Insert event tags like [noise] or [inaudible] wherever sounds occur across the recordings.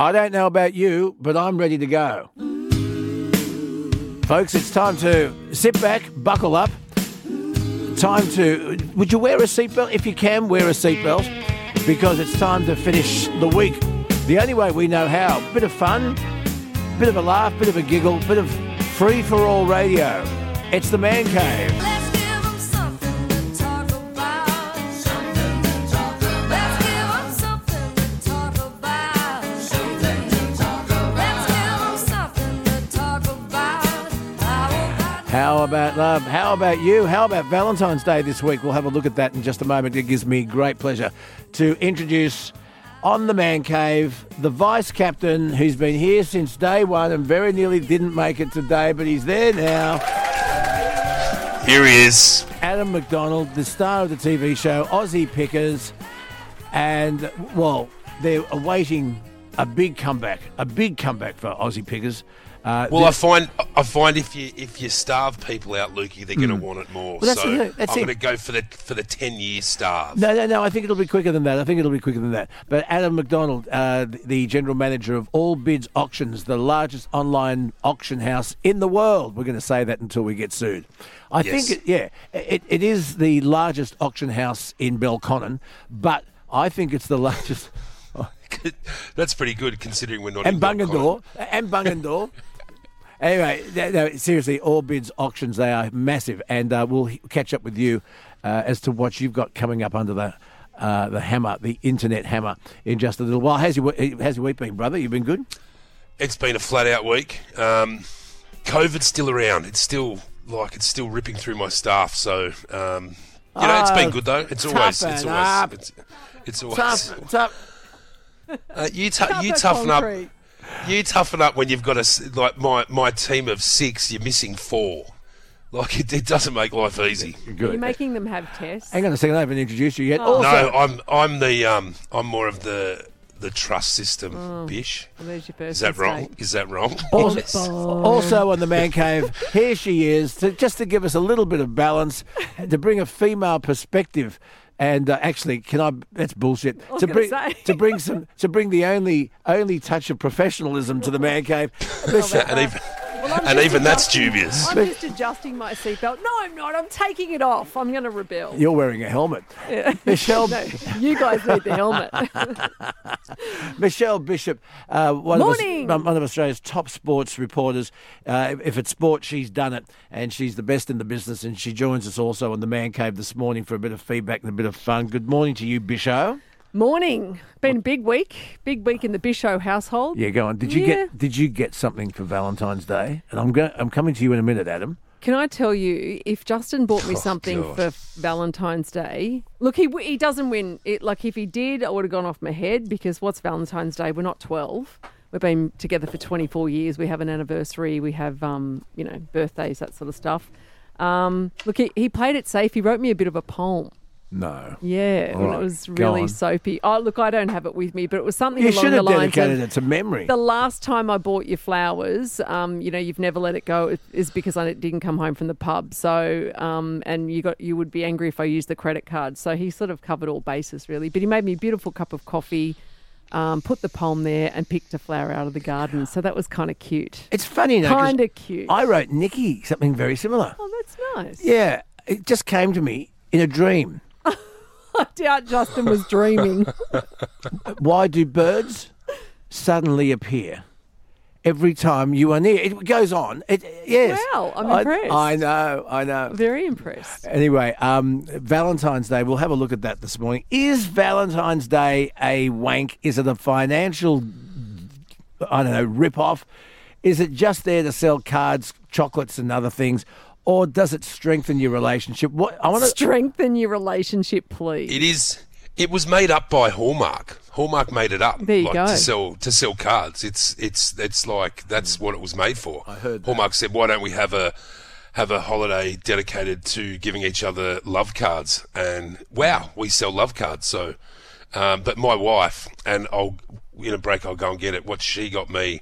I don't know about you, but I'm ready to go. Folks, it's time to sit back, buckle up. Time to. Would you wear a seatbelt? If you can, wear a seatbelt because it's time to finish the week. The only way we know how. Bit of fun, bit of a laugh, bit of a giggle, bit of free for all radio. It's the Man Cave. How about love? How about you? How about Valentine's Day this week? We'll have a look at that in just a moment. It gives me great pleasure to introduce on the Man Cave the vice captain who's been here since day one and very nearly didn't make it today, but he's there now. Here he is. Adam McDonald, the star of the TV show Aussie Pickers, and well, they're awaiting a big comeback, a big comeback for Aussie Pickers. Uh, Well, I find I find if you if you starve people out, Lukey, they're going to want it more. Well, that's so it, that's I'm going to go for the for the ten year starve. No, no, no. I think it'll be quicker than that. I think it'll be quicker than that. But Adam McDonald, uh, the general manager of All Bids Auctions, the largest online auction house in the world. We're going to say that until we get sued. I Yes. think, it, yeah, it, it is the largest auction house in Belconnen, but I think it's the largest. [laughs] That's pretty good considering we're not and in Belconnen. Bungendore, and Bungendore. [laughs] Anyway, no, no, seriously, all bids auctions, they are massive. And uh, we'll h- catch up with you uh, as to what you've got coming up under the uh, the hammer, the internet hammer, in just a little while. How's your, how's your week been, brother? You've been good? It's been a flat out week. Um, COVID's still around. It's still like it's still ripping through my staff. So um, you know, it's been Oh, good though. It's always it's always it's, it's always Tough, tough. [laughs] Uh, you tou- you toughen up. You toughen up when you've got a like my my team of six. You're missing four. Like [laughs] it, it doesn't make life easy. You're making them have tests. Hang on a second, I haven't introduced you yet. Oh. Also, No, I'm I'm the um I'm more of the the trust system. Oh. Bish, Well, there's your first is that wrong? mistake. Is that wrong? [laughs] Also, also on the man cave, here she is, to, just to give us a little bit of balance, to bring a female perspective. And uh, actually, can I? That's bullshit. was to bring say. to bring some to bring the only only touch of professionalism to the man cave. [laughs] Miss- and even, Well, and even that's dubious. I'm just adjusting my seatbelt. No, I'm not. I'm taking it off. I'm going to rebel. You're wearing a helmet, [laughs] Michelle. No, you guys need the helmet. [laughs] Michelle Bishop, uh, one Morning. of one of Australia's top sports reporters. Uh, if it's sport, she's done it, and she's the best in the business. And she joins us also on the Man Cave this morning for a bit of feedback and a bit of fun. Good morning to you, Bisho. Morning. Been a big week. Big week in the Bisho household. Yeah, go on. Did you Yeah. get Did you get something for Valentine's Day? And I'm going. I'm coming to you in a minute, Adam. Can I tell you, if Justin bought me Oh, something God. for Valentine's Day, look, he he doesn't win. It like if he did, I would have gone off my head because what's Valentine's Day? We're not twelve. We've been together for twenty four years. We have an anniversary. We have um, you know birthdays, that sort of stuff. Um, look, he, he played it safe. He wrote me a bit of a poem. No. Yeah, right, it was really soapy. Oh, look, I don't have it with me, but it was something You along should have dedicated it to memory. the last time I bought you flowers, um, you know, you've never let it go is because I didn't come home from the pub. So, um, and you got you would be angry if I used the credit card. So he sort of covered all bases really. But he made me a beautiful cup of coffee, um, put the poem there, and picked a flower out of the garden. So that was kind of cute. it's funny, Kind of cute. I wrote Nikki something very similar. oh, that's nice. Yeah, it just came to me in a dream. [laughs] I doubt Justin was dreaming. [laughs] Why do birds suddenly appear every time you are near? It goes on. It, yes. Wow, I'm I- impressed. I, know, I know. Very impressed. Anyway, um, Valentine's Day, we'll have a look at that this morning. Is Valentine's Day a wank? Is it a financial, I don't know, rip off? Is it just there to sell cards, chocolates, and other things? Or does it strengthen your relationship? What I want to Strengthen your relationship, please. It is. It was made up by Hallmark. Hallmark made it up. There you like, go. To sell to sell cards. It's it's it's like that's what it was made for. I heard that. Hallmark said, "Why don't we have a have a holiday dedicated to giving each other love cards?" And wow, we sell love cards. So, um, but my wife and I'll in a break I'll go and get it. What she got me,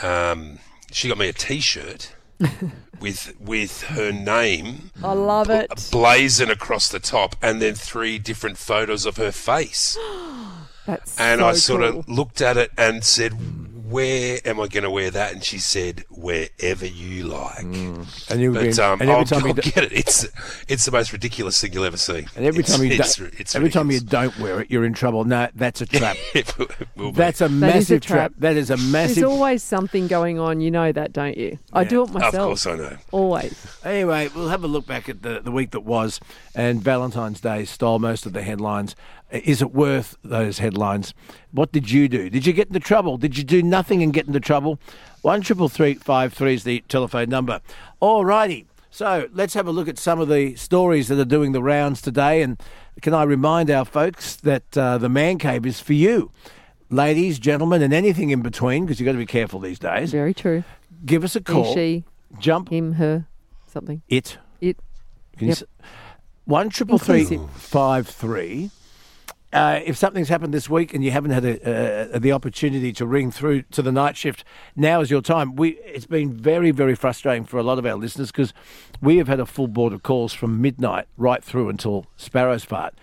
um, she got me a T-shirt. [laughs] with with her name I love it. Blazon across the top, and then three different photos of her face. [gasps] That's and so I sort cool. of looked at it and said, "Where am I going to wear that?" And she said, "Wherever you like." And you But um, and I'll, every time I'll you do- get it. It's it's the most ridiculous thing you'll ever see. and every It's- time you it's, don't, it's every time you don't wear it, you're in trouble. No, that's a [laughs] trap. it will be. That's a is a massive trap. trap. That is a massive. There's always something going on. You know that, don't you? I Yeah. do it myself. of course I know. Always. Anyway, we'll have a look back at the, the week that was, and Valentine's Day stole most of the headlines. Is it worth those headlines? What did you do? Did you get into trouble? Did you do nothing and get into trouble? One triple three five three is the telephone number. All righty. So let's have a look at some of the stories that are doing the rounds today. And can I remind our folks that uh, the man cave is for you, ladies, gentlemen, and anything in between, because you've got to be careful these days. Very true. Give us a He, call. she, Jump him, her, something. it. It. Can Yep. s- One triple three five three. Uh, if something's happened this week and you haven't had a, the opportunity to ring through to the night shift, now is your time. We it's been very very frustrating for a lot of our listeners because we have had a full board of calls from midnight right through until Sparrow's part,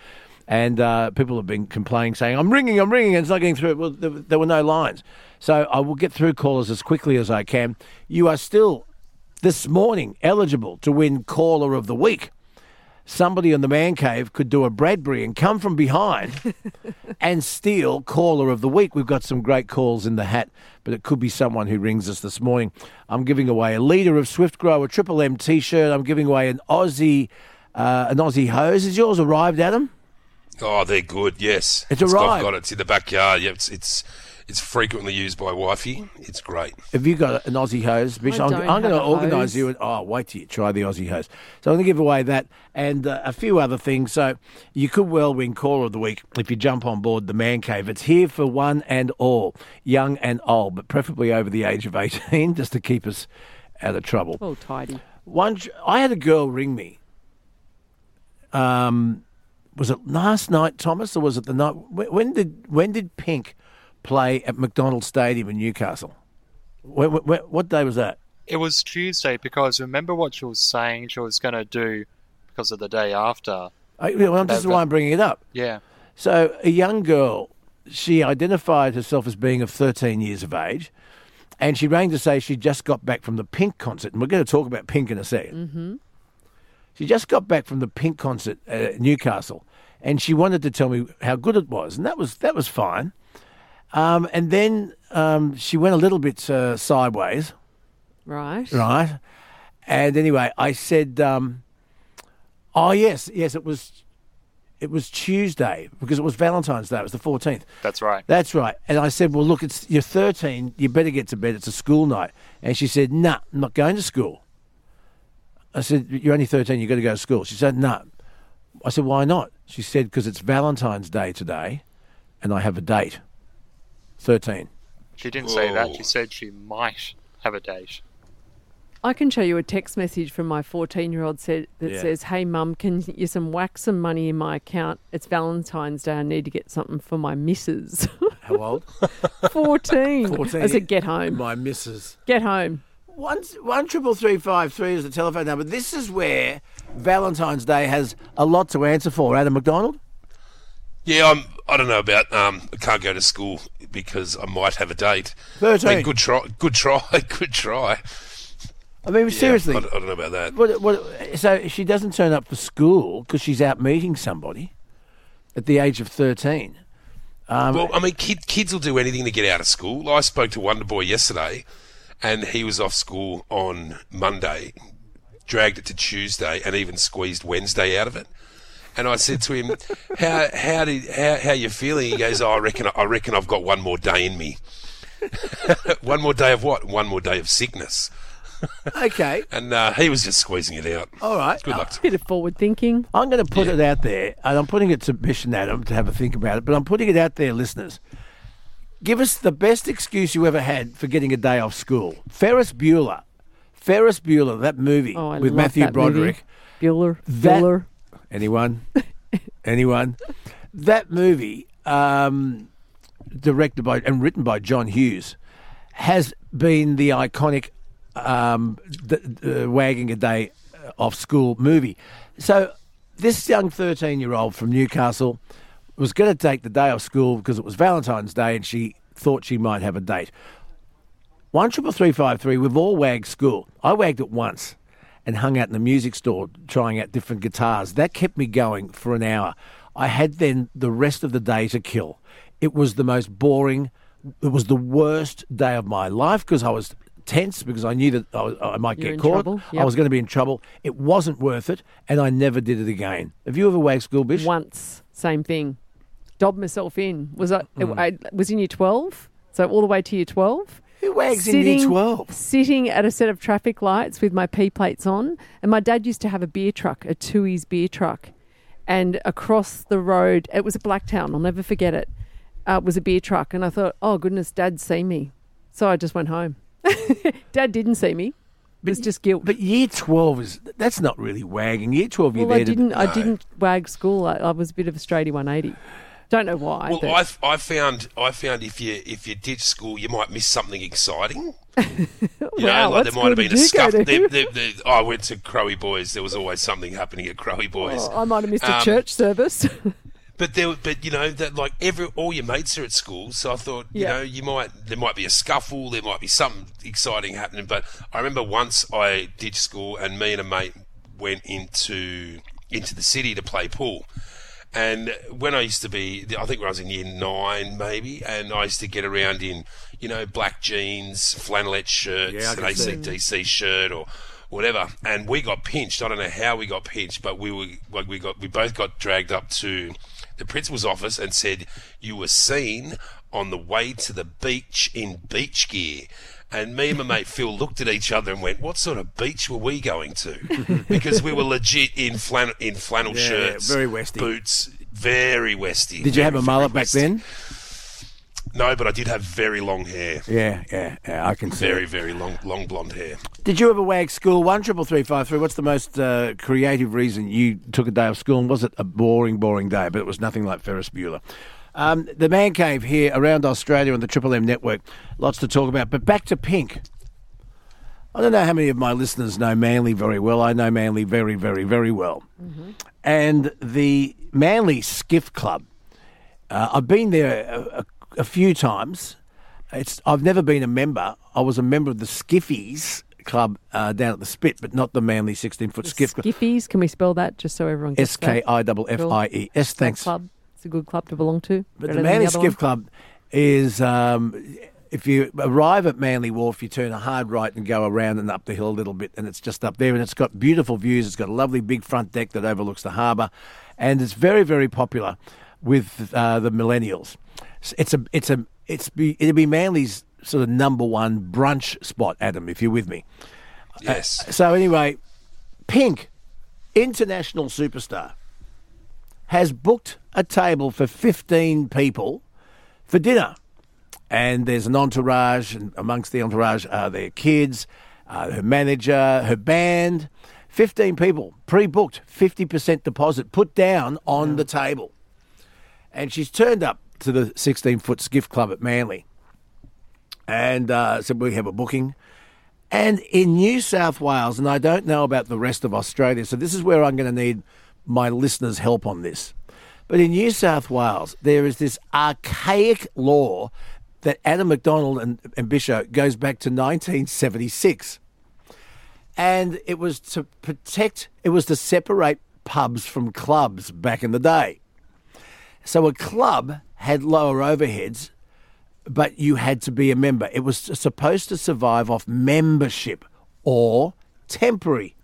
and uh, people have been complaining saying I'm ringing, I'm ringing, and it's not getting through. Well, there, there were no lines, so I will get through callers as quickly as I can. You are still this morning eligible to win caller of the week somebody in the man cave could do a Bradbury and come from behind [laughs] and steal caller of the week. We've got some great calls in the hat, but it could be someone who rings us this morning. I'm giving away a leader of Swift Grow, a Triple M T-shirt. I'm giving away an Aussie, uh, an Aussie hose. Is yours arrived, Adam? Oh, they're good. Yes, It's arrived. I've got it. It's in the backyard. Yeah, it's it's it's frequently used by wifey. It's great. Have you got an Aussie hose, Bish? I I'm, don't I'm going to have a organise hose. you. And, oh, wait till you try the Aussie hose. So I'm going to give away that and uh, a few other things. So you could well win caller of the week if you jump on board the man cave. It's here for one and all, young and old, but preferably over the age of 18, [laughs] just to keep us out of trouble. Oh, tidy. One, I had a girl ring me. Um, was it last night, Thomas, or was it the night? When, when did when did Pink play at McDonald Stadium in Newcastle? When, when, what day was that? It was Tuesday because remember what she was saying she was going to do because of the day after. I, well, this is why I'm bringing it up. Yeah. So, a young girl, she identified herself as being of 13 years of age, and she rang to say she just got back from the Pink concert. And we're going to talk about Pink in a 2nd Mm-hmm. She just got back from the Pink concert at Newcastle, and she wanted to tell me how good it was, and that was that was fine. Um, and then um, she went a little bit uh, sideways, Right. right? And anyway, I said, um, "Oh yes, yes, it was, it was Tuesday because it was Valentine's Day. It was the fourteenth. That's right. That's right." And I said, "Well, look, it's you're 13. You better get to bed. It's a school night." And she said, "Nah, I'm not going to school." I said, "You're only 13. You got to go to school." She said, "No." I said, "Why not?" She said, "Because it's Valentine's Day today, and I have a date." 13. She didn't say that. She said she might have a date. I can show you a text message from my 14 year old said, that Yeah. says, Hey, mum, can you some whack some money in my account? It's Valentine's Day. I need to get something for my missus. [laughs] How old? [laughs] 14. [laughs] 14. I said, Get home. My missus. Get home. One one triple three five three is the telephone number. This is where Valentine's Day has a lot to answer for. Adam McDonald. Yeah, I'm. I don't know about. Um, I can't go to school because I might have a date. I 13. mean, good try. Good try. [laughs] Good try. I mean, Yeah, seriously. I, don't- I don't know about that. What, what, so she doesn't turn up for school because she's out meeting somebody at the age of thirteen. Um, Well, I mean, kid, kids will do anything to get out of school. I spoke to Wonder Boy yesterday, and he was off school on Monday, dragged it to Tuesday, and even squeezed Wednesday out of it. And I said to him, "How how did how how you feeling?" He goes, oh, "I reckon I reckon I've got one more day in me. [laughs] one more day of what? One more day of sickness." okay, [laughs] And uh, he was just squeezing it out. all right. Good luck. to Bit of forward thinking. I'm going to put it out there, and I'm putting it to Bish and Adam to have a think about it. But I'm putting it out there, listeners. Give us the best excuse you ever had for getting a day off school. Ferris Bueller, Ferris Bueller, that movie Oh, I with love Matthew that movie. Broderick. Bueller. That- Bueller. Anyone? Anyone? That movie, um, directed by and written by John Hughes, has been the iconic um, wagging a day off school movie. So this young thirteen-year-old from Newcastle was going to take the day off school because it was Valentine's Day and she thought she might have a date. One triple three five three. We've all wagged school. I wagged it once, and hung out in the music store trying out different guitars. That kept me going for an hour. I had then the rest of the day to kill. It was the most boring. It was the worst day of my life because I was tense because I knew that I, was- I might You're get caught. trouble, I was going to be in trouble. It wasn't worth it, and I never did it again. Have you ever wagged school, Bish? Once, same thing. Dobbed myself in. Was I, Hmm. I was in year 12, so all the way to year 12. Who wags in year 12? Sitting at a set of traffic lights with my P plates on. And my dad used to have a beer truck, a Tooheys beer truck. And across the road, it was a Blacktown, I'll never forget it, uh, was a beer truck. And I thought, oh, goodness, dad's seen me. So I just went home. [laughs] dad didn't see me. It was just guilt. But year 12 is, that's not really wagging. Year 12, you're well, I there to- didn't. I didn't wag school. I, I was a bit of a straighty 180. Don't know why. Well, I, I found I found if you if you ditch school, you might miss something exciting. [laughs] You Wow, know, like there might have been a scuff. to? There, there, there, I went to Crowy Boys. There was always something happening at Crowy Boys. Oh, I might have missed a Um, church service. [laughs] But there, but you know that like every all your mates are at school, so I thought you know you might there might be a scuffle, there might be something exciting happening. But I remember once I ditched school and me and a mate went into into the city to play pool. And when I used to be, I think when I was in year nine, maybe, and I used to get around in, you know, black jeans, flannelette shirts, Yeah, an. ACDC shirt, or whatever. And we got pinched. I don't know how we got pinched, but we were like we got we both got dragged up to the principal's office and said you were seen on the way to the beach in beach gear. And me and my mate Phil looked at each other and went, "What sort of beach were we going to?" [laughs] Because we were legit in flannel in flannel Yeah, shirts, very Westy. boots, very westy. Did you have a mullet very back Westy. then? No, but I did have very long hair, Yeah, yeah, yeah. I can see. very it. very long long blonde hair. Did you ever wag school? One triple three five three. What's the most uh, creative reason you took a day off school? And was it a boring, boring day? But it was nothing like Ferris Bueller. Um, the man cave here around Australia on the Triple M network. Lots to talk about. But back to Pink. I don't know how many of my listeners know Manly very well. I know Manly very, very, very well. And the Manly Skiff Club. Uh, I've been there a, a, a few times. It's I've never been a member. I was a member of the Skiffies Club uh, down at the Spit, but not the Manly 16 foot Skiff Club. Skiffies, can we spell that just so everyone gets S K I F F I E. S. that? Thanks. Club. It's a good club to belong to. But the Manly other Skiff one. Club is um, if you arrive at Manly Wharf, you turn a hard right and go around and up the hill a little bit, and it's just up there, and it's got beautiful views. It's got a lovely big front deck that overlooks the harbour, and it's very, very popular with uh, the millennials. It's a, it's a, it's be, it'll be Manly's sort of number one brunch spot, Adam, if you're with me. Yes. So anyway, Pink, international superstar, has booked a table for 15 people for dinner. And there's an entourage, and amongst the entourage are their kids, uh, her manager, her band. 15 people, pre booked, 50% deposit put down on the table. And she's turned up to the 16 foot skiff club at Manly and uh, said, We have a booking. And in New South Wales, and I don't know about the rest of Australia, so this is where I'm going to need my listeners' help on this. But in New South Wales, there is this archaic law that Adam McDonald and, and Bishop goes back to 1976. And it was to protect, it was to separate pubs from clubs back in the day. So a club had lower overheads but you had to be a member. It was supposed to survive off membership or temporary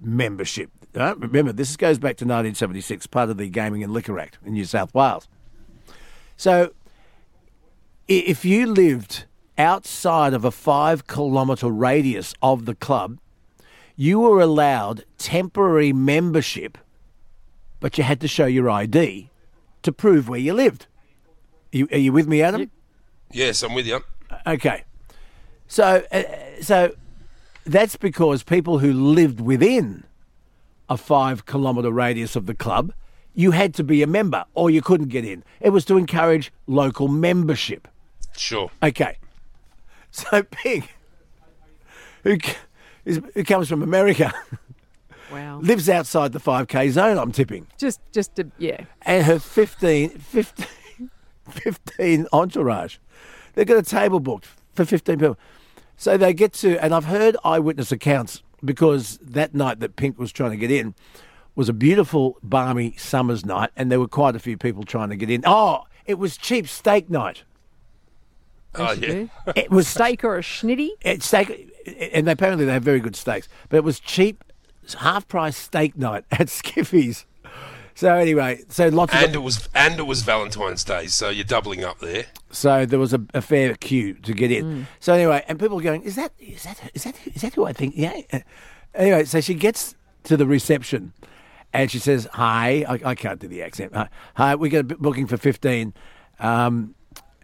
membership. Uh, remember, this goes back to 1976, part of the Gaming and Liquor Act in New South Wales. So, if you lived outside of a five kilometre radius of the club, you were allowed temporary membership, but you had to show your ID to prove where you lived. You, are you with me, Adam? Yes, I'm with you. Okay. So, uh, so that's because people who lived within a five kilometre radius of the club, you had to be a member or you couldn't get in. It was to encourage local membership. Sure. Okay. [laughs] So Pig, who, who comes from America, [laughs] Wow. Lives outside the 5K zone, I'm tipping. Just, just to, yeah. And her 15, 15, [laughs] 15 entourage. They've got a table booked for 15 people. So they get to, and I've heard eyewitness accounts because that night that Pink was trying to get in was a beautiful, balmy summer's night, and there were quite a few people trying to get in. Oh, it was cheap steak night. Oh, yeah. It was [laughs] Steak or a schnitty? it, steak, and apparently they have very good steaks. But it was cheap, half price steak night [laughs] at Skiffies. So anyway, so lots of And it was and it was Valentine's Day, so you're doubling up there. so there was a, a fair queue to get in. So anyway, and people were going, "Is that is that is that is that who I think?" Yeah. Uh, Anyway, so she gets to the reception, and she says, "Hi, I, I can't do the accent. Hi, hi we got a b- booking for fifteen. Um,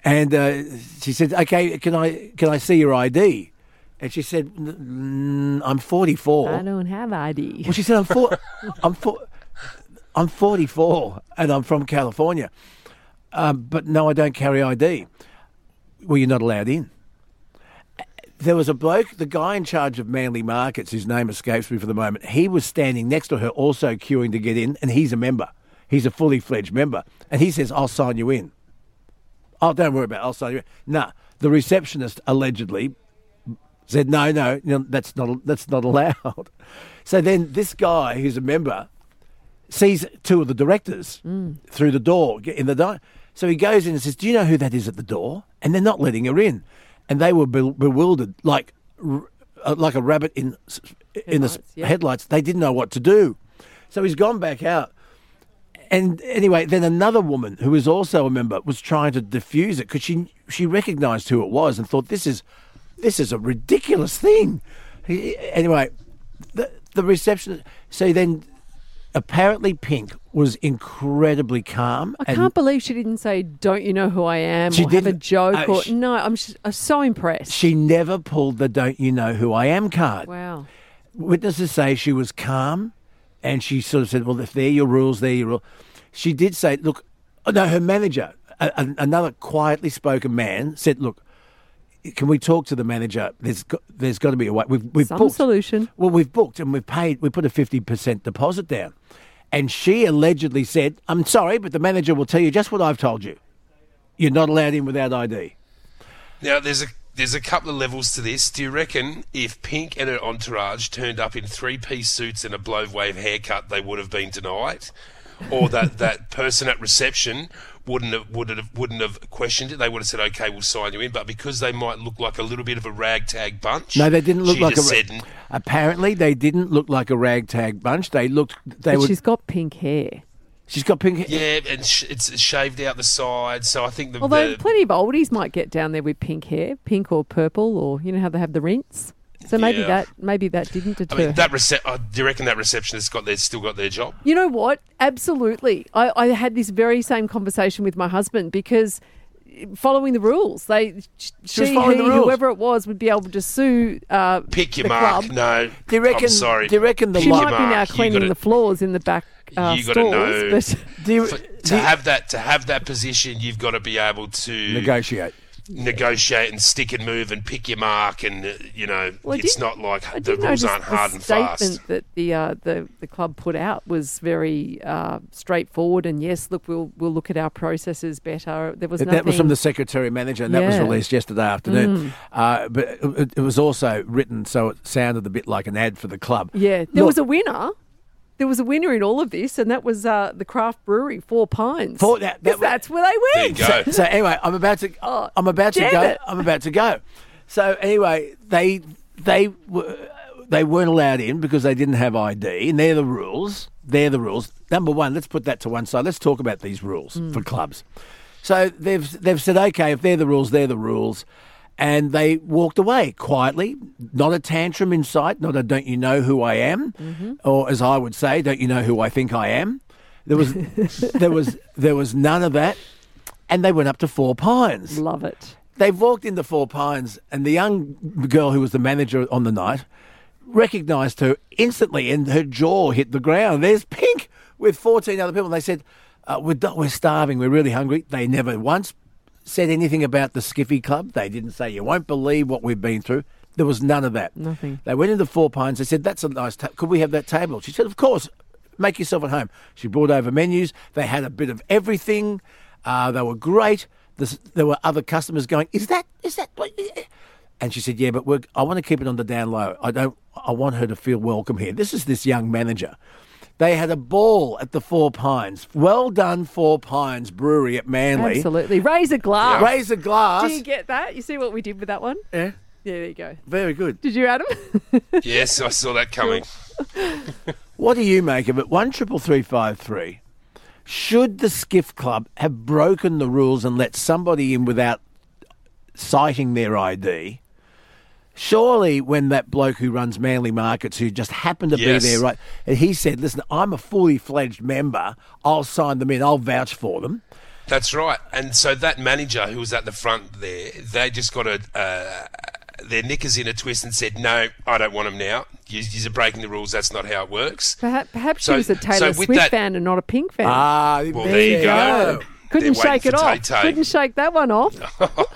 and uh, she said, "Okay, can I can I see your ID?" And she said, "N- "I'm 44." I don't have ID. Well, she said, "I'm four, [laughs] I'm four, I'm 44, and I'm from California, um, but no, I don't carry ID." Well, you're not allowed in. There was a bloke, the guy in charge of Manly Markets, whose name escapes me for the moment. He was standing next to her, also queuing to get in, and he's a member. He's a fully fledged member, and he says, "I'll sign you in." Oh, don't worry about it. I'll sign you in. Nah, the receptionist allegedly said, "No, no, no that's not that's not allowed." [laughs] So then this guy, who's a member, sees two of the directors through the door in the door. So he goes in and says, "Do you know who that is at the door?" And they're not letting her in, and they were be- bewildered, like r- uh, like a rabbit in in the Headlights, yeah. headlights. They didn't know what to do. So he's gone back out. And anyway, then another woman who was also a member was trying to defuse it because she she recognised who it was and thought this is this is a ridiculous thing. He- Anyway, the the reception. So then, apparently, Pink was incredibly calm. I can't believe she didn't say, "Don't you know who I am?" She or have a joke. Uh, or sh- no, I'm, just, I'm so impressed. She never pulled the "Don't you know who I am" card. wow. witnesses say she was calm and she sort of said, Well, if they're your rules, they're your rules. She did say, Look, oh, no, her manager, a, a- another quietly spoken man, said, Look, can we talk to the manager? There's got, there's got to be a way. We've, we've Some booked. solution. Well, we've booked and we've paid, we put a 50% deposit down. And she allegedly said, I'm sorry, but the manager will tell you just what I've told you. You're not allowed in without ID. Now there's a there's a couple of levels to this. Do you reckon if Pink and her entourage turned up in three piece suits and a blow wave haircut, they would have been denied, or that that person at reception wouldn't have wouldn't have wouldn't have questioned it? They would have said, "Okay, we'll sign you in." But because they might look like a little bit of a ragtag bunch, No, they didn't look like a. just ra- said, apparently, they didn't look like a ragtag bunch. They looked. They But were. she's got pink hair. she's got pink. Hair. Yeah, and sh- it's shaved out the side, so I think the, Although the plenty of oldies might get down there with pink hair, pink or purple, or you know how they have the rinse. So maybe Yeah. that maybe that didn't deter. I deter. mean, that rece- uh, do you reckon that receptionist got their still got their job? You know what? Absolutely. I, I had this very same conversation with my husband because following the rules, they She she, he, the rules. whoever it was, would be able to sue. Uh, Pick your the mark. club. No, Do you reckon? I'm sorry. Do you reckon the She might your be now cleaning gotta- the floors in the back uh, You gotta know- but do you, For- do to you have that to have that position, you've got to be able to negotiate? Negotiate and stick and move and pick your mark, and uh, you know Well, it's did- not like I the rules aren't hard the and statement fast. that the, uh, the the club put out was very uh, straightforward. And yes, look, we'll we'll look at our processes better. There was nothing. That was from the secretary manager, and that was Yeah. Mm. released yesterday afternoon. Uh, but it, it was also written so it sounded a bit like an ad for the club. Yeah, there Look, was a winner. There was a winner in all of this, and that was uh, the craft brewery, Four Pines. Four- that- that 'Cause was- that's where they There went. you go. So anyway, I'm about to. Oh, I'm about to go. it. I'm about to go. So anyway, they they were they weren't allowed in because they didn't have ID, and they're the rules. They're the rules. Number one, let's put that to one side. Let's talk about these rules for clubs. So they've they've said, okay, if they're the rules, they're the rules. And they walked away quietly, not a tantrum in sight, not a don't you know who I am, or as I would say, don't you know who I think I am. There was [laughs] there was there was none of that. And they went up to Four Pines Love it. they've walked into Four Pines, and the young girl who was the manager on the night recognised her instantly, and her jaw hit the ground. There's Pink with 14 other people. And they said, uh, we're, we're starving, we're really hungry. They never once said anything about the Skiffy Club. They didn't say, you won't believe what we've been through. There was none of that. Nothing. They went into Four Pines. They said, "That's a nice. Ta- Could we have that table?" She said, "Of course. Make yourself at home." She brought over menus. They had a bit of everything. Uh, they were great. This, there were other customers going, "Is that? Is that?" what-" And she said, "Yeah, but we're, I want to keep it on the down low. I don't. I want her to feel welcome here." This is this young manager. They had a ball at the Four Pines. Well done, Four Pines Brewery at Manly. Absolutely. Raise a glass. Raise a glass. Do you get that? You see what we did with that one? yeah, Yeah, there you go. very good. Did you, Adam? [laughs] Yes, I saw that coming. [laughs] What do you make of it? One triple three five three. Should the Skiff Club have broken the rules and let somebody in without citing their ID? Surely, when that bloke who runs Manly Markets, who just happened to Yes. be there, right, and he said, "Listen, I'm a fully fledged member. I'll sign them in. I'll vouch for them." That's right. And so that manager who was at the front there, they just got a, uh, their knickers in a twist and said, "No, I don't want them now. You, you're breaking the rules. That's not how it works." Perhaps, perhaps So- she was a Taylor with Swift that- fan and not a Pink fan. Ah, Well, there you go. Couldn't They're waiting shake it for off. Tay-Tay. Couldn't shake that one off.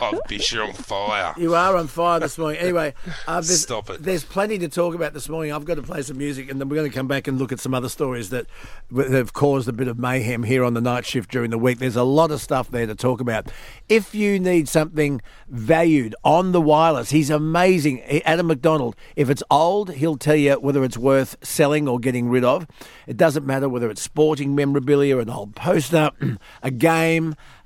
oh, Bish, you're on fire. You are on fire this morning. Anyway, [laughs] uh, there's, Stop it. There's plenty to talk about this morning. I've got to play some music, and then we're going to come back and look at some other stories that, that have caused a bit of mayhem here on the night shift during the week. There's a lot of stuff there to talk about. If you need something valued on the wireless, he's amazing. Adam McDonald. If it's old, he'll tell you whether it's worth selling or getting rid of. It doesn't matter whether it's sporting memorabilia, or an old poster, [clears throat] a game.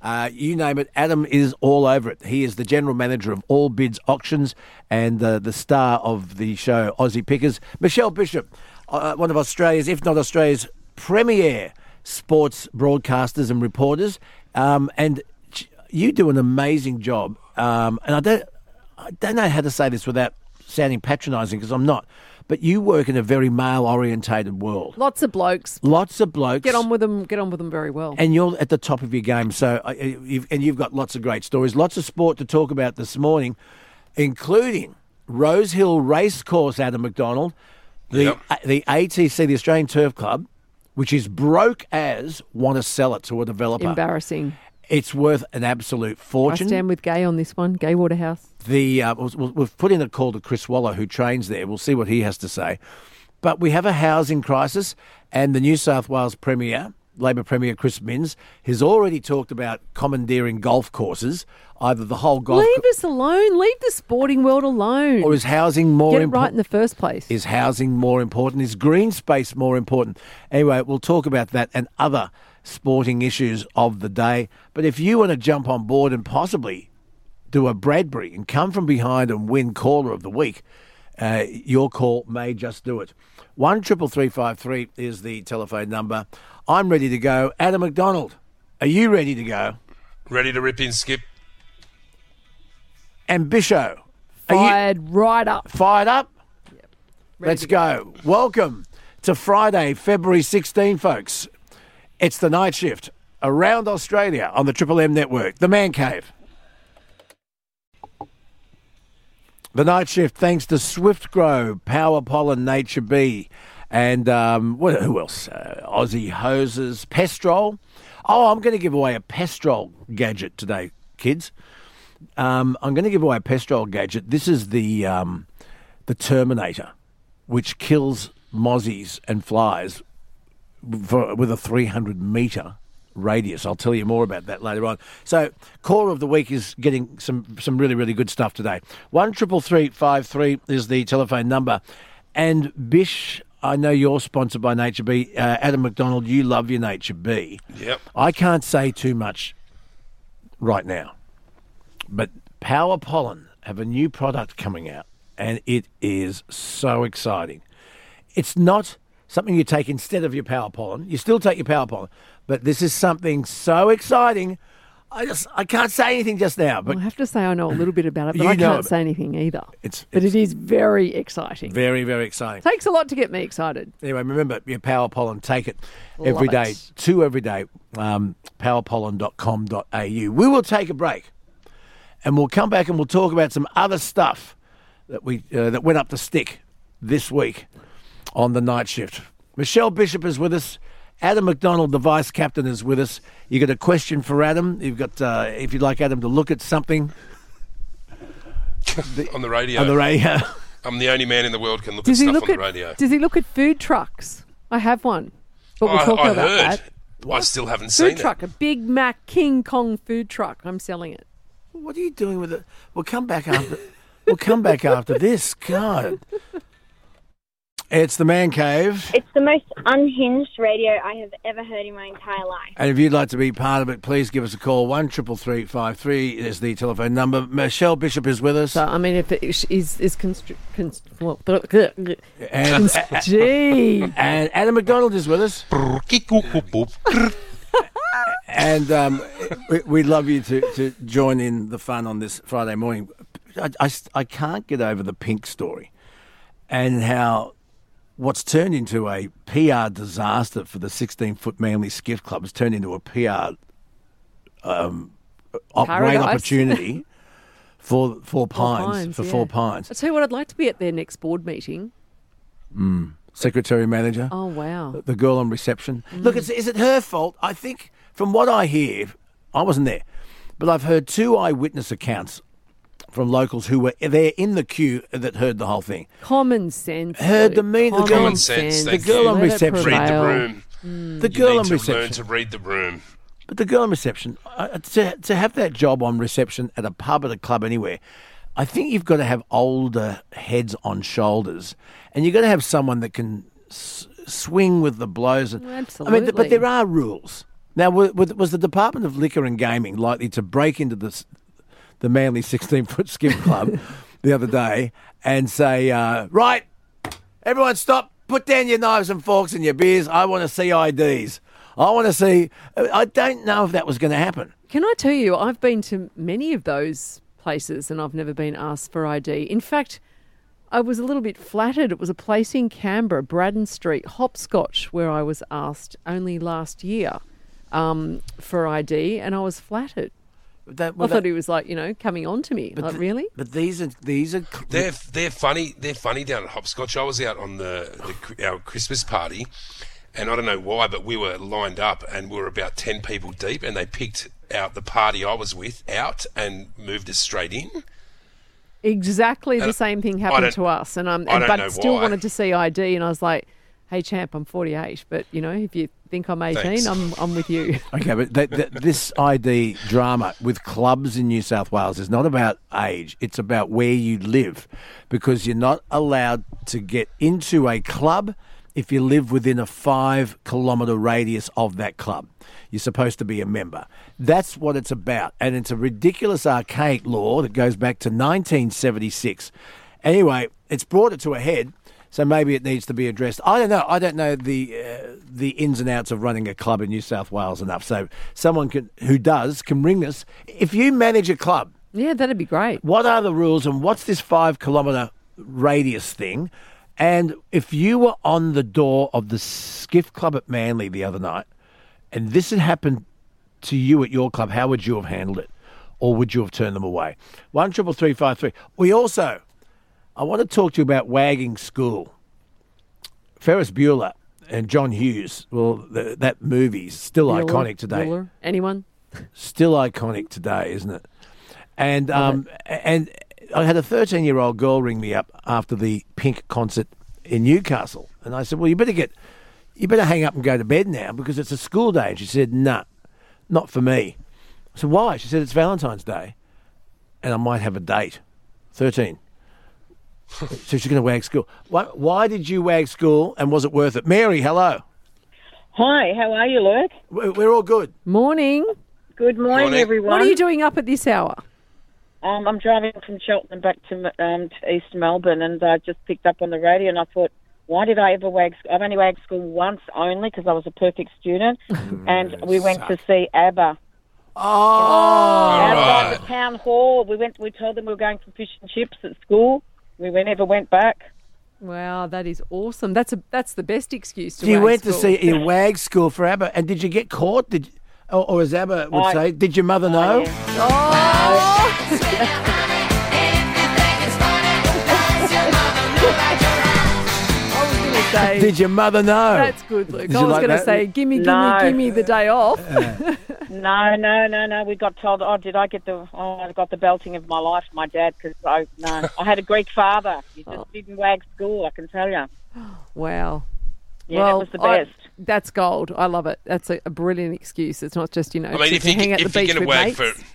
Uh, you name it, Adam is all over it. He is the general manager of All Bids Auctions and uh, the star of the show Aussie Pickers. Michelle Bishop, uh, one of Australia's, if not Australia's, premier sports broadcasters and reporters. Um, and you do an amazing job. Um, and I don't, I don't know how to say this without sounding patronising because I'm not. But you work in a very male orientated world. Lots of blokes. Lots of blokes Get on with them. Get on with them very well. and you're at the top of your game. So, uh, you've, and you've got lots of great stories, lots of sport to talk about this morning, including Rose Hill Racecourse. Adam McDonald, the Yep. uh, the ATC, the Australian Turf Club, which is broke as want to sell it to a developer. Embarrassing. It's worth an absolute fortune. I stand with Gay on this one. Gay Waterhouse. The uh, we've put in a call to Chris Waller, who trains there. We'll see what he has to say. But we have a housing crisis, and the New South Wales Premier, Labor Premier Chris Minns, has already talked about commandeering golf courses. Either the whole golf Leave us alone. Leave the sporting world alone. or is housing more Get important? right in the first place. Is housing more important? Is green space more important? Anyway, we'll talk about that and other sporting issues of the day. But if you want to jump on board and possibly do a Bradbury and come from behind and win caller of the week, uh, your call may just do it. One triple three five three is the telephone number. I'm ready to go. Adam McDonald, are you ready to go? Ready to rip in, Skip? And Bisho, are you Fired right up. fired up? Ready Let's to go. Welcome to Friday, February 16, folks. It's the night shift around Australia on the Triple M network, the Man Cave. The night shift, thanks to Swift Grow, Power Pollen, Nature Bee, and um, who else? Uh, Aussie Hoses, Pestrol. Oh, I'm going to give away a Pestrol gadget today, kids. Um, I'm going to give away a Pestrol gadget. This is the um, the Terminator, which kills mozzies and flies for, with a 300 metre radius. I'll tell you more about that later on. So, core of the week is getting some some really really good stuff today. One triple three five three is the telephone number, and Bish. I know you're sponsored by Nature Bee. Uh, Adam McDonald, you love your Nature Bee. Yep. I can't say too much right now, but Power Pollen have a new product coming out, and it is so exciting. It's not something you take instead of your Power Pollen. You still take your Power Pollen, but this is something so exciting. I just I can't say anything just now, but I have to say I know a little bit about it, but I can't say anything either. it's, But it's it is very exciting. very very exciting. Takes a lot to get me excited. Anyway, remember your Power Pollen. Take it every Love day, it. two every day. Um, powerpollen.com.au. We will take a break, and we'll come back and we'll talk about some other stuff that we uh, that went up the stick this week on the night shift. Michelle Bishop is with us. Adam McDonald, the vice captain, is with us. You got a question for Adam? You've got uh, if you'd like Adam to look at something. [laughs] on the radio. on the radio. [laughs] I'm the only man in the world can look Does at stuff look on at the radio. Does he look at food trucks? I have one, but we're I, talking I about heard. that. I still haven't Food seen truck, a Big Mac King Kong food truck. I'm selling it. What are you doing with it? We'll come back after. we'll come back after this. God. It's the Man Cave. It's the most unhinged radio I have ever heard in my entire life. And if you'd like to be part of it, please give us a call. One triple three five three is the telephone number. Michelle Bishop is with us. So I mean, if it is is, is constr- const- well, [laughs] and, gee, and Adam McDonald is with us. [laughs] And um, we, we'd love you to, to join in the fun on this Friday morning. I, I, I can't get over the pink story and how what's turned into a PR disaster for the 16 foot Manly Skiff Club has turned into a PR um, op- great opportunity [laughs] for Four Pines, Pines, for yeah. Four Pines. I tell you what, I'd like to be at their next board meeting. Secretary manager. Oh wow, the girl on reception. Look, it's, is it her fault? I think, from what I hear, I wasn't there, but I've heard two eyewitness accounts from locals who were there in the queue that heard the whole thing. common sense. Heard the mean- the girl- Common Common sense. sense. Thank The girl on reception. Read the prevail. room. The You girl need on to reception. learn to read the room. But the girl on reception, uh, to, to have that job on reception at a pub, at a club, anywhere, I think you've got to have older heads on shoulders, and you've got to have someone that can s- swing with the blows. And, I mean, th- but there are rules. Now, wa- wa- was the Department of Liquor and Gaming likely to break into this, the Manly 16 foot skip club [laughs] the other day and say, uh, right, everyone stop, put down your knives and forks and your beers. I want to see IDs. I want to see. I don't know if that was going to happen. Can I tell you, I've been to many of those places and I've never been asked for ID. In fact, I was a little bit flattered. It was a place in Canberra, Braddon Street, Hopscotch, where I was asked only last year um, for ID, and I was flattered. But that, I thought that- he was like, you know, coming on to me. Like, th- really? But these are these are. They're they're funny. They're funny down at Hopscotch. I was out on the, the our Christmas party, and I don't know why, but we were lined up, and we were about ten people deep, and they picked out the party I was with out and moved us straight in. Exactly the same thing happened to us, and um, I don't but know still why. wanted to see ID, and I was like, "Hey, champ, I'm 48, but you know, if you think I'm 18, Thanks. I'm I'm with you." [laughs] Okay, but that, that, this ID drama with clubs in New South Wales is not about age. It's about where you live, because you're not allowed to get into a club if you live within a five kilometre radius of that club. You're supposed to be a member. That's what it's about, and it's a ridiculous, archaic law that goes back to 1976. Anyway, it's brought it to a head. So maybe it needs to be addressed. I don't know. I don't know the uh, the ins and outs of running a club in New South Wales enough. So someone can, who does can ring us. If you manage a club, yeah, that'd be great. what are the rules and what's this five kilometre radius thing? And if you were on the door of the skiff club at Manly the other night, and this had happened to you at your club, how would you have handled it, or would you have turned them away? One triple three five three. We also, I want to talk to you about Wagging School. Ferris Bueller and John Hughes. Well, th- that movie's still Bueller, iconic today Bueller, Anyone? still iconic today, isn't it? And um, and I had a 13 year old girl ring me up after the Pink concert in Newcastle, and I said, "Well, you better get, you better hang up and go to bed now because it's a school day." And she said, "Nah, not for me." I said, "Why?" She said, "It's Valentine's Day, and I might have a date." 13. [laughs] so she's going to wag school. Why, why did you wag school, and was it worth it? Mary, hello. Hi, how are you, Luke? We're, we're all good. Morning. Good morning, Morning. everyone. What are you doing up at this hour? Um, I'm driving from Cheltenham back to, um, to East Melbourne, and I just picked up on the radio, and I thought, why did I ever wag? I've only wagged school once only because I was a perfect student, [laughs] and we went to see ABBA. Oh, ABBA right. at the town hall. We went. We told them we were going for fish and chips at school. We went, never went back. Wow, that is awesome. That's a that's the best excuse to. So you wag went to see a [laughs] wag school for ABBA, and did you get caught? Did you, or, or as ABBA would I- say, did your mother know? Oh, yeah. Oh. [laughs] I was going to say. Did your mother know? That's good, Luke. Did I was like going to say, gimme, gimme, No. gimme the day off. [laughs] No, no, no, no. We got told. Oh, did I get the? Oh, I got the belting of my life, my dad, because I no, [laughs] I had a Greek father. He oh. just didn't wag school. I can tell you. Wow. Yeah, well, it was the I- best. that's gold. I love it. That's a, a brilliant excuse. It's not just you know I mean, if you hang at the if you're beach going to with wag mates. for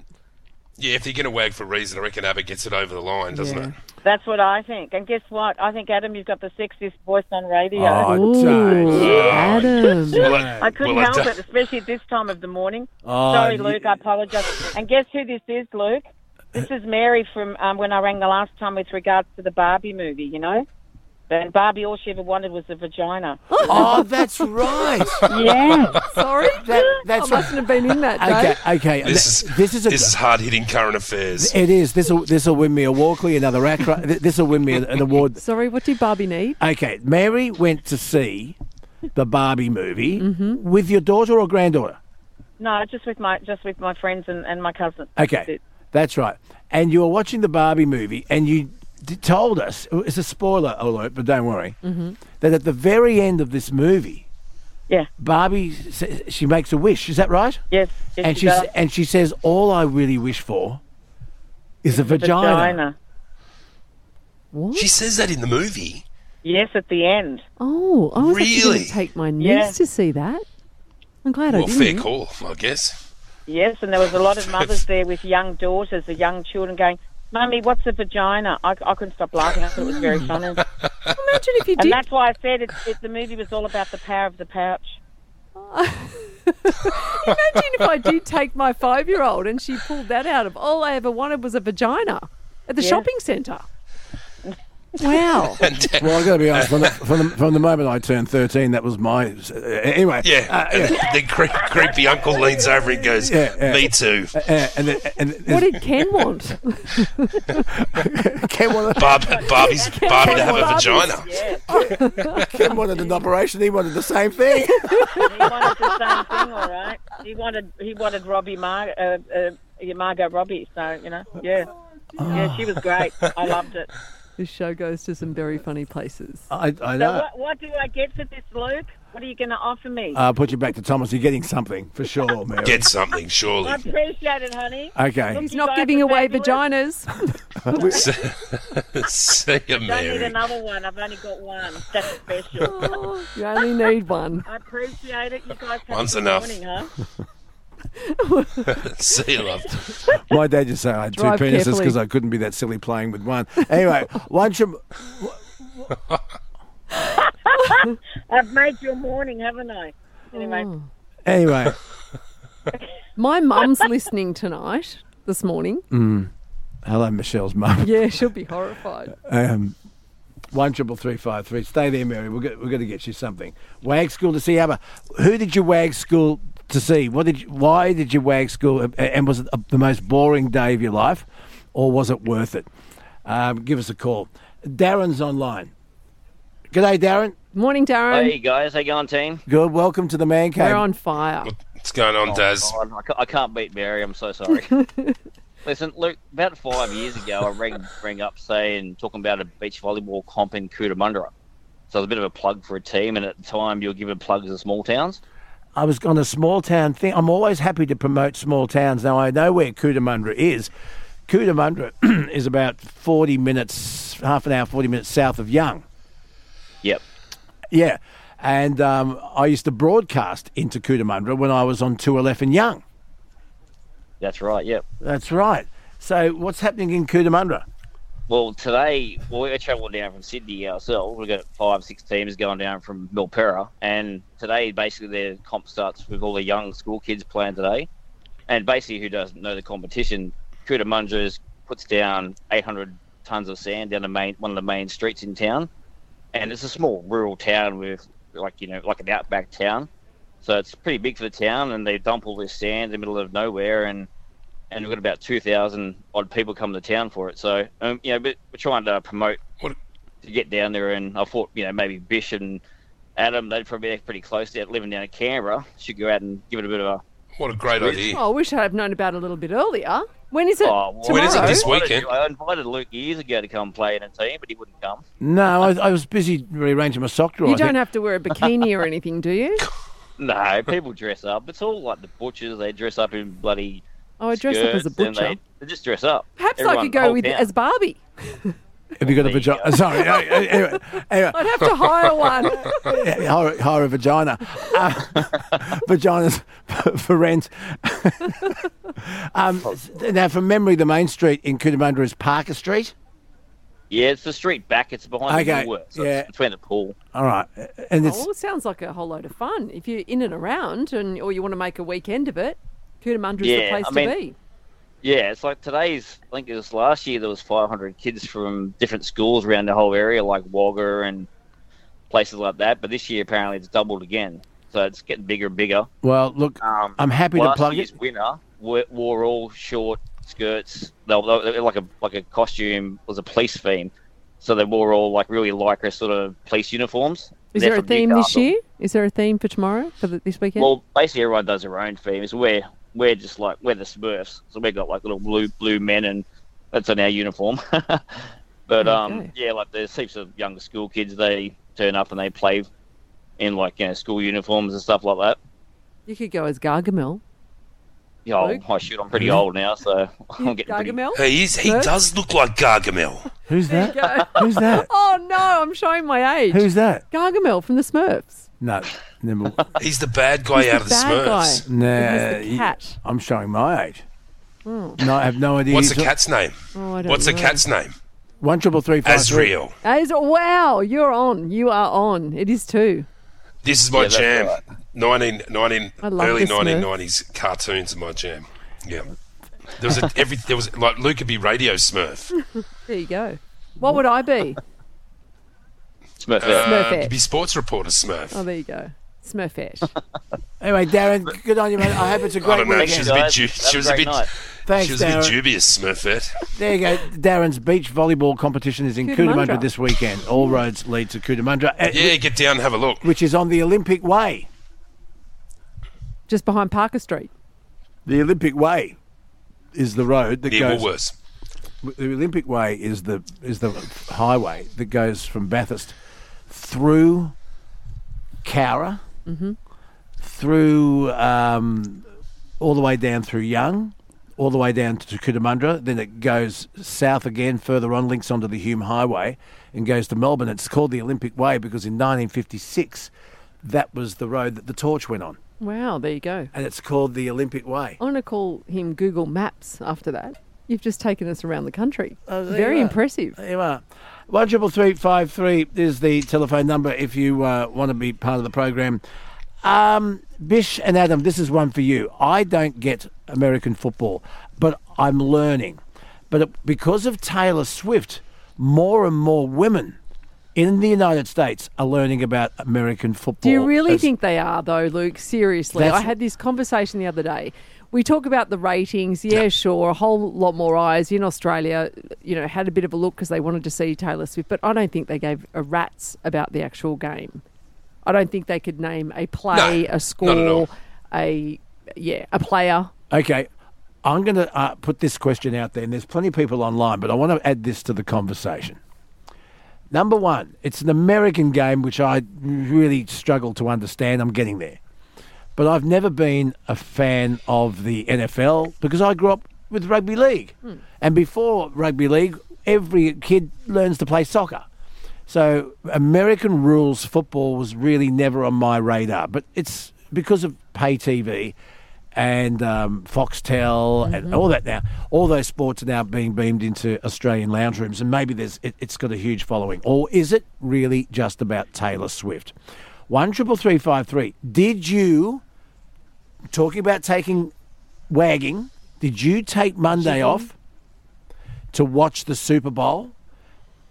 yeah, if you're going to wag for a reason, I reckon ABBA gets it over the line, doesn't Yeah. it? That's what I think. And guess what? I think Adam, you've got the sexiest voice on radio. Oh, Ooh, don't. Adam. Well, I, I couldn't well, help don't- it, especially at this time of the morning. Oh, Sorry, you- Luke. I apologise. And guess who this is, Luke? This is Mary from um, when I rang the last time with regards to the Barbie movie. You know, and Barbie, all she ever wanted was a vagina. [laughs] Oh, that's right. [laughs] yeah. Sorry, That- I that's mustn't have been in that. Okay, Dave. okay. This Th- is this is a, this is hard hitting current affairs. It is. This will this will win me a Walkley, another ACRA. This will win me an award. [laughs] Sorry, what did Barbie need? Okay, Mary went to see the Barbie movie mm-hmm. with your daughter or granddaughter. No, just with my just with my friends and, and my cousin. That's Okay, it. that's right. And you were watching the Barbie movie, and you d- told us it's a spoiler alert, but don't worry mm-hmm. that at the very end of this movie, Yeah. Barbie she makes a wish. Is that right? Yes. yes and she she does. and she says, "All I really wish for is a vagina." vagina. What? She says that in the movie. Yes, at the end. Oh, I was actually going Really? to take my niece Yeah. to see that. I'm glad I Well, didn't. fair call, I guess. Yes, and there was a lot of [laughs] mothers there with young daughters, or young children, going, "Mummy, what's a vagina?" I, I couldn't stop laughing. I thought it was very [laughs] funny. Imagine if you And did. that's why I said it, it, the movie was all about the power of the pouch. [laughs] Imagine if I did take my five-year-old and she pulled that out of all I ever wanted was a vagina at the Yeah. shopping centre. Wow. [laughs] Well, I've got to be honest. From the, from, the, from the moment I turned thirteen, that was my. Uh, anyway. yeah, Uh, and the creep, creepy uncle leans over and goes, Yeah, yeah. "Me too." Uh, and and, and what did Ken want? [laughs] Ken wanted, Barb, Barbie's Barbie to have a Barbies. vagina. Yeah, Ken wanted an operation. He wanted the same thing. [laughs] he wanted the same thing. All right, he wanted he wanted Robbie Mar- uh, uh, Margot Robbie. So you know, yeah, yeah, she was great. I loved it. This show goes to some very funny places. I, I So what, what do I get for this, Luke? What are you going to offer me? I'll put you back to Thomas. You're getting something for sure, [laughs] Mary. Get something, surely. I appreciate it, honey. okay. He's not giving away fabulous. vaginas. [laughs] [laughs] See you, Don't need another one. I've only got one. That's special. You only need one. I appreciate it. You guys have One's a good enough. morning, huh? [laughs] [laughs] See you, love. My dad just said I had two penises because I couldn't be that silly playing with one. Anyway, once you. [laughs] I've made your morning, haven't I? Anyway, Oh. Anyway, My mum's listening tonight, this morning. hello, Michelle's mum. Yeah, she'll be horrified. Um, one triple three five three. Stay there, Mary. We're going, we're going to get you something. Wag school to see ABBA. Who did you wag school to see? What did? You, why did you wag school? Uh, And was it the most boring day of your life, or was it worth it? Um, give us a call. Darren's online. G'day, Darren. Morning, Darren. Hey guys, how you going, team? Good. Welcome to the man cave. We're on fire. What's going on, Daz? Oh, I, ca- I can't beat Mary. I'm so sorry. [laughs] Listen, Luke. About five years ago, I rang, rang up saying talking about a beach volleyball comp in Cootamundra. So it was a bit of a plug for a team, and at the time, you were giving plugs to small towns. I was on a small town thing. I'm always happy to promote small towns. Now I know where Cootamundra is. Cootamundra [clears throat] is about 40 minutes, half an hour, 40 minutes south of Young. Yep. Yeah. And um, I used to broadcast into Cootamundra when I was on 2LF Young. That's right. Yep. That's right. So what's happening in Cootamundra? Well, today, well, we're travelling down from Sydney ourselves. We've got five, six teams going down from Milperra. And today, basically, their comp starts with all the young school kids playing today. And basically, who doesn't know the competition, Cootamundra puts down 800 tons of sand down the main one of the main streets in town. And it's a small rural town with, like, you know, like an outback town. So it's pretty big for the town. And they dump all this sand in the middle of nowhere. And and we've got about 2,000 odd people come to town for it. So, um, you know, but we're trying to promote What- to get down there. And I thought, you know, maybe Bish and Adam, they'd probably be pretty close to living down in Canberra. Should go out and give it a bit of a. What a great idea. Oh, I wish I'd have known about it a little bit earlier. When is it? Oh, well, When is it this weekend? I invited Luke years ago to come play in a team, but he wouldn't come. No, I, I was busy rearranging my sock drawer. You I don't have to wear a bikini or anything, do you? [laughs] No, people dress up. It's all like the butchers. They dress up in bloody. Oh, I dress up as a butcher. They, they just dress up. Perhaps I could go with town. as Barbie. [laughs] Have you got a vagina? go. Sorry. anyway, anyway, [laughs] I'd have to hire one. Yeah, [laughs] hire, hire a vagina. Uh, vaginas for rent. um, now, from memory, the main street in Cootamundra is Parker Street. Yeah, it's the street back. It's behind Okay, the Woolworths. So yeah. it's between the pool. All right, and it's Oh, it sounds like a whole load of fun. If you're in and around, and or you want to make a weekend of it, Cootamundra is the place I to be. Yeah, it's like today's. I think it was last year. There was 500 kids from different schools around the whole area, like Wagga and places like that. But this year, apparently, it's doubled again. So it's getting bigger and bigger. well. Look, Um, I'm happy to plug year's it. winner wore, wore all short skirts. They were, they were like a like a costume was a police theme, so they wore all like really lycra sort of police uniforms. Is They're there a from theme this year? Is there a theme for tomorrow for the, this weekend? Well, basically everyone does their own theme. We're we're just like we're the Smurfs, so we've got like little blue blue men, and that's on our uniform. [laughs] but um, yeah, like there's heaps of younger school kids. They turn up and they play in like you know school uniforms and stuff like that. you could go as Gargamel. Yeah, oh, Luke? oh shoot, I'm pretty old now, so [laughs] I'm getting pretty. Gargamel? He is. He Huh? does look like Gargamel. [laughs] Who's that? Who's that? oh no, I'm showing my age. Who's that? Gargamel from the Smurfs? No, never. [laughs] He's the bad guy He's out the of the bad guy. Smurfs. Nah, He's the cat. I'm showing my age. No, I have no idea. What's He's the cat's name? Oh, I don't What's the know. cat's name? One triple three five three. Azrael. As, wow, you're on. You are on. It is two. This is my Yeah, that's jam. right. 19, 19 I love early the Smurf. 1990s cartoons are my jam. Yeah. There was a, every there was like Luke could be Radio Smurf. [laughs] There you go. What would I be? Smurfette. Uh, Smurfette. could be sports reporter Smurf. Oh, there you go. Smurfette. [laughs] Anyway, Darren, good on you, mate. I hope it's a I great don't know. weekend. She was a bit. Ju- she was a great bit. night. Thanks, She was a bit dubious, Smurfette. There you go. Darren's beach volleyball competition is in Cootamundra. Cootamundra this weekend. All roads lead to Cootamundra, uh, Yeah, get down and have a look. which is on the Olympic Way. Just behind Parker Street. The Olympic Way is the road that Near goes. Woolworths. The Olympic Way is the is the highway that goes from Bathurst through Cowra, through um, all the way down through Young, all the way down to Cootamundra. Then it goes south again, further on, links onto the Hume Highway, and goes to Melbourne. It's called the Olympic Way because in 1956, that was the road that the torch went on, Wow, there you go. and it's called the Olympic Way. I want to call him Google Maps after that. You've just taken us around the country. Oh, Very impressive. There you are. One triple three five three is the telephone number if you uh, want to be part of the program. Um, Bish and Adam, this is one for you. I don't get American football, but I'm learning. But it- because of Taylor Swift, more and more women in the United States are learning about American football. Do you really as- think they are, though, Luke? Seriously. I had this conversation the other day. We talk about the ratings. Yeah, sure. A whole lot more eyes in Australia, you know, had a bit of a look because they wanted to see Taylor Swift. But I don't think they gave a rat's about the actual game. I don't think they could name a play, No, a score, not at all. a, yeah, a player. Okay, I'm going to uh, put this question out there, and there's plenty of people online, but I want to add this to the conversation. Number one, it's an American game which I really struggle to understand. I'm getting there. But I've never been a fan of the NFL because I grew up with rugby league. And before rugby league, every kid learns to play soccer. So American rules football was really never on my radar. But it's because of pay TV and um, Foxtel and all that now. All those sports are now being beamed into Australian lounge rooms, and maybe there's it, it's got a huge following. Or is it really just about Taylor Swift? One triple three five three. Did you talking about taking wagging? Did you take Monday off to watch the Super Bowl?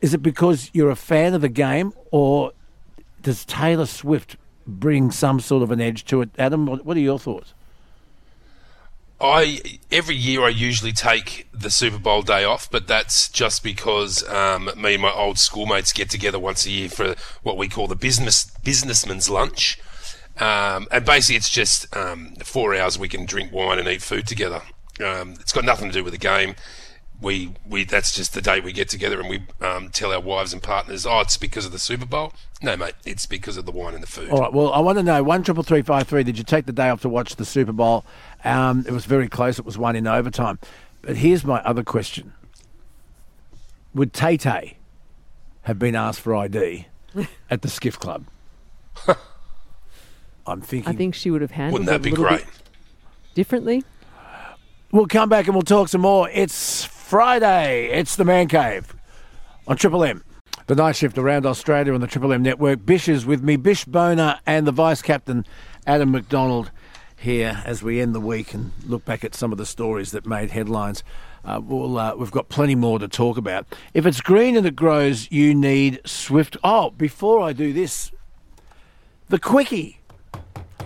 Is it because you're a fan of the game, or does Taylor Swift bring some sort of an edge to it? Adam, what what are your thoughts? I every year I usually take the Super Bowl day off, but that's just because um, me and my old schoolmates get together once a year for what we call the business businessman's lunch, um, and basically it's just um, four hours we can drink wine and eat food together. Um, it's got nothing to do with the game. we we that's just the day we get together and we um, tell our wives and partners, oh, it's because of the Super Bowl. No, mate, it's because of the wine and the food. All right. Well, I want to know one triple three five three. Did you take the day off to watch the Super Bowl? Um, it was very close. It was one in overtime. But here's my other question: Would Tay Tay have been asked for ID at the Skiff Club? [laughs] I'm thinking. I think she would have handled Wouldn't it that a be little great? differently. We'll come back and we'll talk some more. It's Friday. It's the Man Cave on Triple M. The night shift around Australia on the Triple M network. Bish is with me, Bish Boner, and the vice captain, Adam McDonald, here as we end the week and look back at some of the stories that made headlines. Uh, we'll, uh, we've got plenty more to talk about. If it's green and it grows, you need swift. Oh, before I do this, the quickie.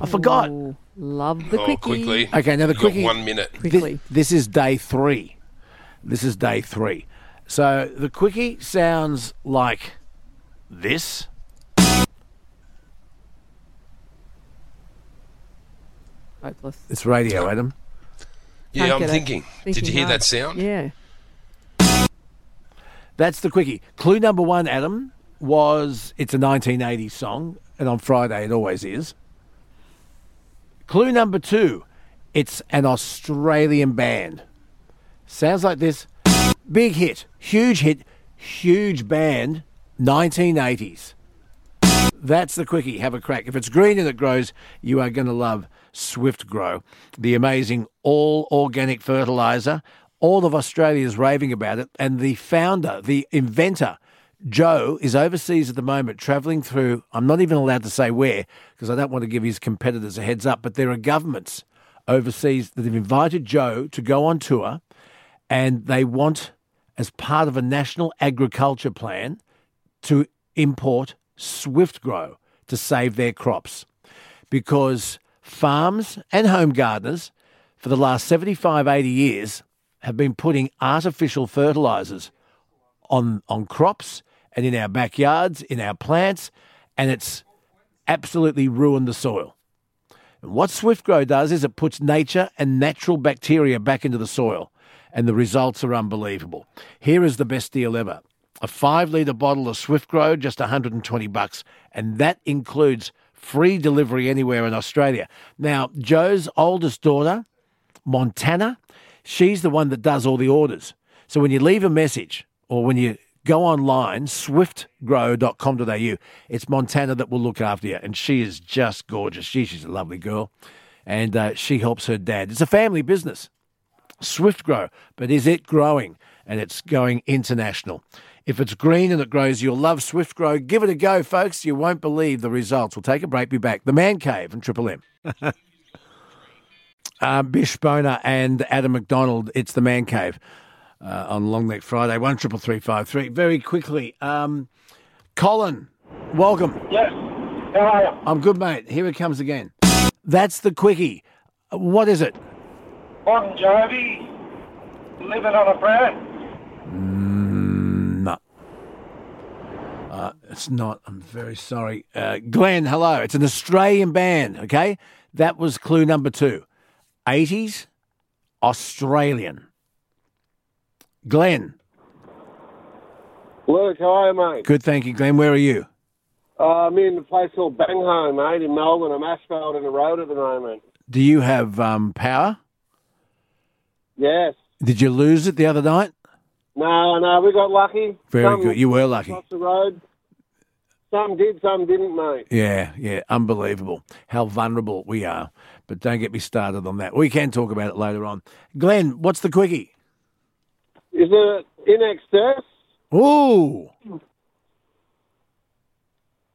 I forgot. Ooh, love the oh, quickie. quickly. Okay, now the You got quickie. one minute. Quickly. Thi- This, is day three. This is day three. So the quickie sounds like this. Hopeless. It's radio, Adam. Yeah, Can't I'm get it. thinking. Did you hear hard. that sound? Yeah. That's the quickie. Clue number one, Adam, was it's a 1980s song, and on Friday it always is. Clue number two, it's an Australian band. Sounds like this. Big hit, huge hit, huge band, 1980s. That's the quickie. Have a crack. If it's green and it grows, you are going to love Swift Grow, the amazing all organic fertilizer. All of Australia is raving about it, and the founder, the inventor, Joe, is overseas at the moment, travelling through. I'm not even allowed to say where because I don't want to give his competitors a heads up, but there are governments overseas that have invited Joe to go on tour, and they want, as part of a national agriculture plan, to import Swift Grow to save their crops because farms and home gardeners for the last 75, 80 years have been putting artificial fertilizers on, on crops and in our backyards, in our plants, and it's absolutely ruined the soil. And what Swift Grow does is it puts nature and natural bacteria back into the soil, and the results are unbelievable. Here is the best deal ever. A five litre bottle of Swift Grow, just 120 bucks, and that includes free delivery anywhere in Australia. Now, Joe's oldest daughter, Montana, she's the one that does all the orders. So when you leave a message or when you go online, swiftgrow.com.au, it's Montana that will look after you. And she is just gorgeous. She, she's a lovely girl. And uh, she helps her dad. It's a family business. Swift Grow, but is it growing? And it's going international. If it's green and it grows, you'll love Swift Grow. Give it a go, folks. You won't believe the results. We'll take a break, be back. The Man Cave and Triple M. [laughs] uh, Bish Boner and Adam McDonald. It's the Man Cave uh, on Long Neck Friday. One triple three five three. Very quickly, um, Colin, welcome. Yes. How are you? I'm good, mate. Here it comes again. That's the quickie. What is it? Bon Jovi. Living on a prayer. No. Uh, it's not. I'm very sorry. Uh, Glenn, hello. It's an Australian band, okay? That was clue number two. 80s, Australian. Glenn. Luke, how are you, mate? Good, thank you, Glenn. Where are you? Uh, I'm in a place called Bangholme, mate, in Melbourne. I'm asphalting a road at the moment. Do you have um, power? Yes. Did you lose it the other night? No, no, we got lucky. Very some good. You were lucky. Across the road. Some did, some didn't, mate. Yeah, yeah, unbelievable how vulnerable we are. But don't get me started on that. We can talk about it later on. Glenn, what's the quickie? Is it in excess? Ooh,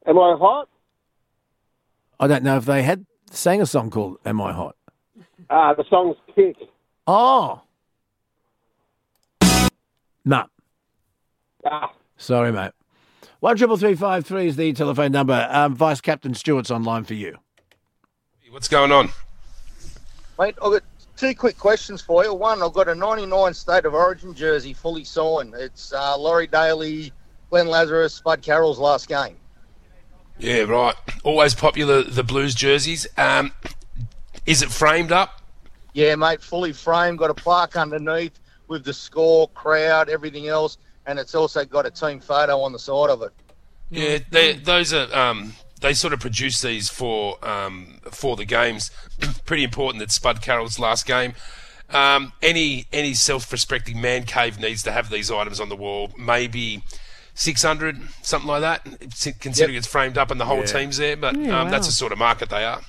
Am I hot? I don't know if they had sang a song called "Am I Hot." Ah, the song's Kick. Oh, no, Ah, sorry, mate. One triple three five three is the telephone number. Um, Vice Captain Stewart's online for you. What's going on? Mate, I've got two quick questions for you. One, I've got a 99 State of Origin jersey fully signed. It's uh, Laurie Daley, Glenn Lazarus, Spud Carroll's last game. Yeah, right. Always popular, the Blues jerseys. Um, is it framed up? Yeah, mate, fully framed, got a plaque underneath. with the score, crowd, everything else, and it's also got a team photo on the side of it. Yeah, they, those are um, they sort of produce these for um, for the games. [clears throat] Pretty important that Spud Carroll's last game. Um, any any self-respecting man cave needs to have these items on the wall. Maybe six hundred, something like that. Considering it's framed up and the whole Yeah. team's there, but Yeah, um, that's the sort of market they are.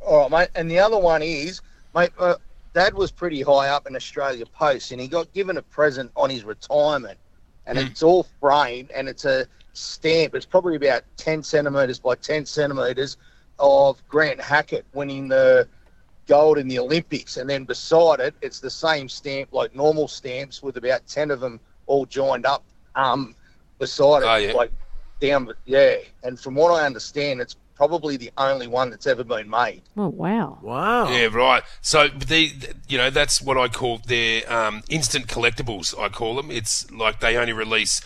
All right, mate. And the other one is, mate, uh, Dad was pretty high up in Australia Post, and he got given a present on his retirement, and it's all framed, and it's a stamp. It's probably about ten centimeters by ten centimeters of Grant Hackett winning the gold in the Olympics, and then beside it, it's the same stamp, like normal stamps, with about ten of them all joined up um, beside it, Oh, yeah. like down. Yeah, and from what I understand, it's probably the only one that's ever been made. Oh wow. Wow. Yeah, right. So the, you know, that's what I call their um, instant collectibles. I call them. It's like they only release,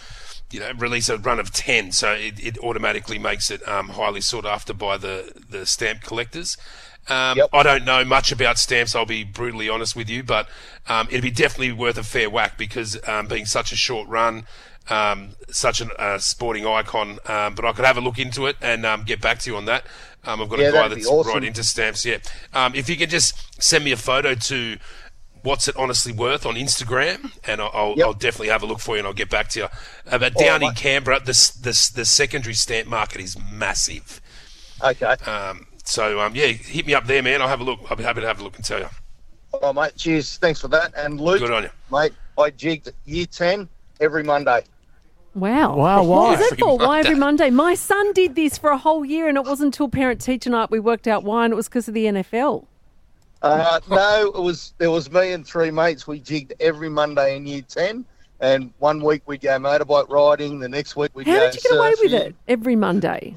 you know, release a run of ten, so it, it automatically makes it um, highly sought after by the the stamp collectors. Um, Yep. I don't know much about stamps. I'll be brutally honest with you, but um, it'd be definitely worth a fair whack because um, being such a short run. Um, such a uh, sporting icon, um, but I could have a look into it and um, get back to you on that. Um, I've got Yeah, a guy that's awesome. right into stamps. Yeah, um, if you could just send me a photo to what's it honestly worth on Instagram, and I'll, I'll, Yep. I'll definitely have a look for you, and I'll get back to you. Uh, but down right, in. Canberra, the, s- the the secondary stamp market is massive. Okay. Um, so um, yeah, hit me up there, man. I'll have a look. I'll be happy to have a look and tell you. All right, mate. Cheers. Thanks for that. And Luke, Good on you. mate, I jigged year 10 every Monday. Wow. Wow, What why? was that Every for? Why every Monday. Monday? My son did this for a whole year, and it wasn't until parent teacher night we worked out why, and it was because of the NFL. Uh, no, it was there was me and three mates. We jigged every Monday in year 10. And one week we'd go motorbike riding. The next week we'd How go did you get away with it every Monday?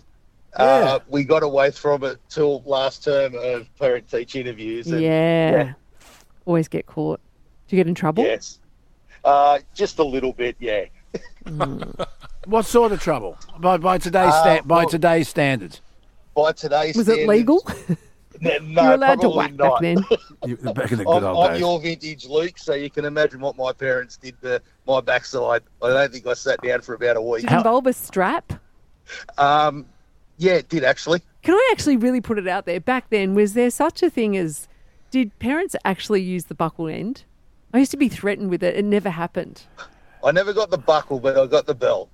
Uh, we got away from it till last term of parent teacher interviews. And, Yeah. Always get caught. Do you get in trouble? Yes. Uh, just a little bit, yeah. What sort of trouble? By by today's Uh, sta- by well- today's standards. By today's Was it legal? No, no, You're allowed to whack not. back then. [laughs] You, back in the I'm, good old I'm days. your vintage Luke, so you can imagine what my parents did to my backside. I don't think I sat down for about a week. Did it involve a strap? Um, yeah, it did actually. Can I actually really put it out there? Back then, was there such a thing as did parents actually use the buckle end? I used to be threatened with it. It never happened. I never got the buckle, but I got the belt.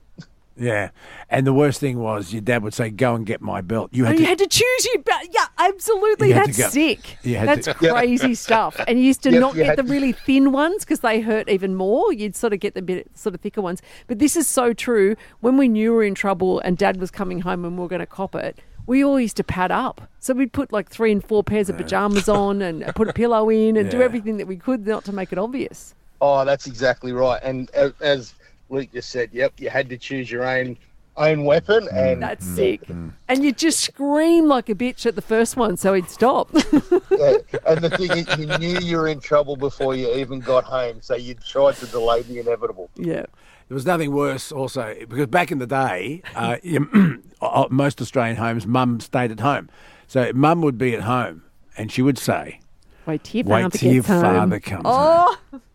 Yeah, and the worst thing was your dad would say, "Go and get my belt." You Oh, had you to. had to choose your belt. Yeah, absolutely. You That's sick. you That's to- Yep. crazy stuff. And you used to [laughs] Yep, not get the to- really [laughs] thin ones because they hurt even more. You'd sort of get the bit sort of thicker ones. But this is so true. When we knew we were in trouble and Dad was coming home and we were going to cop it, we all used to pad up. So we'd put like three and four pairs of pajamas on and [laughs] put a pillow in and do everything that we could not to make it obvious. Oh, that's exactly right. And as, as Luke just said, yep, you had to choose your own own weapon, and That's sick. And you just scream like a bitch at the first one so he'd stop. [laughs] yeah, and the thing is, [laughs] you knew you were in trouble before you even got home, so you tried to delay the inevitable. yeah. There was nothing worse, also, because back in the day, uh, [clears throat] uh, most Australian homes, mum stayed at home. So mum would be at home, and she would say, Wait till your "Wait father till your home. father comes home. [laughs]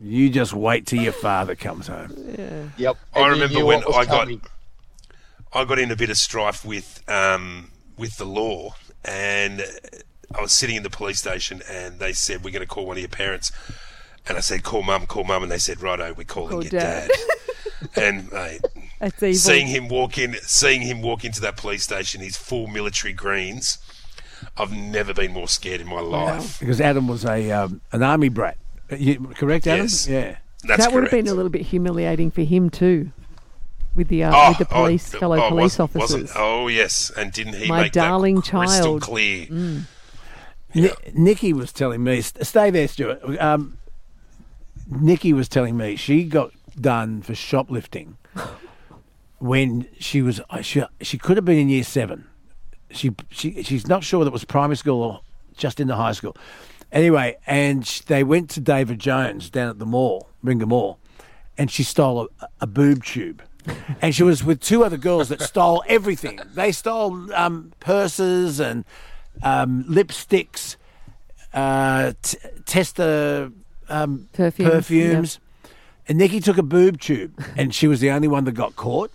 You just wait till your father comes home." Yep. I and you remember when what was I got- coming. I got in a bit of strife with um, with the law, and I was sitting in the police station, and they said we're going to call one of your parents, and I said call mum, call mum, and they said righto, we're calling Call your dad. dad. [laughs] and mate, that's evil. seeing him walk in, seeing him walk into that police station, his full military greens. I've never been more scared in my life. Because Adam was a um, an army brat. Uh, You, correct, Adam? Yes. Yeah. That's that would have been a little bit humiliating for him too, with the uh, Oh, with the oh, police oh, fellow oh, police wasn't- officers. wasn't- oh yes, and didn't he My make darling that crystal child. Mm. clear? Ni- Nikki was telling me, stay there, Stuart. Um, Nikki was telling me she got done for shoplifting when she was uh, she, she could have been in year seven. She she she's not sure that it was primary school or just in the high school. Anyway, and sh- they went to David Jones down at the mall, Ringa Mall, and she stole a, a boob tube. [laughs] And she was with two other girls that stole everything. They stole um, purses and um, lipsticks, uh, t- tester um, Perfumes, perfumes. And Nikki took a boob tube, and she was the only one that got caught.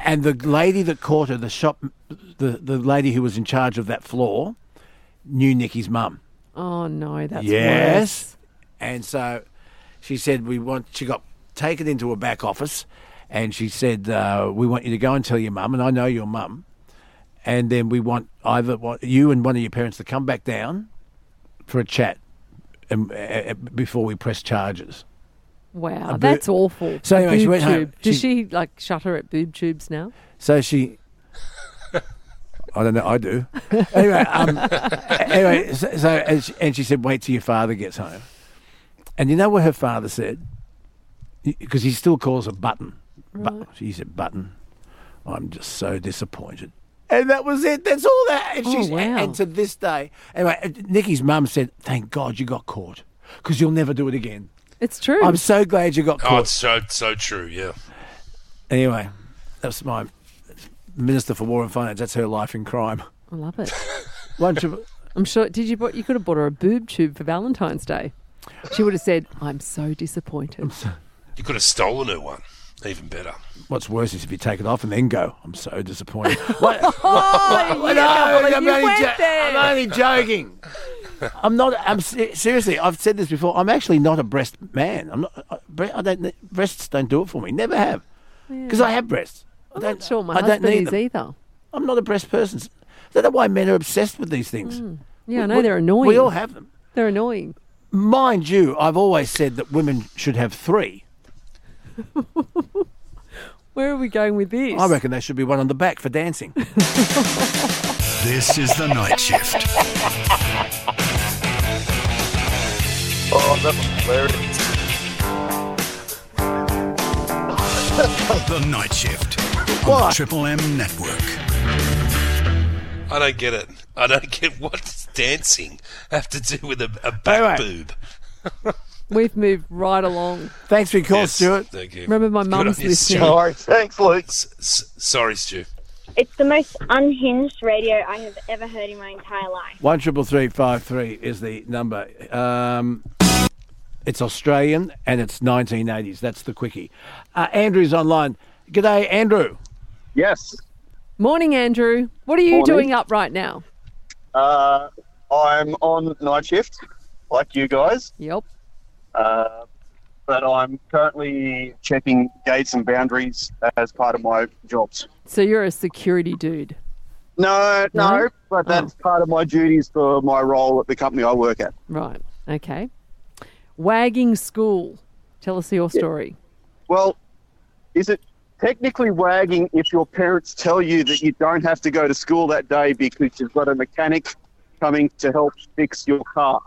And the lady that caught her, the shop, the, the lady who was in charge of that floor, knew Nikki's mum. Oh no, that's yes. worse. And so she said, we want, she got taken into a back office and she said, uh, we want you to go and tell your mum, and I know your mum. And then we want either you and one of your parents to come back down for a chat um, uh, before we press charges. Wow, that's awful. So anyway, she boob went home. tube. Does She- she like shut her at boob tubes now? So she. I don't know. I do. Anyway, um, anyway, so, so and, she, and she said, "Wait till your father gets home." And you know what her father said? Because he still calls her Button. But she said, "Button, I'm just so disappointed." And that was it. That's all that. And, Oh, wow. and to this day, anyway, Nikki's mum said, "Thank God you got caught, because you'll never do it again." It's true. I'm so glad you got caught. Oh, caught. it's so so true. Yeah. Anyway, that's my minister for war and finance. That's her life in crime. I love it. [laughs] One triple- [laughs] I'm sure. Did you? bought- You could have bought her a boob tube for Valentine's Day. She would have said, "I'm so disappointed." You could have stolen her one. Even better. What's worse is if you take it off and then go, I'm so disappointed. [laughs] what? Oh, What? yeah, I'm, only jo- I'm only joking. I'm not. I'm seriously. I've said this before. I'm actually not a breast man. I'm not. I, I don't. Breasts don't do it for me. Never have. Because I have breasts. I I'm don't, not sure my I don't need is them. either. I'm not a breast person. Is that know why men are obsessed with these things. Mm. Yeah, I know We- they're annoying. We all have them. They're annoying. Mind you, I've always said that women should have three. [laughs] Where are we going with this? I reckon there should be one on the back for dancing. [laughs] This is the night shift. Oh, that was hilarious. The night shift. On What? the Triple M network. I don't get it. I don't [laughs] get what does dancing have to do with a, a back Anyway. boob. [laughs] We've moved right along. Thanks for your call, Yes, Stuart. Thank you. Remember, my Good mum's listening. Sorry, thanks, Luke. S- s- sorry, Stu. It's the most unhinged radio I have ever heard in my entire life. One triple three five three is the number. Um, it's Australian and it's 1980s. That's the quickie. Uh, Andrew's online. G'day, Andrew. Yes. Morning, Andrew. What are you Morning. doing up right now? Uh, I'm on night shift, like you guys, Yep. uh, but I'm currently checking gates and boundaries as part of my jobs. So you're a security dude. No, no, No? but that's part of my duties for my role at the company I work at. Right. Okay. Wagging school. Tell us your story. Well, is it technically wagging if your parents tell you that you don't have to go to school that day because you've got a mechanic coming to help fix your car?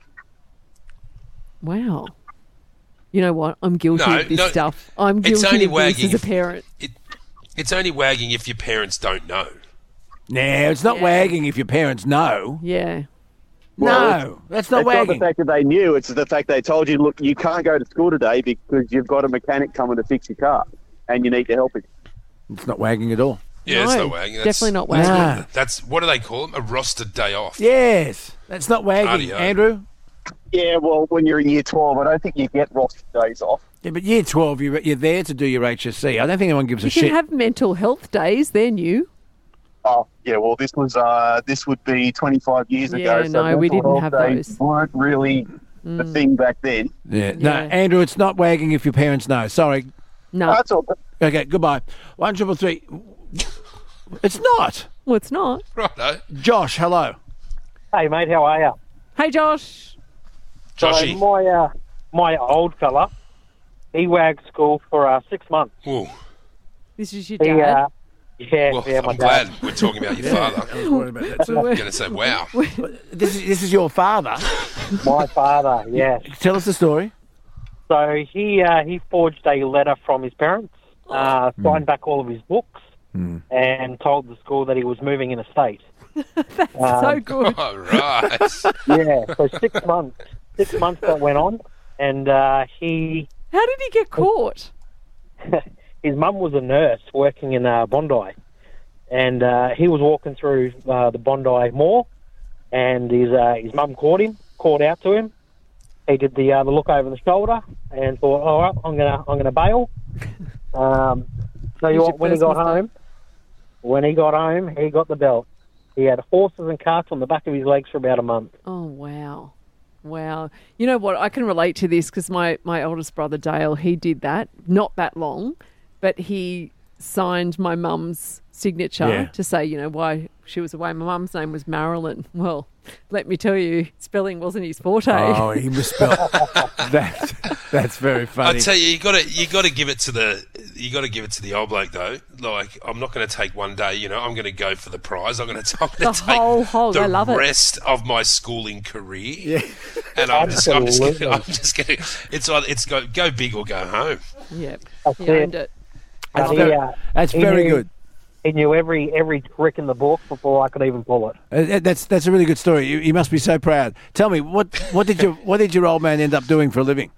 Wow. You know what? I'm guilty No, of this no, stuff. I'm it's guilty only of this as a if- parent. It's only wagging if your parents don't know. Nah, it's not Yeah. wagging if your parents know. Yeah. no, that's not it's wagging. not the fact that they knew; it's the fact they told you, "Look, you can't go to school today because you've got a mechanic coming to fix your car, and you need to help him." It's not wagging at all. Yeah, it's not wagging. That's, definitely not that's wagging. what- That's what do they call them? A rostered day off. Yes, that's not wagging, Cardio. Andrew. Yeah, well, when you're in year twelve, I don't think you get roster days off. Yeah, but year 12, you're, you're there to do your HSC. I don't think anyone gives a shit. You shit. can have mental health days. They're new. Oh, yeah. Well, this was uh, this would be 25 years Yeah, ago. so no, we didn't have days those. Weren't really the thing back then. yeah. No, Andrew, it's not wagging if your parents know. Sorry. No. That's all. Okay, goodbye. One triple three. It's not. well, it's not. Righto. Josh, hello. Hey mate, how are you? Hey, Josh. Joshy. So my uh, my old fella, he wagged school for uh, six months. Ooh. This is your He, dad. uh, yeah, Well, yeah, I'm dad. glad we're talking about your father. I was worried about that. We were- I'm going to say, wow. This is, this is your father. My father, yes. Tell us the story. So he uh, he forged a letter from his parents, uh, signed back all of his books, and told the school that he was moving in a state. [laughs] that's so good. All right. Yeah, so six months, six months that went on, and uh, he How did he get caught? [laughs] his mum was a nurse working in uh, Bondi, and uh, he was walking through uh, the Bondi Mall, and his uh, his mum caught him, called out to him, he did the uh, the look over the shoulder and thought, all right, I'm gonna I'm gonna bail. [laughs] Um, so you what, when he got mistake. home, when he got home, he got the belt. He had horses and carts on the back of his legs for about a month. Oh wow, wow! You know what? I can relate to this because my my oldest brother Dale, he did that not that long, but he signed my mum's signature Yeah. to say, you know, why she was away. My mum's name was Marilyn. [laughs] Well, let me tell you, spelling wasn't his forte. Oh, he misspelled. [laughs] that, that's very funny. I tell you, you got to you got to give it to the you got to give it to the old bloke though. Like I'm not going to take one day. You know, I'm going to go for the prize. I'm going [laughs] to I'm The going to take whole hog, the I love it. rest of my schooling career. Yeah. And I'm just I'm just gonna, I'm just going it's either it's go go big or go home. Yep, That's he it. owned it. That's But very- uh, that's very knew- good. He knew every every trick in the book before I could even pull it. Uh, That's that's a really good story. You, you must be so proud. Tell me what what did your what did your old man end up doing for a living?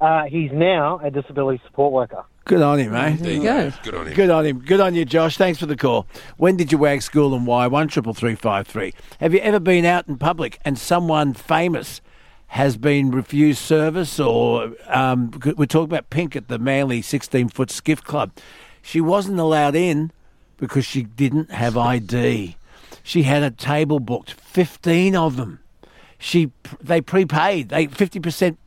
Uh, he's now a disability support worker. Good on him, eh? There you go. Good on him. Good on him. Good on you, Josh. Thanks for the call. When did you wag school and why? One triple three five three. Have you ever been out in public and someone famous has been refused service, or um, we're talking about Pink at the Manly sixteen foot skiff club. She wasn't allowed in because she didn't have ID. She had a table booked, fifteen of them. She they prepaid. They fifty percent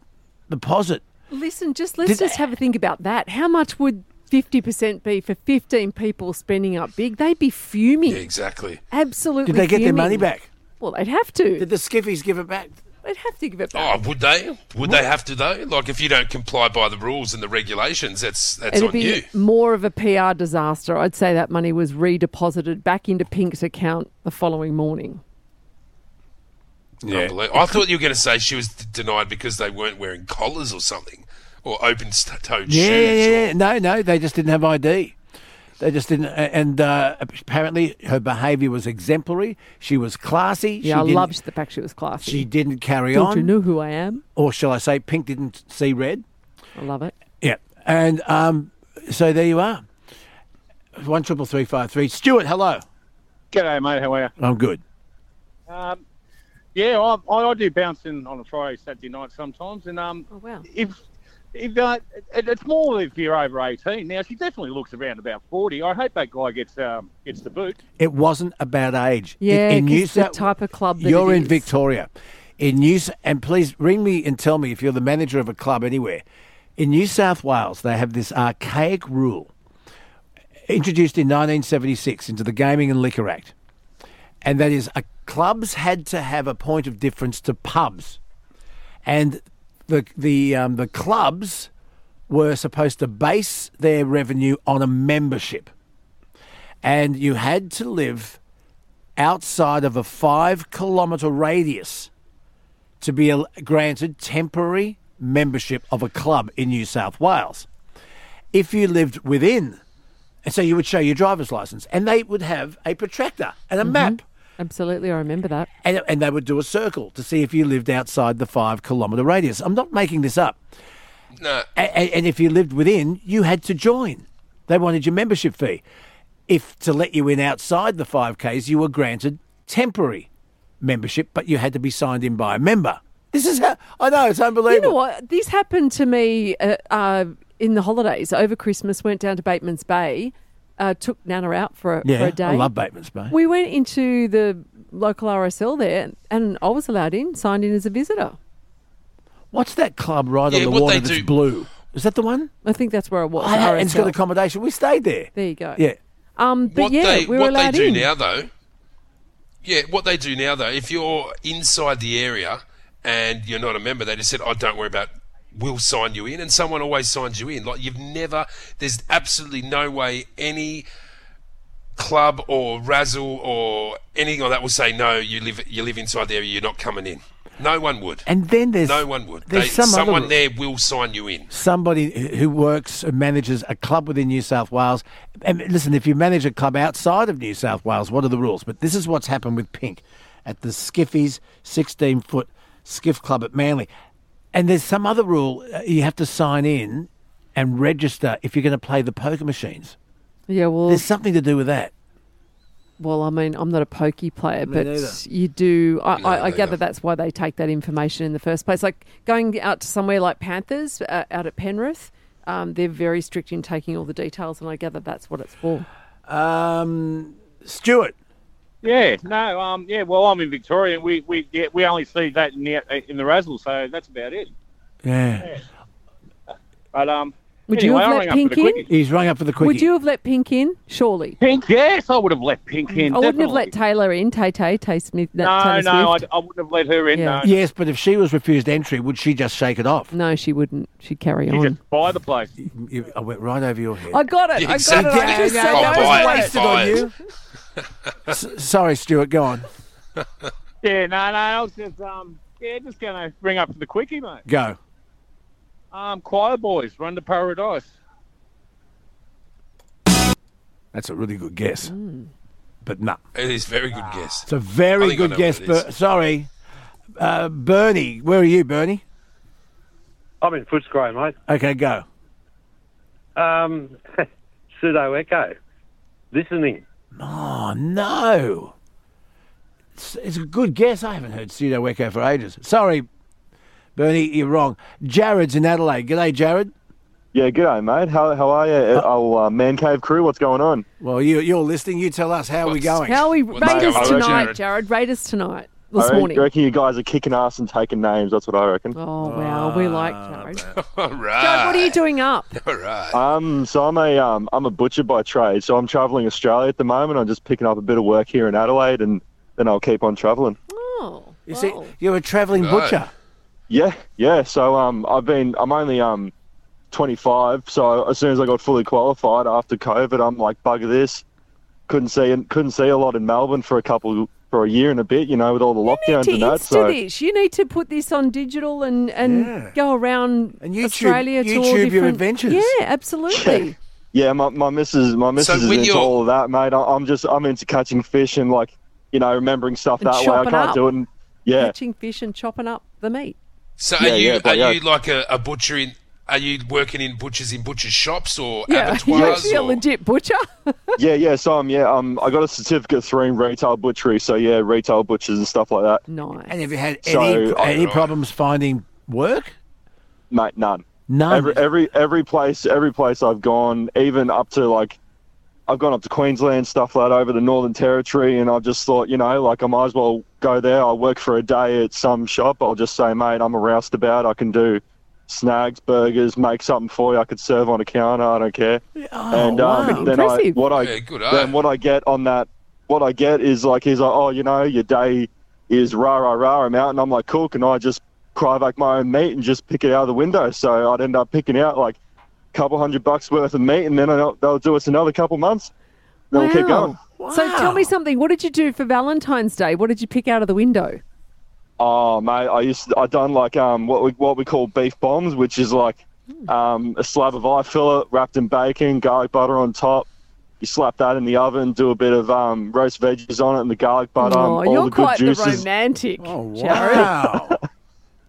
deposit. Listen, just let's Did- just have a think about that. How much would fifty percent be for fifteen people spending up big? They'd be fuming. Yeah, exactly. Absolutely. Did they get their money back? Well, they'd have to. Did the skiffies give it back? They'd have to give it back. Oh, would they? Would they have to though? Like if you don't comply by the rules and the regulations, that's that's It'd on be you. more of a PR disaster. I'd say that money was redeposited back into Pink's account the following morning. Unbelievable. I thought you were going to say she was denied because they weren't wearing collars or something, or open-toed Yeah, shoes. yeah, yeah. No, no, they just didn't have ID. They just didn't, and uh, apparently her behaviour was exemplary. She was classy. Yeah, I she didn't- loved the fact she was classy. She didn't carry Don't on, you know who I am? or shall I say, Pink didn't see red. I love it. Yeah, and um, so there you are. One triple three five three. Stuart, hello. G'day, mate. How are you? I'm good. Um, yeah, I, I, I do bouncing on a Friday, Saturday night sometimes, and um, oh wow, if if uh, it's more if you're over eighteen. Now she definitely looks around about forty. I hope that guy gets um, gets the boot. It wasn't about age. In- Yeah, in 'cause New the type of club that you're it in is. Victoria. In New S- and please ring me and tell me if you're the manager of a club anywhere. In New South Wales, they have this archaic rule introduced in 1976 into the Gaming and Liquor Act, and that is a clubs had to have a point of difference to pubs, and the the um, the clubs were supposed to base their revenue on a membership, and you had to live outside of a five kilometre radius to be granted temporary membership of a club in New South Wales. If you lived within, and so you would show your driver's license, and they would have a protractor and a map. Absolutely, I remember that. And, and they would do a circle to see if you lived outside the five kilometre radius. I'm not making this up. No. And, and if you lived within, you had to join. They wanted your membership fee. If to let you in outside the 5Ks, you were granted temporary membership, but you had to be signed in by a member. This is how I know it's unbelievable. You know what? This happened to me uh, uh, in the holidays over Christmas. Went down to Bateman's Bay, uh, took Nana out for a, for Yeah, a day. I love Bateman's Bay. We went into the local RSL there, and I was allowed in, signed in as a visitor. What's that club right Yeah, on the water that's do- blue? Is that the one? I think that's where it was. I had, and it's got accommodation. We stayed there. There you go. Yeah. Um, but what yeah, they we were what allowed they do in. now though, yeah, what they do now though, if you're inside the area and you're not a member, they just said, "Oh, don't worry about." We'll sign you in, and someone always signs you in. Like you've never, there's absolutely no way any club or razzle or anything like that will say no. You live, you live inside there. You're not coming in. No one would. And then there's no one would. there's They, some other- someone there will sign you in. somebody who works and manages a club within New South Wales. And listen, if you manage a club outside of New South Wales, what are the rules? But this is what's happened with Pink at the Skiffies 16 foot skiff club at Manly. And there's some other rule uh, you have to sign in and register if you're going to play the poker machines. Yeah, well, There's something to do with that. Well, I mean, I'm not a pokey player, Me but neither. you do. I, No, I, I neither. gather that's why they take that information in the first place. Like going out to somewhere like Panthers uh, out at Penrith, um, they're very strict in taking all the details, and I gather that's what it's for. Um, Stuart. Yeah, no, um, yeah. Well, I'm in Victoria, and we we yeah, we only see that in the in the razzle, so that's about it. Yeah. But um, Would you have let rang up for Pink in? He's rung up for the quickie. Would you have let Pink in? Surely. Pink, yes, I would have let Pink in. I wouldn't have let Taylor in. Tay Tay Tay Smith. No, Taylor no, I, Swift. I wouldn't have let her in. Yeah. No, Yes, but if she was refused entry, would she just shake it off? No, she wouldn't. She'd carry on. you on. just buy the place. You- I went right over your head. I got it. Yeah, I got exactly. it. I just Yeah, said yeah, that was wasted on you. S- sorry, Stuart. Go on. [laughs] Yeah, no, no, I was just um, yeah, just gonna bring up for the quickie, mate. Go. Um, Choirboys, run to paradise. That's a really good guess. Hmm. But no. It is a very good guess. It's a very good guess. what it is. But sorry, uh, Bernie. Where are you, Bernie? I'm in Footscray, mate. Okay, go. Um, [laughs] pseudo echo. Listening. Oh no. It's, it's a good guess. I haven't heard pseudo echo for ages. Sorry, Bernie. You're wrong. Jared's in Adelaide. G'day, Jared. Yeah, g'day, mate. How, how are you? Oh, uh, Man Cave crew, what's going on? Well, you, you're listening. You tell us how are we going. How are we What's rate us going on, tonight, Jared? Jared? Rate us tonight. This I reckon- morning. reckon you guys are kicking ass and taking names. That's what I reckon. Oh wow, we like Jared. [laughs] All right. Jared, what are you doing up? [laughs] All right. Um, so I'm a um, I'm a butcher by trade. So I'm travelling Australia at the moment. I'm just picking up a bit of work here in Adelaide, and then I'll keep on travelling. Oh, You see, wow. you're a travelling Right. butcher. Yeah, yeah. So um, I've been I'm only um 25. So as soon as I got fully qualified after COVID, I'm like bugger this. Couldn't see couldn't see a lot in Melbourne for a couple for a year and a bit. You know, with all the lockdowns to and that. Insta So this. You need to put this on digital and, and Yeah. go around And YouTube- Australia to all YouTube your different adventures. Yeah, absolutely. [laughs] Yeah, my my missus my missus is into you're- all of that, mate. I, I'm just I'm into catching fish and like you know remembering stuff And that way. I can't up. do it. And, yeah, Catching fish and chopping up the meat. So Yeah, are you yeah, but are yeah. you like a, a butcher in? Are you working in butchers in butchers shops or Yeah, you're abattoirs? actually a legit butcher. [laughs] yeah, yeah. So um, yeah, um, I got a certificate three in retail butchery. So yeah, retail butchers and stuff like that, nice. And have you had So, any I- any right. problems finding work? mate. None. None. Every every every place every place I've gone, even up to like. I've gone up to Queensland, stuff like that, over the Northern Territory, and I've just thought, you know, like I might as well go there. I'll work for a day at some shop. I'll just say, mate, I'm a roustabout. I can do snags, burgers, make something for you. I could serve on a counter. I don't care. Oh, and um, wow. then I what I Yeah, good eye. then what I get on that what I get is like he's like oh you know your day is rah rah rah I'm out and I'm like cool can I just cry cryovac my own meat and just pick it out of the window so I'd end up picking out like a couple hundred bucks worth of meat and then I'll, they'll do us another couple months then we'll keep Wow. going So tell me something. What did you do for Valentine's Day? What did you pick out of the window? Oh mate I used to, I done like um what we what we call beef bombs which is like um a slab of eye fillet wrapped in bacon garlic butter on top. You slap that in the oven, do a bit of um, roast veggies on it, and the garlic butter, oh, all you're the good quite the juices. romantic, Oh, Jared. wow. [laughs]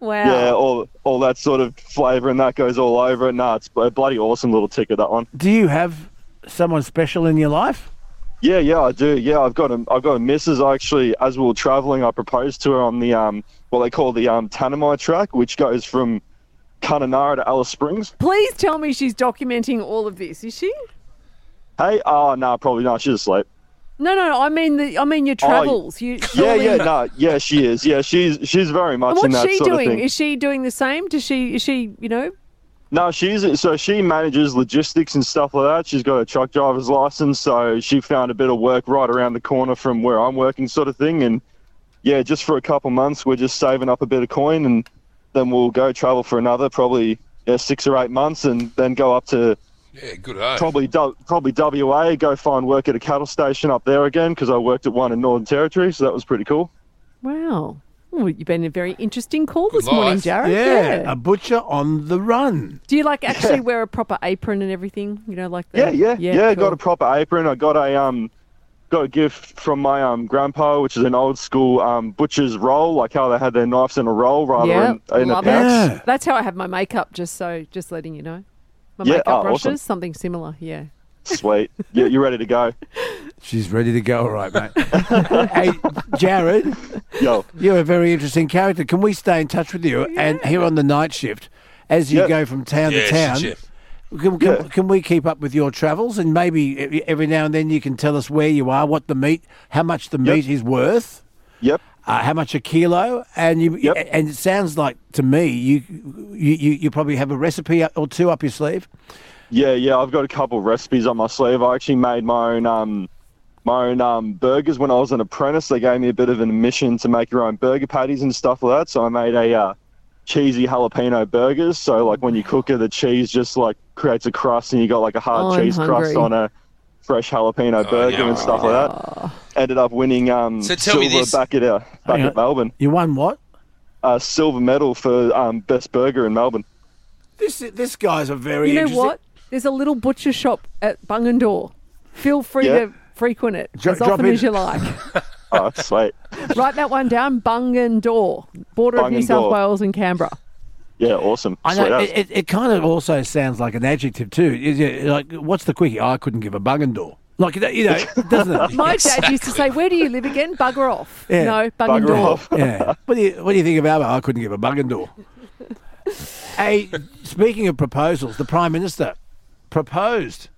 Wow. Yeah, all all that sort of flavour and that goes all over it. No, it's a bloody awesome little ticket that one. Do you have someone special in your life? Yeah, yeah, I do. Yeah, I've got a I've got a missus. Actually, as we were travelling, I proposed to her on the um what they call the um Tanami track, which goes from Kununurra to Alice Springs. Please tell me she's documenting all of this. Is she? Hey, oh no, probably not. She's asleep. No, no. I mean the. I mean your Oh, travels. you. Yeah, surely- yeah, no, yeah, she is. Yeah, she's she's very much And in what's that she sort doing? of thing. Is she doing the same? Does she? Is she? You know? No, she's so she manages logistics and stuff like that. She's got a truck driver's license, so she found a bit of work right around the corner from where I'm working, sort of thing. And yeah, just for a couple months, we're just saving up a bit of coin, and then we'll go travel for another probably yeah, six or eight months, and then go up to Yeah, good eye. probably probably WA, go find work at a cattle station up there again because I worked at one in Northern Territory, so that was pretty cool. Wow. Well, you've been a very interesting call Good this morning. Jared. Yeah, a butcher on the run. Do you like actually wear a proper apron and everything? You know, like the, Yeah, yeah, yeah. cool. Got a proper apron. I got a um, got a gift from my um grandpa, which is an old school um butcher's roll, like how they had their knives in a roll rather Yeah, than in a pouch. Yeah. That's how I have my makeup. Just so, just letting you know, my Yeah, makeup oh, brushes, awesome. something similar. Yeah. Sweet. Yeah, you ready to go? She's ready to go, all right, mate. [laughs] hey, Jared. Yo. You're a very interesting character. Can we stay in touch with you? And here on the night shift, as you Yeah. go from town Yeah, to town, shit. can, can, can we keep up with your travels? And maybe every now and then you can tell us where you are, what the meat, how much the meat is worth. Yep. Uh, how much a kilo? And you yep. and it sounds like to me you you you, you probably have a recipe or two up your sleeve. Yeah, yeah, I've got a couple of recipes on my sleeve. I actually made my own um, my own um, burgers when I was an apprentice. They gave me a bit of an admission to make your own burger patties and stuff like that. So I made a uh, cheesy jalapeno burgers. So like when you cook it, the cheese just like creates a crust, and you got like a hard Oh, cheese crust on a fresh jalapeno burger and stuff like that. Ended up winning um, So tell me silver this- back at uh, back Hang at Melbourne. You won what? Uh, silver medal for um, best burger in Melbourne. This this guy's a very You know interesting. what? There's a little butcher shop at Bungendore. Feel free Yeah. to frequent it Dro- as often in. as you like. [laughs] [laughs] Oh, sweet. Write that one down. Bungendore, border of New South Wales and Canberra. Yeah, awesome. I know it, it, it kind of also sounds like an adjective too. Is it like what's the quickie? I couldn't give a bungendore. Like you know, [laughs] doesn't it? My dad used to say, "Where do you live again? Bugger off." Yeah. No, Bugger Bungendore. off. yeah. What do you What do you think about it? I couldn't give a bungendore. hey, speaking of proposals, the Prime Minister proposed.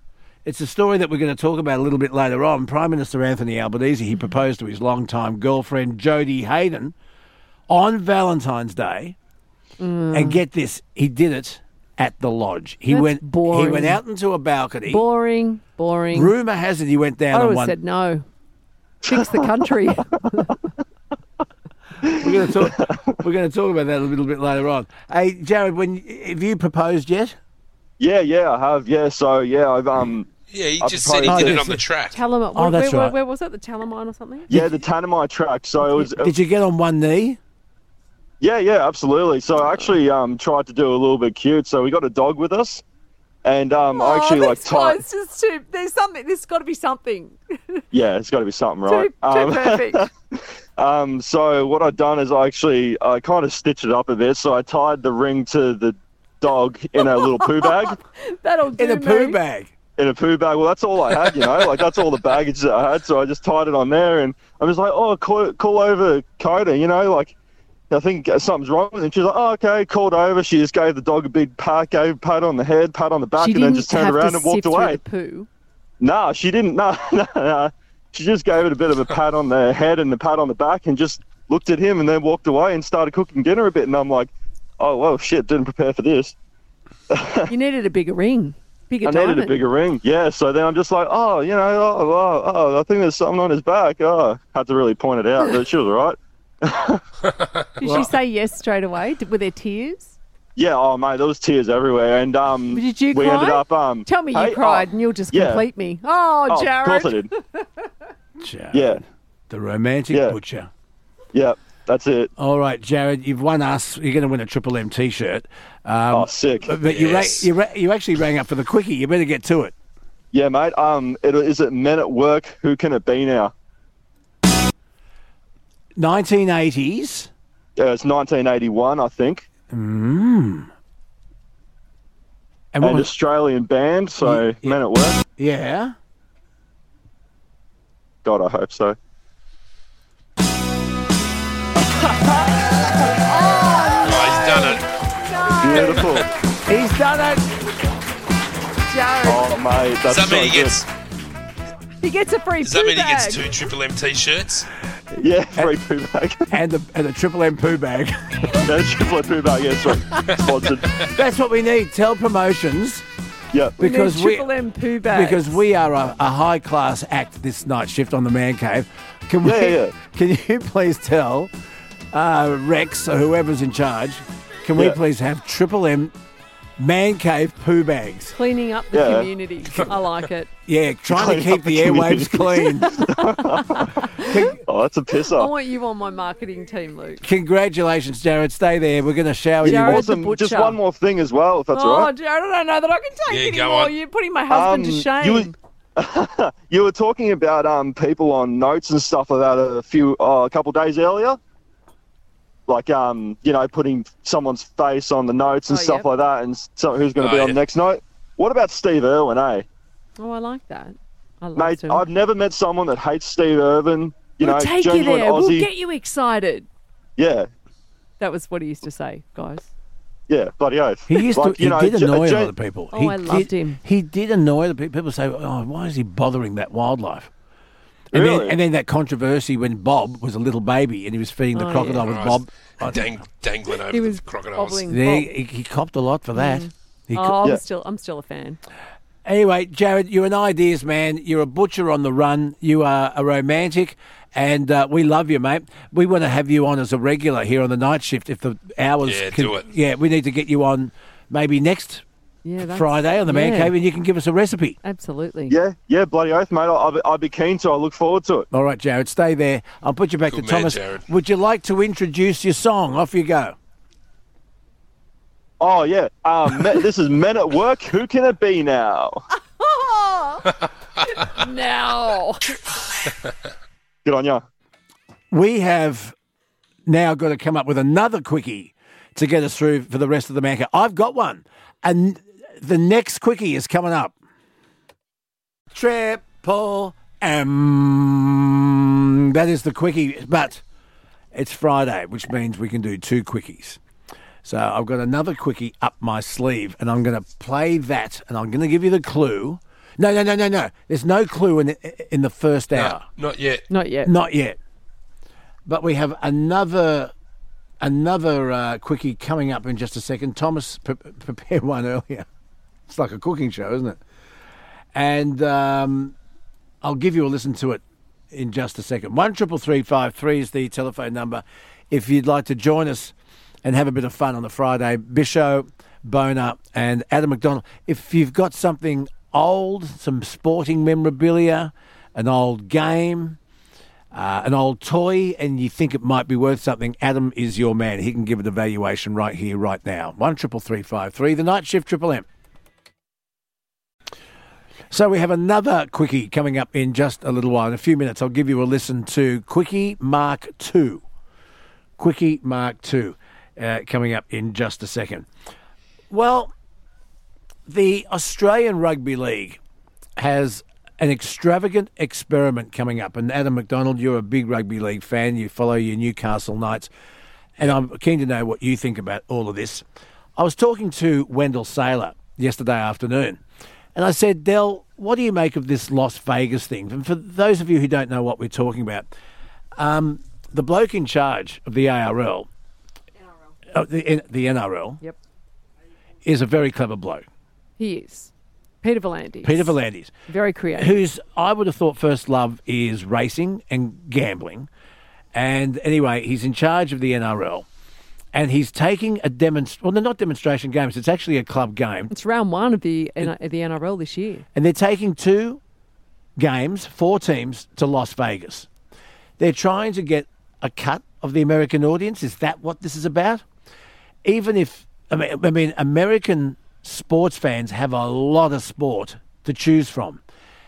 It's a story that we're going to talk about a little bit later on. Prime Minister Anthony Albanese he hmm. proposed to his longtime girlfriend Jodie Haydon on Valentine's Day, hmm. and get this, he did it at the lodge. He That's went. He went out into a balcony. Boring, boring. Rumor has it he went down I always one. said no. Fix the country. [laughs] We're going to talk. we're going to talk about that a little bit later on. Hey, Jared, when have you proposed yet? Yeah, yeah, I have. Yeah, so yeah, I've um. Yeah, he I just said he proposed- did it on the track. Talamine. Oh, where, that's where, right. where was it? The Talamine or something? Yeah, the Tanami track. So it was. Did you get on one knee? Yeah, yeah, absolutely. So I actually um tried to do a little bit cute. So we got a dog with us, and um I actually oh, like this tied. guy's just too. There's something. There's got to be something. [laughs] Yeah, it's got to be something, right? too um, perfect. [laughs] um, so what I'd done is I actually I kind of stitched it up a bit. So I tied the ring to the dog in a little poo bag. [laughs] That'll do In a poo bag. in a poo bag. Well, that's all I had, you know. Like that's all the baggage that I had. So I just tied it on there, and I was like, "Oh, call, call over Coda," you know, like. I think something's wrong with him. She's like, oh, okay, called over. She just gave the dog a big pat, gave a pat on the head, pat on the back, She and then just turned around to and walked away. through the poo. Nah, she didn't. [laughs] Nah, nah, nah. She just gave it a bit of a pat on the head and a pat on the back and just looked at him and then walked away and started cooking dinner a bit. And I'm like, oh, well, shit, didn't prepare for this. [laughs] You needed a bigger ring, bigger I diamond. needed a bigger ring. Yeah, so then I'm just like, oh, you know, oh, oh, oh, I think there's something on his back. Oh, had to really point it out, but she was right. [laughs] Did she say yes straight away? Did, were there tears? Yeah, oh, mate, there was tears everywhere. And um, Did you we cry? ended up. Um, Tell me hey, you cried, oh, and you'll just yeah. complete me. Oh, Oh, Jared. of course I did. [laughs] Jared, Yeah, the romantic Yeah. butcher. yeah, that's it. All right, Jared, you've won us. You're going to win a Triple M T-shirt. Um, Oh, sick. But, but you, ra- you, ra- you actually rang up for the quickie. You better get to it. Yeah, mate. Um, it, is it men at work? Who can it be now? 1980s. Yeah, it's 1981, I think. Mm. And An Australian band, so Ye- men at work. yeah. God, I hope so. Oh, Beautiful. He's done it. Jared. Oh, mate, Does that's that so mean he good. gets? He gets a free Does that poo mean he bag. gets two Triple M T-shirts? Yeah, free poo bag. And the, and the Triple M poo bag. [laughs] That's triple M poo bag. Yeah, sorry. Sponsored. That's what we need. Tell promotions. Yeah. We need Because we, triple M poo bags. because we are a, a high class act this night shift on the Man Cave. Can we? Yeah, yeah, yeah. [laughs] Can you please tell uh, Rex or whoever's in charge? Can we Yeah. please have Triple M Man Cave poo bags? cleaning up the Yeah. community. I like it. [laughs] Yeah, trying to Clean up keep the, the airwaves clean. [laughs] Oh, that's a I pisser. I want you on my marketing team, Luke. Congratulations, Jared. Stay there. We're going to shower Jared, you. the Awesome. Just butcher. one more thing as well, if that's oh, all right. Jared, I don't know that I can take Yeah, it go anymore. on. You're putting my husband to Um, shame. you- [laughs] You were talking about um people on notes and stuff like that a few oh, a couple days earlier. Like um, you know, putting someone's face on the notes and Oh, stuff yep. like that, and so who's going to Oh, be on yeah. the next note. What about Steve Irwin, eh? Oh, I like that. I love Mate, to. I've never met someone that hates Steve Irwin. You we'll know, take you genuine there. We'll get you excited. Yeah, That was what he used to say, guys. yeah, bloody oath. He used Like, to. you He know, did ge- annoy a gen- lot of people. Oh, he I loved did, him. He did annoy the people. People say, "Oh, why is he bothering that wildlife?" And Really? then, and then that controversy when Bob was a little baby and he was feeding the Oh, crocodile yeah. with Bob. Dang, dangling over He was the crocodiles. bobbling. there, Bob. he, he copped a lot for that. He Oh, I'm Yeah. still, I'm still a fan. Anyway, Jared, you're an ideas man. You're a butcher on the run. You are a romantic, and uh, we love you, mate. We want to have you on as a regular here on the night shift if the hours. Yeah, can- do it. Yeah, we need to get you on maybe next Yeah, Friday on the Man yeah, Cave, and you can give us a recipe. Absolutely. Yeah, yeah, bloody oath, mate. I'll, I'll, be, keen to. I look forward to it. All right, Jared, stay there. I'll put you back Good to man, Thomas. Jared. Would you like to introduce your song? Off you go. Oh yeah, um, me- [laughs] this is Men at Work. Who can it be now? [laughs] now. [laughs] Good on ya. We have now got to come up with another quickie to get us through for the rest of the Man Cave. I've got one, and the next quickie is coming up. Triple M. That is the quickie, but it's Friday, which means we can do two quickies. So I've got another quickie up my sleeve, and I'm going to play that, and I'm going to give you the clue. No, no, no, no, no. There's no clue in in the first hour. No, not yet. Not yet. Not yet. But we have another another uh, quickie coming up in just a second. Thomas pre- prepared one earlier. It's like a cooking show, isn't it? And um, I'll give you a listen to it in just a second. One triple three five three is the telephone number. If you'd like to join us and have a bit of fun on the Friday, Bisho, Boner, and Adam McDonald. If you've got something old, some sporting memorabilia, an old game, uh, an old toy, and you think it might be worth something, Adam is your man. He can give it a valuation right here, right now. One triple three five three. The night shift triple M. So we have another quickie coming up in just a little while. In a few minutes, I'll give you a listen to Quickie Mark Two. Quickie Mark Two, uh, coming up in just a second. Well, the Australian Rugby League has an extravagant experiment coming up. And Adam McDonald, you're a big rugby league fan. You follow your Newcastle Knights. And I'm keen to know what you think about all of this. I was talking to Wendell Sailor yesterday afternoon. And I said, Dell, what do you make of this Las Vegas thing? And for those of you who don't know what we're talking about, um, the bloke in charge of the ARL, uh, the, the NRL, Yep. is a very clever bloke. He is. Peter V'landys. Peter V'landys. Very creative. whose I would have thought first love is racing and gambling. And anyway, he's in charge of the NRL. And he's taking a demonstration. Well, they're not demonstration games. It's actually a club game. It's round one of the N- the NRL this year. And they're taking two games, four teams, to Las Vegas. They're trying to get a cut of the American audience. Is that what this is about? Even if, I mean, I mean American sports fans have a lot of sport to choose from.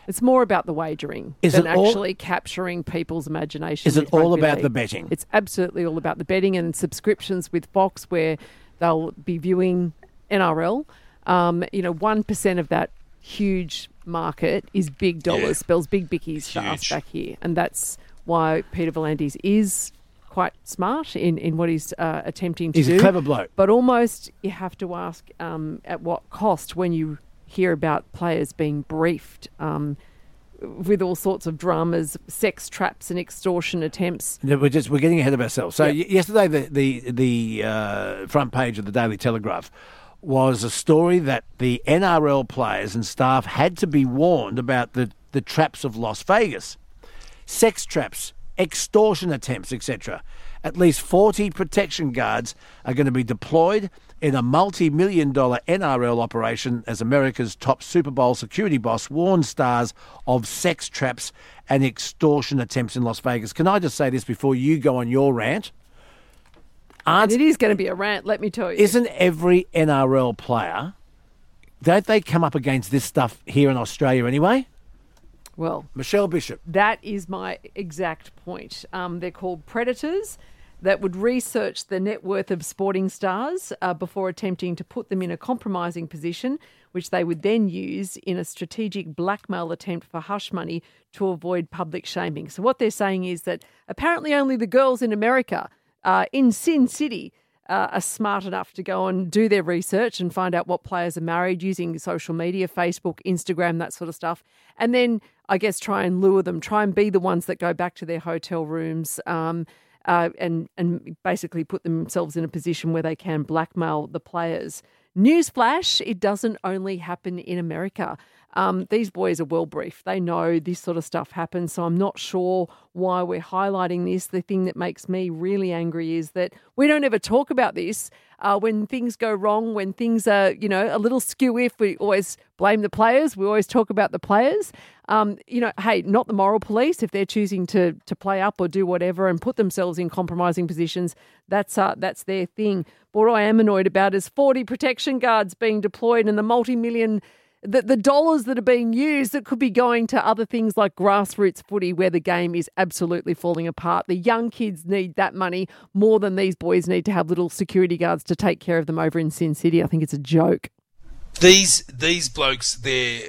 It's more about the wagering Is than it all- actually capturing people's imagination. Is it all about league. the betting? It's absolutely all about the betting and subscriptions with Fox, where they'll be viewing NRL. Um, you know, one percent of that huge market is big dollars. Yeah. Spells big bickies for us back here, and that's why Peter V'landys is quite smart in, in what he's uh, attempting to He's do. He's a clever bloke. But almost you have to ask um, at what cost when you hear about players being briefed um, with all sorts of dramas, sex traps, and extortion attempts. No, We're just we're getting ahead of ourselves. So y- yesterday, the the the uh, front page of the Daily Telegraph was a story that the NRL players and staff had to be warned about the the traps of Las Vegas, sex traps, extortion attempts, etc. At least forty protection guards are going to be deployed in a multi-million dollar NRL operation as America's top Super Bowl security boss warned stars of sex traps and extortion attempts in Las Vegas. Can I just say this before you go on your rant? Aren't, it is going to be a rant, let me tell you. Isn't every NRL player, don't they come up against this stuff here in Australia anyway? Well, Michelle Bishop. That is my exact point. Um, they're called predators that would research the net worth of sporting stars uh, before attempting to put them in a compromising position which they would then use in a strategic blackmail attempt for hush money to avoid public shaming. So, what they're saying is that apparently only the girls in America, uh, in Sin City, uh, are smart enough to go and do their research and find out what players are married using social media, Facebook, Instagram, that sort of stuff. And then I guess try and lure them, try and be the ones that go back to their hotel rooms. Um, uh, and and basically put themselves in a position where they can blackmail the players. Newsflash: It doesn't only happen in America. Um, these boys are well briefed. They know this sort of stuff happens. So I'm not sure why we're highlighting this. The thing that makes me really angry is that we don't ever talk about this. Uh, when things go wrong, when things are, you know, a little skew if, we always blame the players. We always talk about the players. Um, you know, hey, not the moral police. If they're choosing to to play up or do whatever and put themselves in compromising positions, that's uh, that's their thing. But what I am annoyed about is 40 protection guards being deployed and the multi-million the, the dollars that are being used that could be going to other things like grassroots footy where the game is absolutely falling apart. The young kids need that money more than these boys need to have little security guards to take care of them over in Sin City. I think it's a joke. These these blokes, they're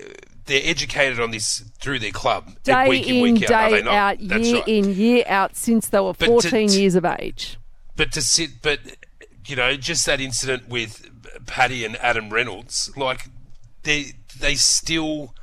they're educated on this through their club Day week in, in, week out. day not? out, That's year right. in, year out since they were But to- 14 years of age. But to sit, but you know, just that incident with Paddy and Adam Reynolds, like they they still,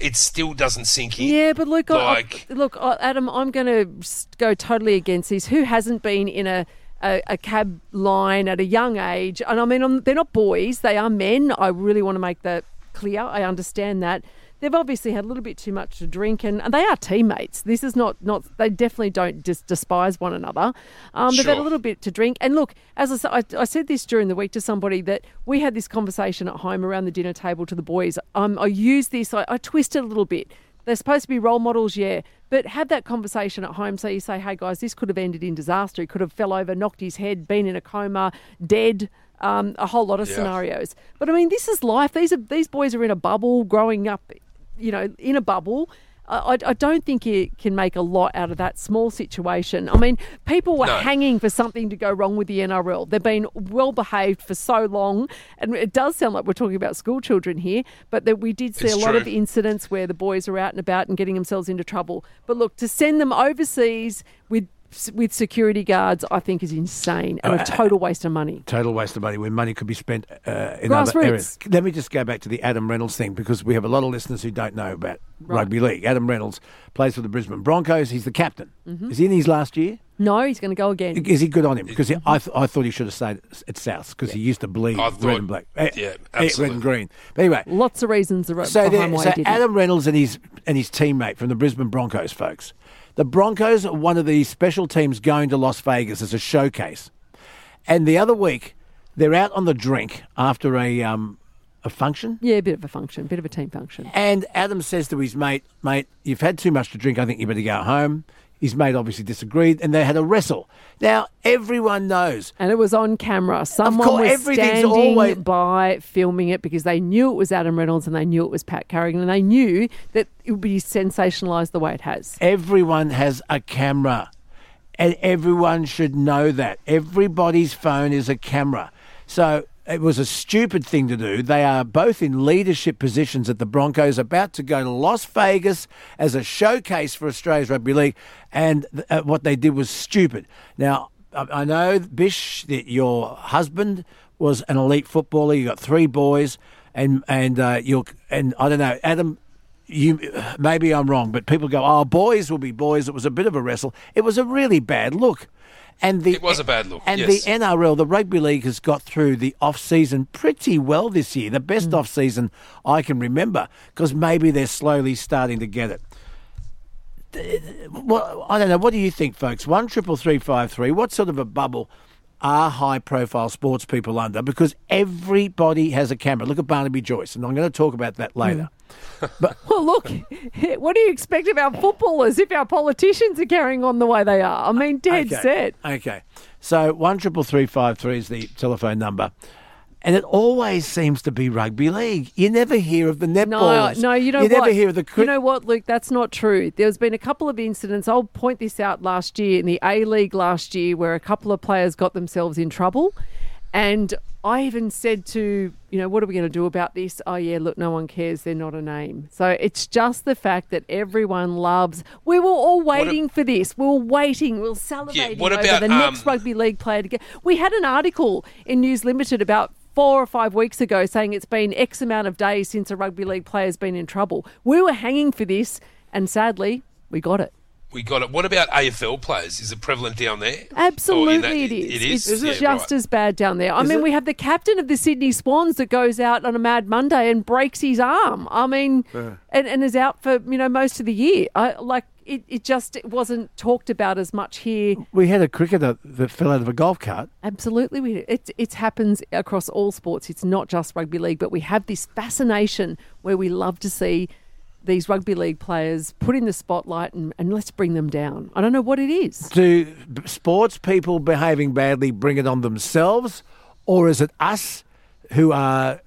it still doesn't sink in. Yeah, but look, I- I- like look, I- Adam, I'm going to go totally against this. Who hasn't been in a a, a cab line at a young age? And I mean, I'm, they're not boys; they are men. I really want to make that clear. I understand that. They've obviously had a little bit too much to drink, and, and they are teammates. This is not not. They definitely don't dis- despise one another. Um, They've had a little bit to drink, and look, as I, I, I said this during the week to somebody that we had this conversation at home around the dinner table to the boys. Um, I used this. I, I twisted a little bit. They're supposed to be role models, yeah, but have that conversation at home. So you say, "Hey guys, this could have ended in disaster. He could have fell over, knocked his head, been in a coma, dead." Um, a whole lot of Yeah. scenarios. But I mean, this is life. These are these boys are in a bubble, growing up, you know, in a bubble. I, I- don't think you can make a lot out of that small situation. I mean, people were No. hanging for something to go wrong with the NRL. They've been well behaved for so long, and it does sound like we're talking about school children here. But that we did see It's a lot of incidents where the boys are out and about and getting themselves into trouble. But look, to send them overseas with with security guards, I think is insane and Uh, a total waste of money. Total waste of money when money could be spent uh, in other areas. Let me just go back to the Adam Reynolds thing because we have a lot of listeners who don't know about Right. rugby league. Adam Reynolds plays for the Brisbane Broncos. He's the captain. Mhm. Is he in his last year? No, he's going to go again. Is he good on him? Because he, I, th- I thought he should have stayed at South because he used to bleed I red and black. Eh, yeah, eh, red and green. But anyway, Lots of reasons are so, there- why so he did it. Adam Reynolds and his and his teammate from the Brisbane Broncos, folks. The Broncos are one of the special teams going to Las Vegas as a showcase, and the other week they're out on the drink after a um, a function. Yeah, a bit of a function, a bit of a team function. And Adam says to his mate, "Mate, you've had too much to drink. I think you better go home." His mate obviously disagreed, and they had a wrestle. Now everyone knows, and it was on camera. Someone course, was standing always- by filming it because they knew it was Adam Reynolds and they knew it was Pat Carrigan and they knew that it would be sensationalised the way it has. everyone has a camera, and everyone should know that everybody's phone is a camera. So it was a stupid thing to do. They are both in leadership positions at the Broncos, about to go to Las Vegas as a showcase for Australia's rugby league, and th- uh, what they did was stupid. Now I, I know Bish that your husband was an elite footballer. You got three boys, and and uh, you're and I don't know Adam you maybe I'm wrong, but people go, "Oh, boys will be boys." It was a bit of a wrestle. It was a really bad look, and the It was a bad look, And yes. the NRL, the rugby league, has got through the off season pretty well this year. The best mm. off season I can remember, because maybe they're slowly starting to get it. Well, I don't know. What do you think, folks? One triple three five three. What sort of a bubble are high profile sports people under? Because everybody has a camera. Look at Barnaby Joyce, and I'm going to talk about that later. [laughs] Well, look, [laughs] what do you expect of our footballers if our politicians are carrying on the way they are? I mean, dead okay. set. Okay. So one triple three five three is the telephone number. And it always seems to be rugby league. You never hear of the No, netballers. no, you know You what? never hear of the You know what, Luke? That's not true. There's been a couple of incidents. I'll point this out last year in the A League last year, where a couple of players got themselves in trouble. And I even said to, you know, what are we going to do about this? Oh, yeah, look, no one cares. They're not a name. So it's just the fact that everyone loves. We were all waiting for this. We were waiting. We were salivating what over about, the next um, rugby league player to get. We had an article in News Limited about four or five weeks ago saying it's been X amount of days since a rugby league player's been in trouble. We were hanging for this, and sadly, we got it. We got it. What about AFL players? Is it prevalent down there? Absolutely, that- it is. It is. It's Yeah, just right. as bad down there. I Is mean, it? we have the captain of the Sydney Swans that goes out on a Mad Monday and breaks his arm. I mean, Yeah. and, and is out for you know most of the year. I like it. It just it wasn't talked about as much here. We had a cricketer that fell out of a golf cart. Absolutely, we it it happens across all sports. It's not just rugby league, but we have this fascination where we love to see these rugby league players put in the spotlight and, and let's bring them down. I don't know what it is. Do sports people behaving badly bring it on themselves, or is it us who are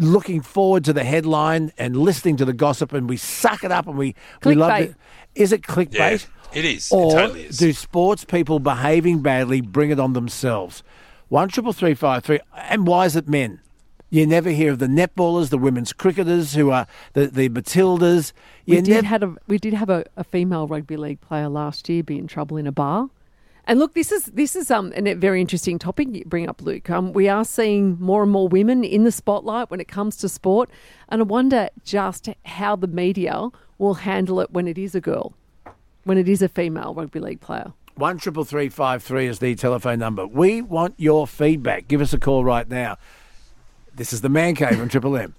looking forward to the headline and listening to the gossip and we suck it up and we, we love it? Is it clickbait? Yeah, it is. It Or totally is. do sports people behaving badly bring it on themselves? One triple three five three. And why is it men? You never hear of the netballers, the women's cricketers who are the, the Matildas. You We did, never, had a, we did have a, a female rugby league player last year be in trouble in a bar. And look, this is this is um, a very interesting topic you bring up, Luke. Um, we are seeing more and more women in the spotlight when it comes to sport, and I wonder just how the media will handle it when it is a girl, when it is a female rugby league player. One triple three five three is the telephone number. We want your feedback. Give us a call right now. This is the Man Cave on Triple M.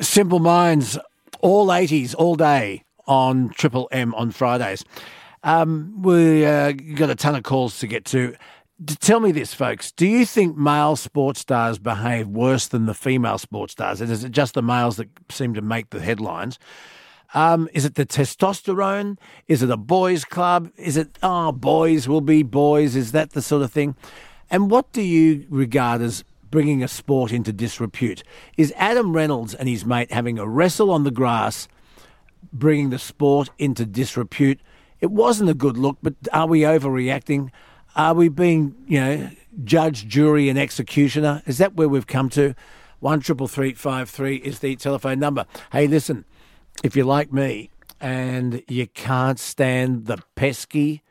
Simple Minds, all eighties, all day on Triple M on Fridays. Um, we uh, got a ton of calls to get to. Tell me this, folks. Do you think male sports stars behave worse than the female sports stars? And is it just the males that seem to make the headlines? Um, is it the testosterone? Is it a boys' club? Is it, oh, boys will be boys? Is that the sort of thing? And what do you regard as bringing a sport into disrepute? Is Adam Reynolds and his mate having a wrestle on the grass bringing the sport into disrepute? It wasn't a good look, but are we overreacting? Are we being, you know, judge, jury, and executioner? Is that where we've come to? One triple three five three is the telephone number. Hey, listen, if you're like me and you can't stand the pesky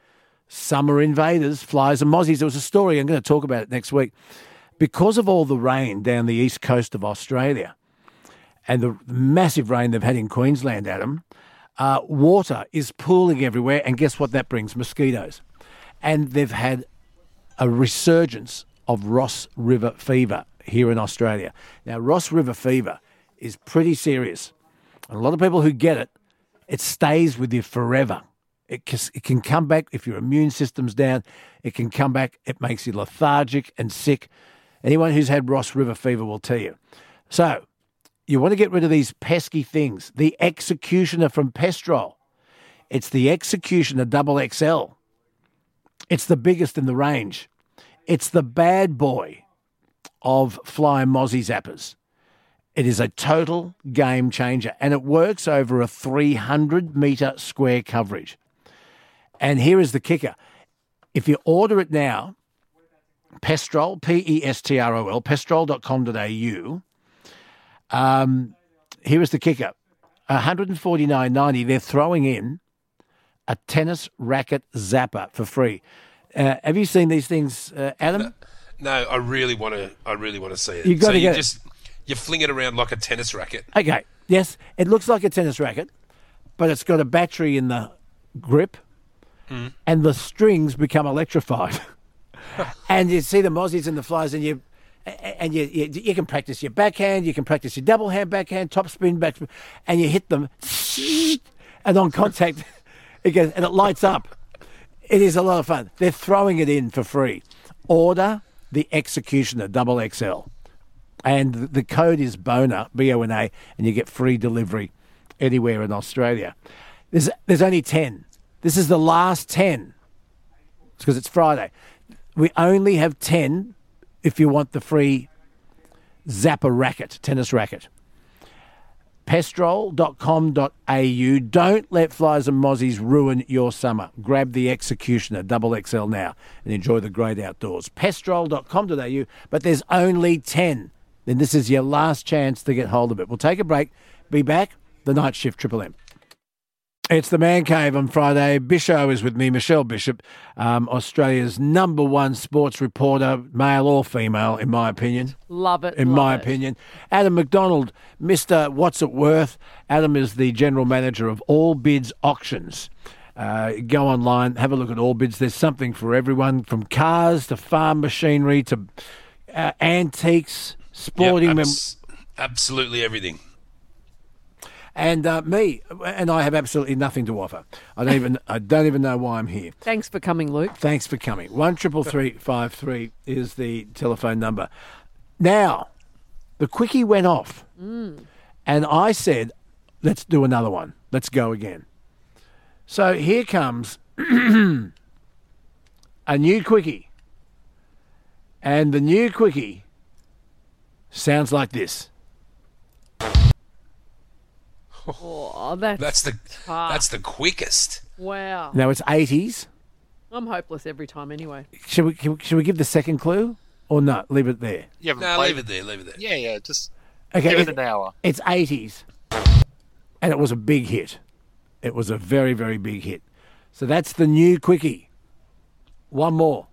summer invaders, flies and mozzies, there was a story. I'm going to talk about it next week. Because of all the rain down the east coast of Australia and the massive rain they've had in Queensland, Adam, uh, water is pooling everywhere. And guess what that brings? Mosquitoes. And they've had a resurgence of Ross River fever here in Australia. Now, Ross River fever is pretty serious. And a lot of people who get it, it stays with you forever. It, cas- it can come back if your immune system's down. It can come back. It makes you lethargic and sick. Anyone who's had Ross River fever will tell you. So, you want to get rid of these pesky things. The Executioner from Pestrol. It's the Executioner Double XL. It's the biggest in the range. It's the bad boy of fly mozzie zappers. It is a total game changer and it works over a 300 metre square coverage. And here is the kicker if you order it now, Pestrol, P E S T R O L, pestrol.com.au, um, here is the kicker 149.90. They're throwing in a tennis racket zapper for free. Uh, have you seen these things, uh, Adam? No, I really want to. I really want to see it. You gotta so you get it. just you fling it around like a tennis racket. Okay. Yes, it looks like a tennis racket, but it's got a battery in the grip, Mm. and the strings become electrified. [laughs] and you see the mozzies and the flies, and you and you, you you can practice your backhand, you can practice your double hand backhand, top spin, back, and you hit them, [laughs] and on contact, [laughs] it goes, and it lights up. It is a lot of fun. They're throwing it in for free. Order the Executioner Double XL and the code is Bona B O N A, and you get free delivery anywhere in Australia. There's there's only ten. This is the last ten. It's because it's Friday. We only have ten if you want the free Zapper racket, tennis racket. Pestrol.com.au. Don't let flies and mozzies ruin your summer. Grab the Executioner Double XL now and enjoy the great outdoors. Pestrol.com.au, but there's only 10. Then this is your last chance to get hold of it. We'll take a break. Be back. The night shift, Triple M. It's the Man Cave on Friday. Bisho is with me, Michelle Bishop, um, Australia's number one sports reporter, male or female, in my opinion. Love it. In love my it. opinion. Adam McDonald, Mr. What's It Worth. Adam is the general manager of All Bids Auctions. Uh, go online, have a look at All Bids. There's something for everyone from cars to farm machinery to uh, antiques, sporting. Yep, mem- absolutely everything. And uh, me, and I have absolutely nothing to offer. I don't even I don't even know why I'm here. Thanks for coming, Luke. Thanks for coming. One triple three five three is the telephone number. Now, the quickie went off, Mm. and I said, "Let's do another one. Let's go again." So here comes [clears throat] a new quickie, and the new quickie sounds like this. Oh, that's, That's the tough. that's the quickest. Wow. Now it's eighties. I'm hopeless every time anyway. Should we, should we- should we give the second clue or not? Leave it there. You haven't No, leave it there. Leave it there. Yeah, yeah. Just Okay, give it it- an hour. It's 80s. And it was a big hit. It was a very, very big hit. So that's the new quickie. One more.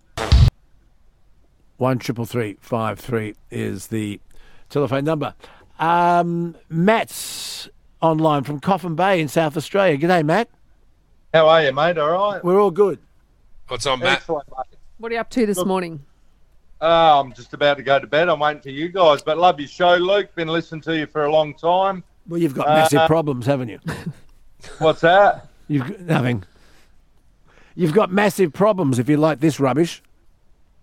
One triple three five three is the telephone number. Um, Matt's online from Coffin Bay in South Australia. G'day, Matt. How are you, mate? All right. We're all good. What's on, Matt? Excellent, mate. What are you up to this morning? Uh, I'm just about to go to bed. I'm waiting for you guys, but love your show, Luke. Been listening to you for a long time. Well, you've got massive Uh, problems, haven't you? [laughs] What's that? You've nothing. You've got massive problems if you like this rubbish.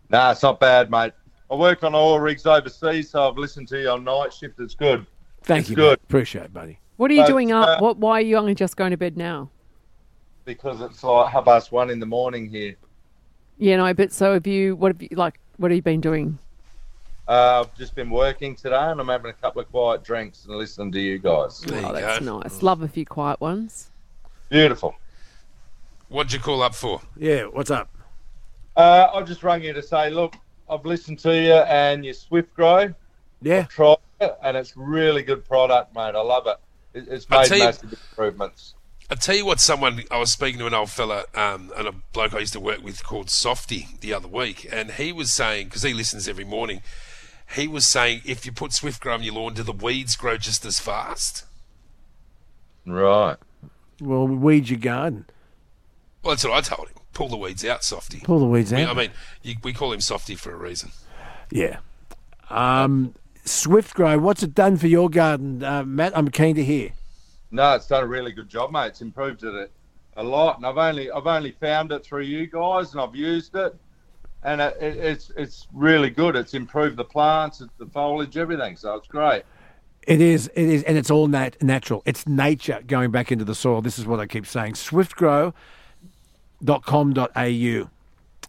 Nah, it's not bad, mate. I work on oil rigs overseas, so I've listened to you on night shift. It's good. Thank It's you. good. mate. Appreciate it, buddy. What are you But, doing up? uh, what? Why are you only just going to bed now? Because it's like half past one in the morning here. Yeah, no. But so have you? What have you like? What have you been doing? Uh, I've just been working today, and I'm having a couple of quiet drinks and listening to you guys. oh, that's nice. Love a few quiet ones. Beautiful. What'd you call up for? Yeah, what's up? Uh, I just rang you to say, look, I've listened to you and your Swift Grow. Yeah. I've tried it, and it's really good product, mate. I love it. It it's I'll made tell you- massive improvements. I tell you what, someone I was speaking to an old fella um, and a bloke I used to work with called Softy the other week, and he was saying because he listens every morning, he was saying if you put Swift Grow on your lawn, do the weeds grow just as fast? Right. Well, weed your garden. Well, that's what I told him. Pull the weeds out, Softy. Pull the weeds We- out. I mean, you, we call him Softy for a reason. Yeah. Um, Swift Grow, what's it done for your garden, uh, Matt? I'm keen to hear. No, it's done a really good job, mate. It's improved it a lot, and I've only I've only found it through you guys, and I've used it, and it, it, it's it's really good. It's improved the plants, the foliage, everything. So it's great. It is, it is, and it's all nat- natural. It's nature going back into the soil. This is what I keep saying. Swiftgrow.com.au,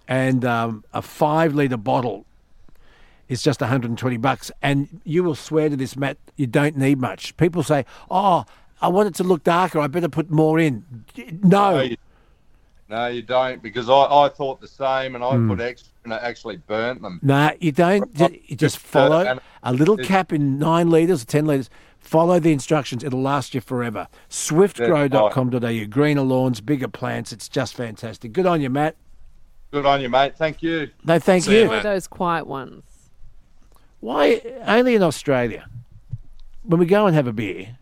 and um, a five litre bottle is just 120 bucks. And you will swear to this, Matt. You don't need much. People say, "Oh, I want it to look darker. I better put more in." No, No, you, no, you don't, because I, I thought the same, and I Hmm. put extra, and it actually burnt them. Nah, you don't. Ju- You just follow and a little cap in nine litres or 10 litres. Follow the instructions. It'll last you forever. Swiftgrow.com.au. Greener lawns, bigger plants. It's just fantastic. Good on you, Matt. Good on you, mate. Thank you. No, thank See you, you. Or those quiet ones. Why only in Australia? When we go and have a beer,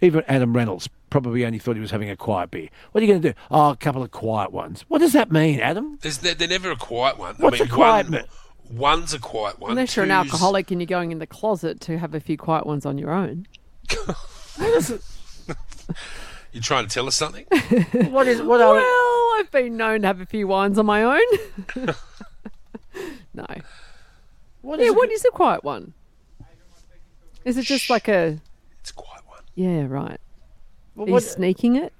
even Adam Reynolds probably only thought he was having a quiet beer. What are you going to do? Oh, a couple of quiet ones. What does that mean, Adam? There's, they're, they're never a quiet one. What's I mean, a quiet one. One's a quiet one. Unless you're an two's- alcoholic and you're going in the closet to have a few quiet ones on your own. [laughs] You're trying to tell us something? [laughs] What is what are Well, I've been known to have a few wines on my own. [laughs] no. What yeah, is it? what is a quiet one? Is it just like a? It's a quiet one. Yeah, right. Well, Are you sneaking it?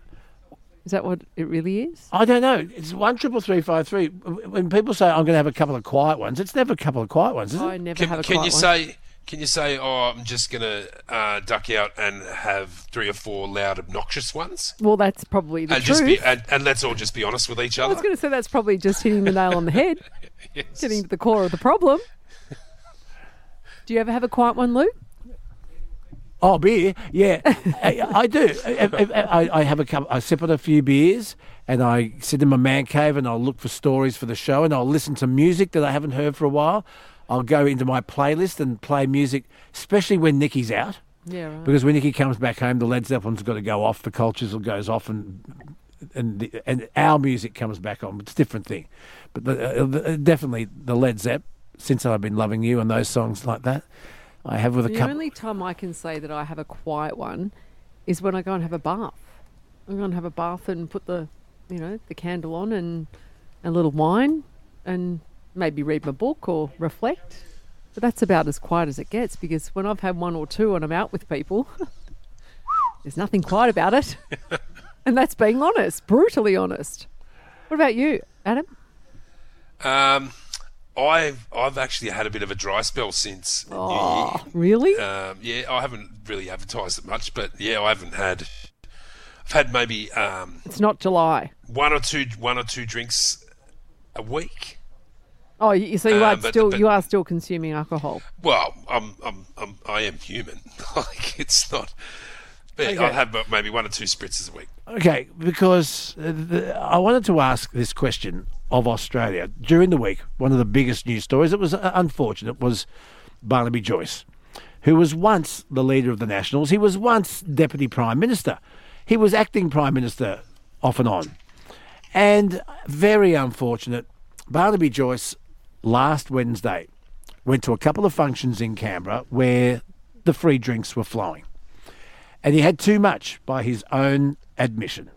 Is that what it really is? I don't know. It's one triple three five three. When people say I'm going to have a couple of quiet ones, it's never a couple of quiet ones, is it? I never Can, have a can quiet you one. say Can you say, "Oh, I'm just gonna uh, duck out and have three or four loud, obnoxious ones," Well, that's probably the and truth. just be and, and let's all just be honest with each other. I other? was going to say that's probably just hitting the nail on the head, [laughs] getting to the core of the problem. Do you ever have a quiet one, Lou? Oh, beer? Yeah, [laughs] I, I do. I, I, I have a couple. I sip on a few beers, and I sit in my man cave, and I'll look for stories for the show, and I'll listen to music that I haven't heard for a while. I'll go into my playlist and play music, especially when Nikki's out. Yeah, right. Because when Nikki comes back home, the Led Zeppelin's got to go off, the Cultures goes off, and and the, and our music comes back on. It's a different thing, but the, uh, the, definitely the Led Zepp. Since I've been loving you and those songs like that, I have with a The couple. only time I can say that I have a quiet one is when I go and have a bath. I'm going to have a bath and put the, you know, the candle on and a little wine and maybe read my book or reflect. But that's about as quiet as it gets because when I've had one or two and I'm out with people, [laughs] there's nothing quiet about it. [laughs] and that's being honest, brutally honest. What about you, Adam? Um, I've I've actually had a bit of a dry spell since Oh, really? Um, yeah, I haven't really advertised it much, but yeah, I haven't had. I've had maybe um, It's not July. one or two one or two drinks a week. Oh, you, so you Um, are but- still but- you are still consuming alcohol. Well, I'm, I'm, I'm I am human. [laughs] like it's not. But Okay. I'll have maybe one or two spritzes a week. Okay, because uh, the, I wanted to ask this question of Australia during the week. One of the biggest news stories that was uh, unfortunate was Barnaby Joyce, who was once the leader of the Nationals. He was once deputy prime minister. He was acting prime minister off and on, and very unfortunate. Barnaby Joyce last Wednesday went to a couple of functions in Canberra where the free drinks were flowing and he had too much by his own admission.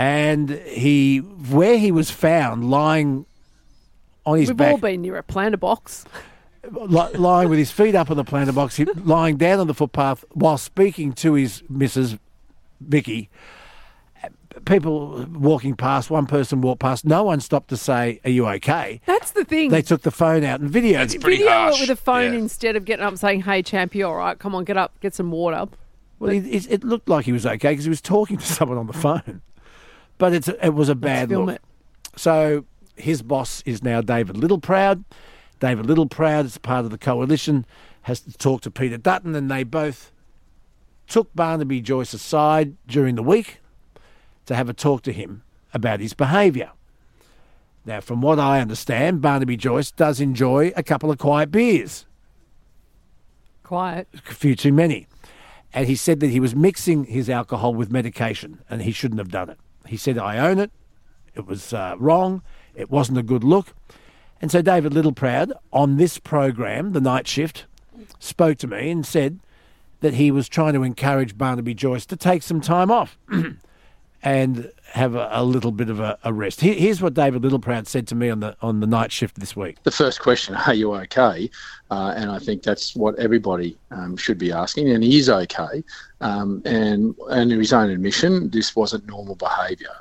And he, where he was found lying on his back. We've back, all been near a planter box. li- lying with his feet up on the planter box, he, lying down on the footpath while speaking to his Mrs. Vicky. People walking past, one person walked past, no one stopped to say, Are you okay? That's the thing. They took the phone out and videoed him. Video it with a phone instead of getting up and saying, "Hey, champ, you all right? Come on, get up, get some water." Well, it, it, it looked like he was okay because he was talking to someone on the phone, but it's it was a bad look. it. So his boss is now David Littleproud. David Littleproud is part of the coalition. Has to talk to Peter Dutton, and they both took Barnaby Joyce aside during the week to have a talk to him about his behaviour. Now, from what I understand, Barnaby Joyce does enjoy a couple of quiet beers Quiet. a few too many. And he said that he was mixing his alcohol with medication and he shouldn't have done it. He said, I own it. It was uh, wrong. It wasn't a good look. And so David Littleproud on this program, The Night Shift, spoke to me and said that he was trying to encourage Barnaby Joyce to take some time off [clears throat] and have a, a little bit of a, a rest. Here- Here's what David Littleproud said to me on the on the night shift this week. the first question, are you okay? Uh, and I think that's what everybody um, should be asking. And he is okay. Um, and, and in his own admission, this wasn't normal behaviour.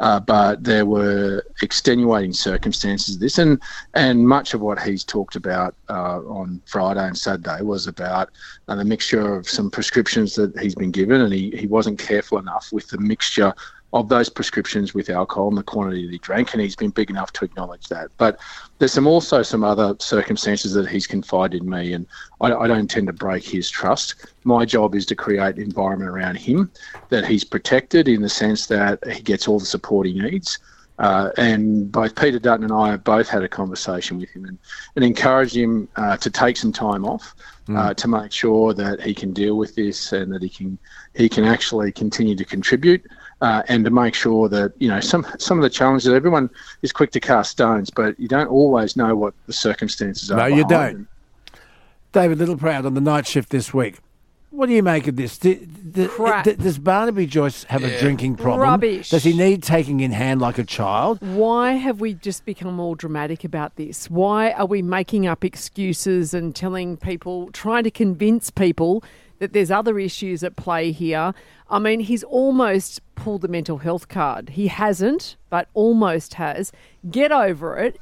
Uh, but there were extenuating circumstances this. And, and much of what he's talked about uh, on Friday and Saturday was about uh, the mixture of some prescriptions that he's been given. And he, he wasn't careful enough with the mixture of those prescriptions with alcohol and the quantity that he drank, and he's been big enough to acknowledge that. But there's some also some other circumstances that he's confided in me, and I, I don't intend to break his trust. My job is to create an environment around him that he's protected in the sense that he gets all the support he needs. Uh, and both Peter Dutton and I have both had a conversation with him and, and encouraged him uh, to take some time off uh, to make sure that he can deal with this and that he can he can actually continue to contribute uh, and to make sure that you know some some of the challenges everyone is quick to cast stones, but you don't always know what the circumstances are. No, you don't. David Littleproud on the night shift this week. What do you make of this? Do- do- Crap. does Barnaby Joyce have a drinking problem? Rubbish. Does he need taking in hand like a child? Why have we just become all dramatic about this? Why are we making up excuses and telling people, trying to convince people that there's other issues at play here? I mean, he's almost pulled the mental health card. He hasn't, but almost has. Get over it.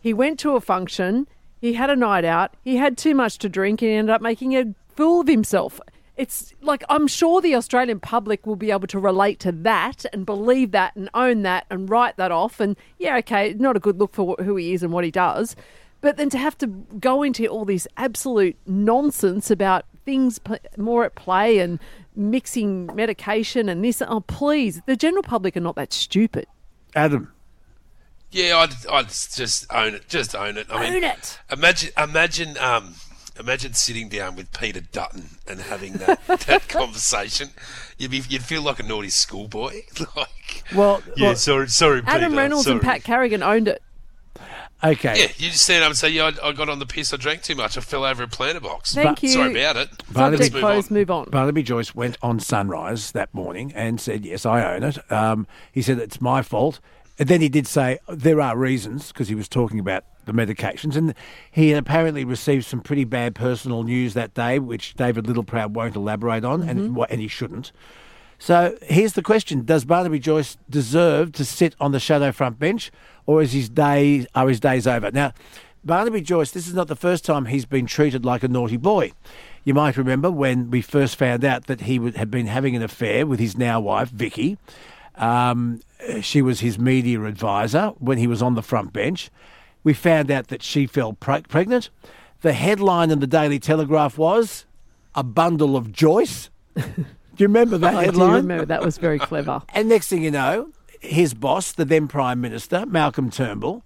He went to a function. He had a night out. He had too much to drink and he ended up making a fool of himself. It's like I'm sure the Australian public will be able to relate to that and believe that and own that and write that off. And yeah, okay, not a good look for who he is and what he does. But then to have to go into all this absolute nonsense about things pl- more at play and mixing medication and this, oh, please, the general public are not that stupid. Adam. Yeah, I'd, I'd just own it. Just own it. I mean, Own it. Imagine, imagine, um, imagine sitting down with Peter Dutton and having that, [laughs] that conversation. You'd be, you'd feel like a naughty schoolboy. [laughs] like, Well, yeah, well, sorry, sorry, Adam Peter, Reynolds and. Pat Carrigan owned it. Okay. Yeah, you just stand up and say, "Yeah, I, I got on the piss. I drank too much. I fell over a planter box." Thank you. Sorry about it. Barnaby- Let's move on. move on. Barnaby Joyce went on Sunrise that morning and said, Yes, I own it. Um, he said, It's my fault. And then he did say, There are reasons, because he was talking about the medications. And he had apparently received some pretty bad personal news that day, which David Littleproud won't elaborate on, and, and he shouldn't. So here's the question: Does Barnaby Joyce deserve to sit on the shadow front bench, or is his day are his days over? Now, Barnaby Joyce, this is not the first time he's been treated like a naughty boy. You might remember when we first found out that he would, had been having an affair with his now wife Vicky. Um, she was his media advisor when he was on the front bench. We found out that she fell pre- pregnant. The headline in the Daily Telegraph was "A bundle of Joyce." [laughs] Do you remember that I do remember that was very clever. [laughs] And next thing you know, his boss, the then Prime Minister, Malcolm Turnbull,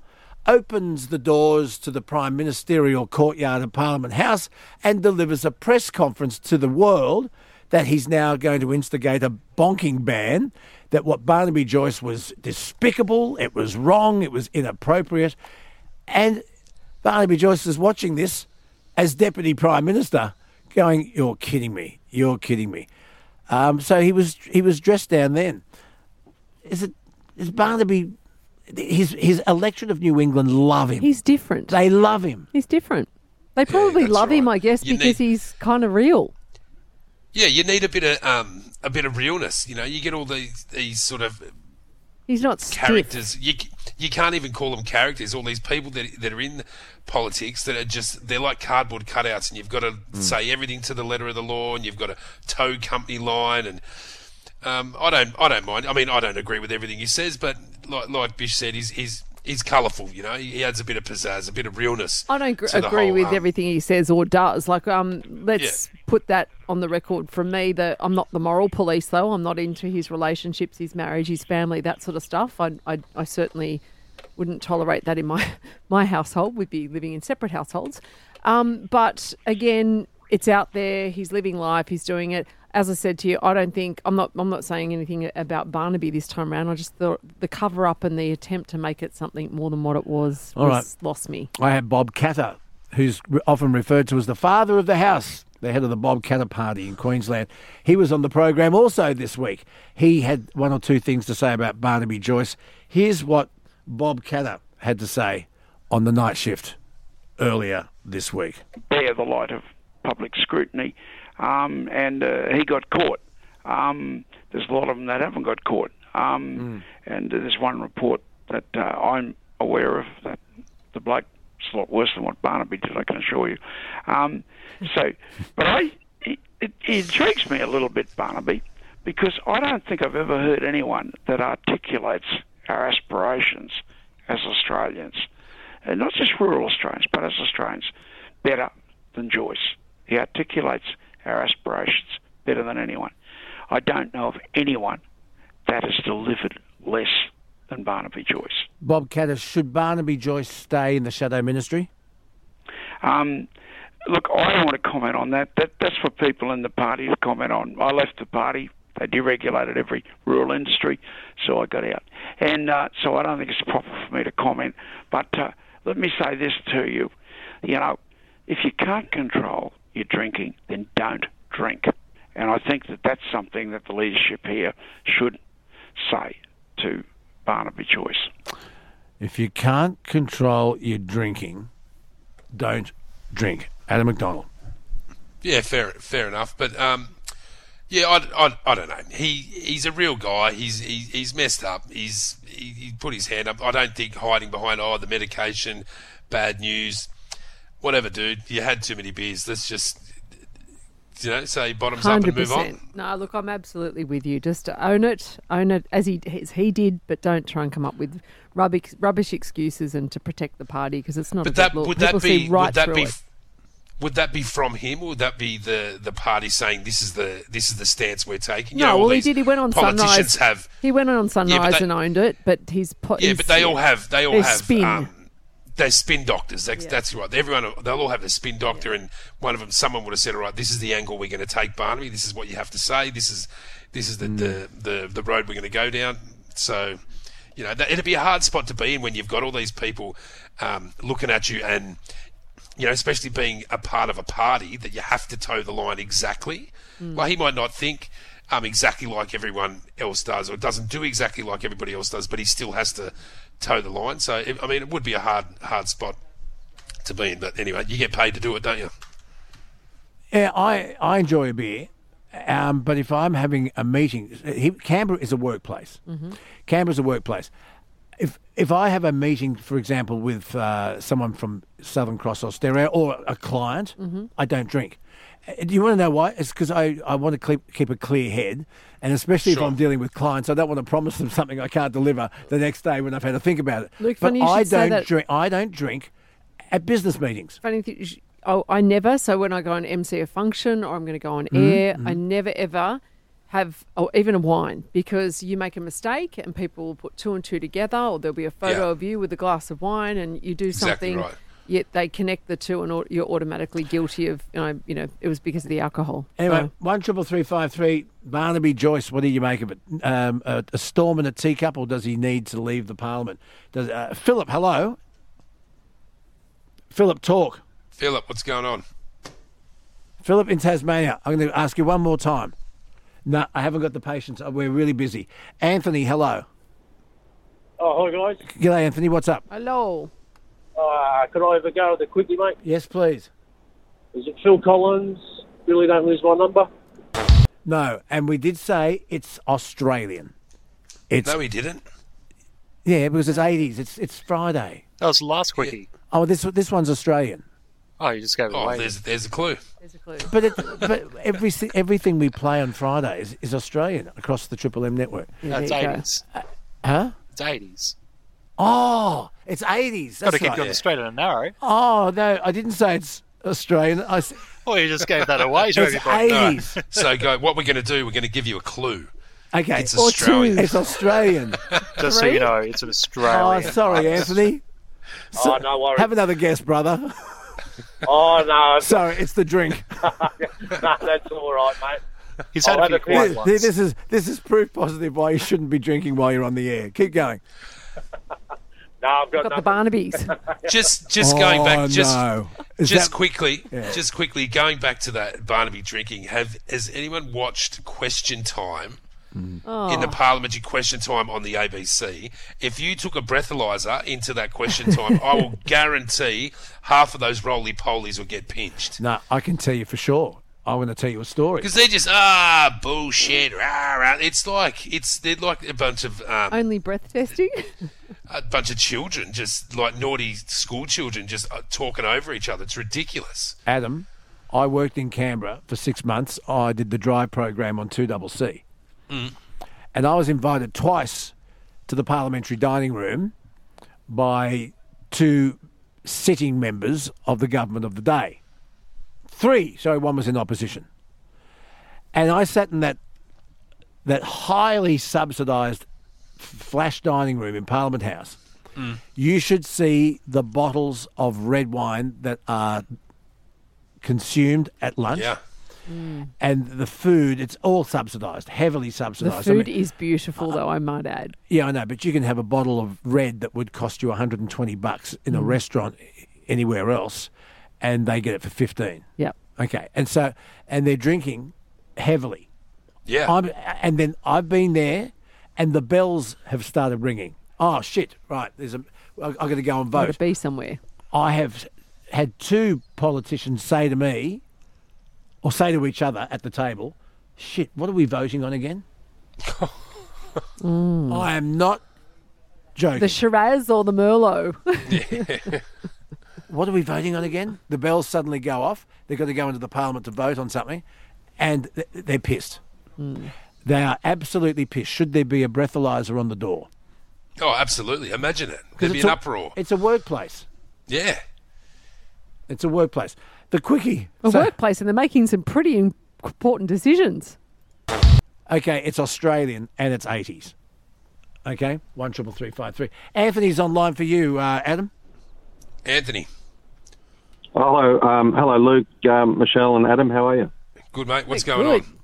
opens the doors to the Prime Ministerial courtyard of Parliament House and delivers a press conference to the world that he's now going to instigate a bonking ban, that what Barnaby Joyce was despicable, it was wrong, it was inappropriate. And Barnaby Joyce is watching this as Deputy Prime Minister, going, You're kidding me. You're kidding me. Um, so he was he was dressed down then. Is it is Barnaby his his electorate of New England love him. He's different. They love him. He's different. They probably that's love him. I guess, You because need- he's kind of real. Yeah, you need a bit of um, a bit of realness. You know, you get all these these sort of He's not stiff. characters. You you can't even call them characters. All these people that that are in politics that are just they're like cardboard cutouts, and you've got to say everything to the letter of the law, and you've got to toe company line. And um, I don't I don't mind. I mean, I don't agree with everything he says, but like like Bish said, he's he's he's colourful. You know, he adds a bit of pizzazz, a bit of realness. I don't gr- agree whole, with um, everything he says or does. Like, um, let's put that on the record from me that I'm not the moral police, though. I'm not into his relationships, his marriage, his family, that sort of stuff. I, I, I certainly wouldn't tolerate that in my [laughs] my household. We'd be living in separate households. Um, but again, it's out there. He's living life. He's doing it. As I said to you, I don't think I'm not. I'm not saying anything about Barnaby this time around. I just thought the cover up and the attempt to make it something more than what it was, All was right. lost me. I have Bob Katter, who's often referred to as the father of the house, the head of the Bob Katter Party in Queensland. He was on the program also this week. He had one or two things to say about Barnaby Joyce. Here's what Bob Katter had to say on the night shift earlier this week. bear the light of public scrutiny, um, and uh, he got caught. Um, there's a lot of them that haven't got caught, um, and there's one report that uh, I'm aware of that the bloke is a lot worse than what Barnaby did. I can assure you. Um, so, [laughs] but I it, it intrigues me a little bit, Barnaby, because I don't think I've ever heard anyone that articulates our aspirations as Australians, and not just rural Australians, but as Australians, better than Joyce. He articulates our aspirations better than anyone. I don't know of anyone that has delivered less than Barnaby Joyce. Bob Katter, should Barnaby Joyce stay in the shadow ministry? Um, look, I don't want to comment on that. that. That's for people in the party to comment on. I left the party. They deregulated every rural industry, so I got out. And uh, so I don't think it's proper for me to comment. But uh, let me say this to you. You know, if you can't control your drinking, then don't drink. And I think that that's something that the leadership here should say to Barnaby Joyce. If you can't control your drinking, don't drink. Adam McDonald. Yeah, fair, fair enough. But um, yeah, I, I, I don't know. He he's a real guy. He's he, he's messed up. He's he, he put his hand up. I don't think hiding behind oh the medication, bad news. Whatever, dude. You had too many beers. Let's just, you know, say bottoms up Hundred and move on. No, look, I'm absolutely with you. Just own it, own it as he as he did, but don't try and come up with rubbish rubbish excuses and to protect the party because it's not But a that would that be right would that be it. would that be from him or would that be the the party saying this is the this is the stance we're taking? You No, know, well, he did. He went on politicians Sunrise. have He went on Sunrise they- and owned it, but he's po- yeah, he's- but they all have they all have spin. um, they're spin doctors. That's, Yeah. that's right. Everyone they'll all have their spin doctor, and one of them, someone would have said, "All right, this is the angle we're going to take, Barnaby. This is what you have to say. This is this is the the, the, the road we're going to go down." So, you know, that, it'd be a hard spot to be in when you've got all these people um, looking at you, and you know, especially being a part of a party that you have to toe the line exactly. Mm. Like he might not think um, exactly like everyone else does, or doesn't do exactly like everybody else does, but he still has to toe the line. So, I mean, it would be a hard, hard spot to be in. But anyway, you get paid to do it, don't you? Yeah, I, I enjoy a beer, um, but if I'm having a meeting, he, Canberra is a workplace. Mhm. Canberra's a workplace. If if I have a meeting, for example, with uh, someone from Southern Cross or Stereo or a client, Mhm. I don't drink. Uh, Do you want to know why? It's because I, I want to keep, keep a clear head, and especially if I'm dealing with clients, I don't want to promise them something I can't deliver the next day when I've had to think about it. Luke, but funny you I should don't that. drink. I don't drink at business meetings. Funny thing, oh, I never. So when I go and MC a function or I'm going to go on Mhm, air, I mhm. never ever have, or even a wine, because you make a mistake and people will put two and two together, or there'll be a photo Yeah. of you with a glass of wine, and you do Exactly something. right. Yet they connect the two, and you're automatically guilty of, you know, you know, it was because of the alcohol. Anyway, So- one triple three five three. Barnaby Joyce, what do you make of it? Um, a, a storm in a teacup, or does he need to leave the parliament? Does uh, Philip? Hello, Philip. Talk. Philip, what's going on? Philip in Tasmania. I'm going to ask you one more time. No, I haven't got the patience. Uh, We're really busy. Anthony, hello. Oh, hi guys. G'day, Anthony. What's up? Hello. Uh, could I have a go at it quickly, mate? Yes, please. Is it Phil Collins? Really don't lose my number. No, and we did say it's Australian. It's no, he didn't. yeah, because it's 80s. It's it's Friday. That was the last quickie. Oh, this this one's Australian. Oh, you just gave it Oh, away. there's there's a clue. There's a clue. But it, but everything everything we play on Friday is, is Australian across the Triple M network. No, it's there you go. 80s. Huh? It's 80s. Oh, it's 80s. Got to keep right. you on straight and narrow. Oh no, I didn't say it's Australian. I s- [laughs] Oh, you just gave that away to It's everybody. 80s. [laughs] So, go. What we're going to do? We're going to give you a clue. Okay, It's or Australian. two. It's Australian. [laughs] Just so you know, it's an Australian. Oh, sorry, Anthony. Oh, no worries. Have another guess, brother. Oh, no. Sorry, it's the drink. no, that's all right, mate. He's I'll had a have few quiet This, ones. this is this is proof positive why you shouldn't be drinking while you're on the air. Keep going. No, I've got, Got the. Barnabys. [laughs] Just just going Oh, back, just no. Just that- quickly, Yeah. just quickly going back to that Barnaby drinking. Have has anyone watched Question Time? Oh. In the oh. parliamentary question time on the ABC, if you took a breathalyzer into that question time, I will [laughs] guarantee half of those roly polies will get pinched. No, I can tell you for sure. I'm going to tell you a story. Because they're just ah bullshit. Rah, rah. It's like it's they're like a bunch of um, Only breath testing. [laughs] a bunch of children, just like naughty school children, just uh, talking over each other. It's ridiculous. Adam, I worked in Canberra for six months. I did the drive program on 2CC. Mm. And I was invited twice to the parliamentary dining room by two sitting members of the government of the day. Three, sorry, one was in opposition. And I sat in that that highly subsidised flash dining room in Parliament House. Mm. You should see the bottles of red wine that are consumed at lunch. Yeah. And the food, it's all subsidised, heavily The subsidised. I food mean- is beautiful, though, I might add. yeah, I know, but you can have a bottle of red that would cost you 120 bucks in a Mm. restaurant anywhere else, and they get it for 15. Yep. Okay, and so and they're drinking heavily. Yeah. I'm, and then I've been there, and the bells have started ringing. Oh shit! Right, there's a, I've got to go and Got vote. to be somewhere. I have had two politicians say to me, or say to each other at the table, "Shit, what are we voting on again?" [laughs] Mm. I am not joking. The Shiraz or the Merlot? [laughs] [laughs] what are we voting on again? The bells suddenly go off. They've got to go into the parliament to vote on something, and they're pissed. They are absolutely pissed. Should there be a breathalyzer on the door? Oh, absolutely. Imagine it. There'd be it's an a- uproar. It's a workplace. Yeah. It's a workplace. The quickie. A So- workplace, and they're making some pretty important decisions. Okay, it's Australian and it's 80s. Okay, one triple three five three. Anthony's online for you, uh, Adam. Anthony. Hello, um, hello, Luke, um, Michelle, and Adam. How are you? Good, mate. What's going on?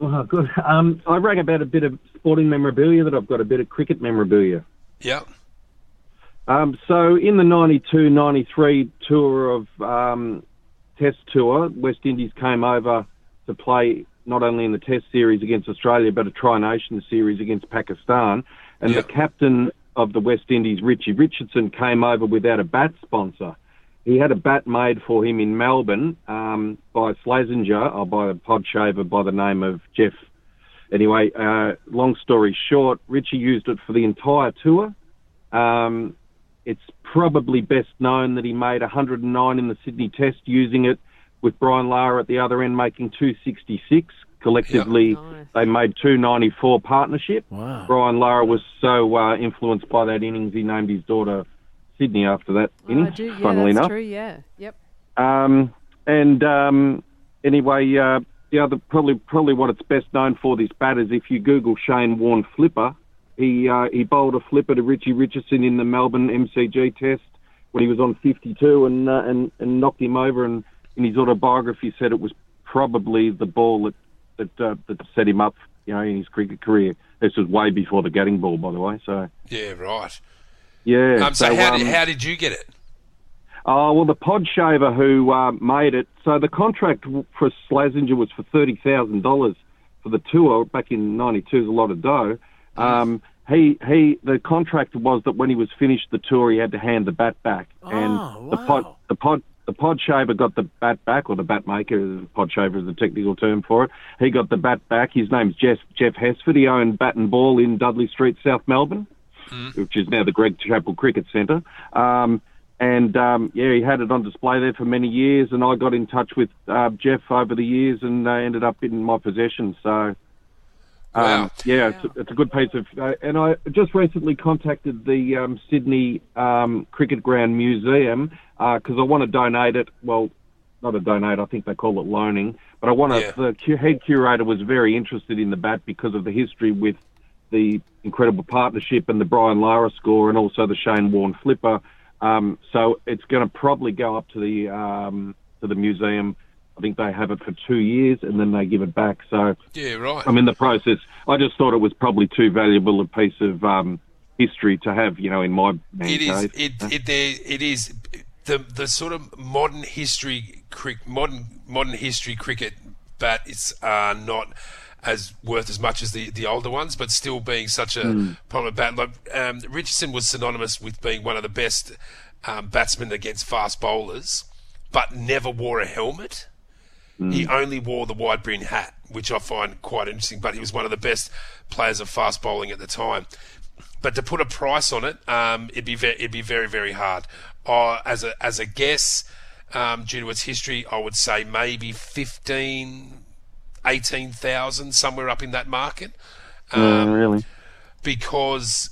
Oh, good. Um, I rang about a bit of sporting memorabilia that I've got a bit of cricket memorabilia. Yeah. Um, so in the 92-93 tour of um, Test tour, West Indies came over to play not only in the Test series against Australia, but a Tri-Nation series against Pakistan. And the captain of the West Indies, Richie Richardson, came over without a bat sponsor. He had a bat made for him in Melbourne um, by Slazenger, or by a pod shaver by the name of Jeff. Anyway, uh, long story short, Richie used it for the entire tour. Um, it's probably best known that he made 109 in the Sydney Test using it, with Brian Lara at the other end making 266. Collectively, they made 294 partnership. Wow. Brian Lara was so uh, influenced by that innings, he named his daughter Sydney after that I innings. do, yeah, funnily that's enough. true. Yeah, yep. Um, and um, anyway, uh, the other probably probably what it's best known for this bat is if you Google Shane Warne flipper, he uh, he bowled a flipper to Richie Richardson in the Melbourne MCG test when he was on 52 and uh, and and knocked him over. And in his autobiography, said it was probably the ball that that uh, that set him up, you know, in his cricket career. This was way before the Gatting ball, by the way. So Yeah, right. Yeah. Um, so, how, um, did, how did you get it? Oh, well, the pod shaver who uh, made it. So the contract for Slazenger was for $30,000 for the tour back in 92 is a lot of dough. Um, he, he, the contract was that when he was finished the tour, he had to hand the bat back. and the pod, the pod, the pod shaver got the bat back, or the bat maker, the pod shaver is the technical term for it. He got the bat back. His name's Jeff, Jeff Hesford. He owned Bat and Ball in Dudley Street, South Melbourne which is now the Greg Chappell Cricket Centre. Um, and um, yeah, he had it on display there for many years, and I got in touch with uh, Jeff over the years, and uh, ended up in my possession. So. Um, yeah, it's, a, it's a good piece of, uh, and I just recently contacted the um, Sydney um, Cricket Ground Museum because I want to donate it. Well, not a donate, I think they call it loaning. But I want to. The cu- head curator was very interested in the bat because of the history with the incredible partnership and the Brian Lara score, and also the Shane Warne flipper. Um, so it's going to probably go up to the um, to the museum. I think they have it for two years, and then they give it back. So Yeah, right. I'm in the process. I just thought it was probably too valuable a piece of um, history to have, you know, in my It is. cave. It it there. It is the the sort of modern history crick modern modern history cricket but it's uh, not as worth as much as the, the older ones, but still being such a Mm. prominent bat. Like um, Richardson was synonymous with being one of the best um, batsmen against fast bowlers, but never wore a helmet. He only wore the wide brim hat, which I find quite interesting. But he was one of the best players of fast bowling at the time. But to put a price on it, um, it'd be ve- it'd be very very hard. Uh, as a as a guess, um, due to its history, I would say maybe 15, 18,000, somewhere up in that market. Uh, really? Because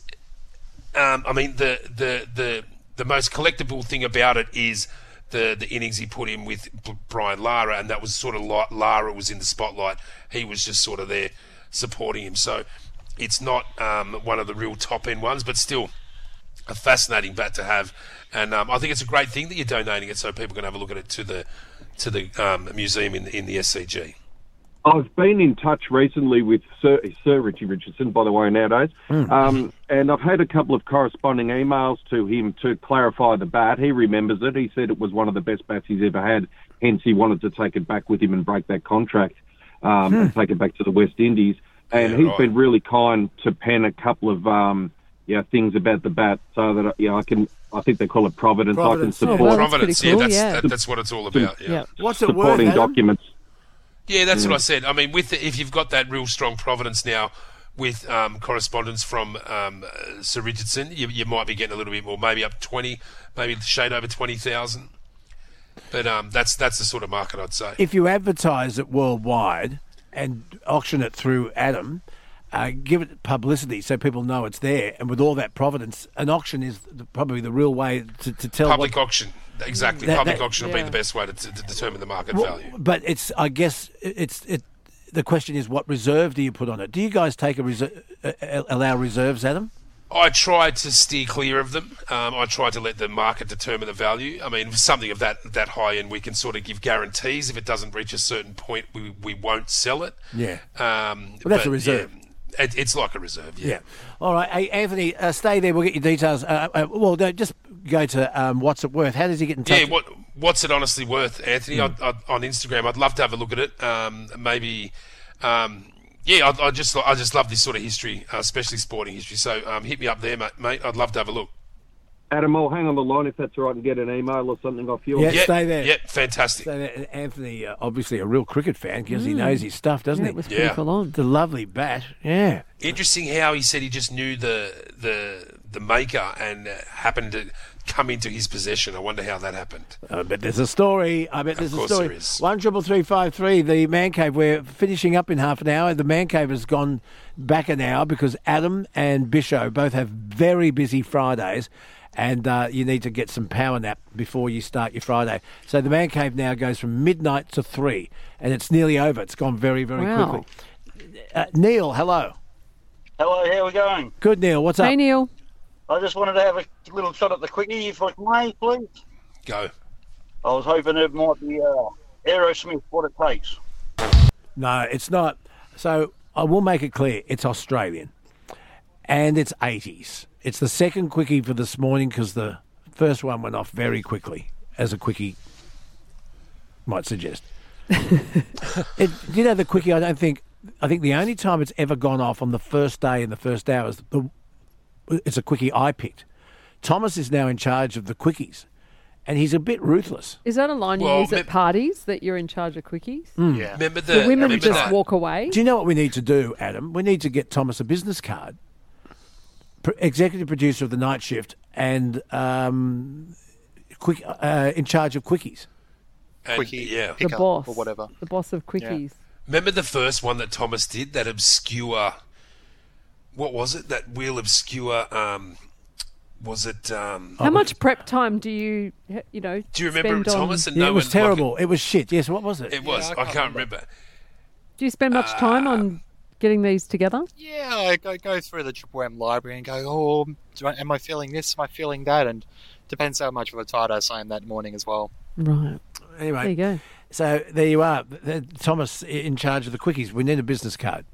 um, I mean the, the the the most collectible thing about it is the the innings he put in with B- Brian Lara, and that was sort of like Lara was in the spotlight. He was just sort of there supporting him. So it's not um, one of the real top end ones, but still a fascinating bat to have. And um, I think it's a great thing that you're donating it, so people can have a look at it to the to the um, museum in the, in the SCG. I've been in touch recently with Sir, Sir Richie Richardson, by the way, nowadays, um, and I've had a couple of corresponding emails to him to clarify the bat. He remembers it. He said it was one of the best bats he's ever had. Hence, he wanted to take it back with him and break that contract um, and take it back to the West Indies. And Yeah, he's right. been really kind to pen a couple of um, yeah things about the bat, so that yeah I can. I think they call it Providence. Providence. I can Oh, support well, that's Providence, pretty yeah, that's- yeah. that- that's what it's all about, yeah. What's it worth, supporting Adam? documents. Yeah, that's Mm. what I said. I mean, with the, if you've got that real strong Providence now, with um, correspondence from um, uh, Sir Richardson, you, you might be getting a little bit more, maybe up twenty, maybe shade over twenty thousand. But um, that's that's the sort of market I'd say. If you advertise it worldwide and auction it through Adam, uh, give it publicity so people know it's there, and with all that providence, an auction is the, probably the real way to, to tell. Public what, auction, exactly. That- Public that- auction will be the best way to, to, determine the market Well, value. But it's, I guess, it's it. The question is, what reserve do you put on it? Do you guys take a reserve, allow reserves, Adam? I try to steer clear of them. Um, I try to let the market determine the value. I mean, for something of that that high end, we can sort of give guarantees. If it doesn't reach a certain point, we, we won't sell it. Yeah. Um, Well, that's a reserve. yeah, it, it's like a reserve. Yeah. Yeah. All right, hey, Anthony, uh, stay there. We'll get your details. Uh, uh, well, no, just go to um, what's it worth. How does he get in touch? Yeah, what what's it honestly worth, Anthony? Hmm. I'd, I'd, on Instagram, I'd love to have a look at it. Um, maybe, um, yeah, I, I just I just love this sort of history, uh, especially sporting history. So um, hit me up there, mate. mate. I'd love to have a look. Adam, I'll hang on the line if that's all right and get an email or something off you. Yeah, stay there. Yep, fantastic. So that- Anthony, uh, obviously a real cricket fan because he Mm. knows his stuff, doesn't Yeah, he? it was pretty Yeah. full The lovely bat. Yeah. Interesting how he said he just knew the the the maker and uh, happened to come into his possession. I wonder how that happened. I bet there's a story. I bet there's a course story. there is. One triple three five three. The man cave. We're finishing up in half an hour. The man cave has gone back an hour because Adam and Bisho both have very busy Fridays, and uh, you need to get some power nap before you start your Friday. So the man cave now goes from midnight to three, and it's nearly over. It's gone very very Wow. quickly. Uh, Neil, hello. Hello, how we going? Good, Neil. What's up? Hey, Neil. I just wanted to have a little shot at the quickie, if I may, please. Go. I was hoping it might be uh, Aerosmith, what it takes. No, it's not. So I will make it clear it's Australian and it's 80s. It's the second quickie for this morning because the first one went off very quickly, as a quickie might suggest. [laughs] it, you know, the quickie, I don't think, I think the only time it's ever gone off on the first day in the first hour is the, it's a quickie I picked. Thomas is now in charge of the quickies and he's a bit ruthless. Is that a line you Well, use at parties that you're in charge of quickies? Hmm. Yeah. Remember The women just walk away. Do you know what we need to do, Adam? We need to get Thomas a business card. Pro- executive producer of the night shift and um, quick uh, in charge of quickies. And, Quickie, yeah. The boss, Or whatever. the boss of quickies. Remember the first one that Thomas did? That obscure. What was it? That real obscure. Um, was it? Um, How much prep time do you, you know? Do you remember spend it, on- Thomas? And Yeah, no it was one- terrible. It was shit. Yes, what was it? It was. I, can't, remember. Do you spend much time on getting these together? Yeah, I go, go through the Triple M library and go, oh, I, am I feeling this? Am I feeling that? And depends how much of a tight I am that morning as well. Right. Anyway, There you go. So there you are, Thomas in charge of the quickies. We need a business card.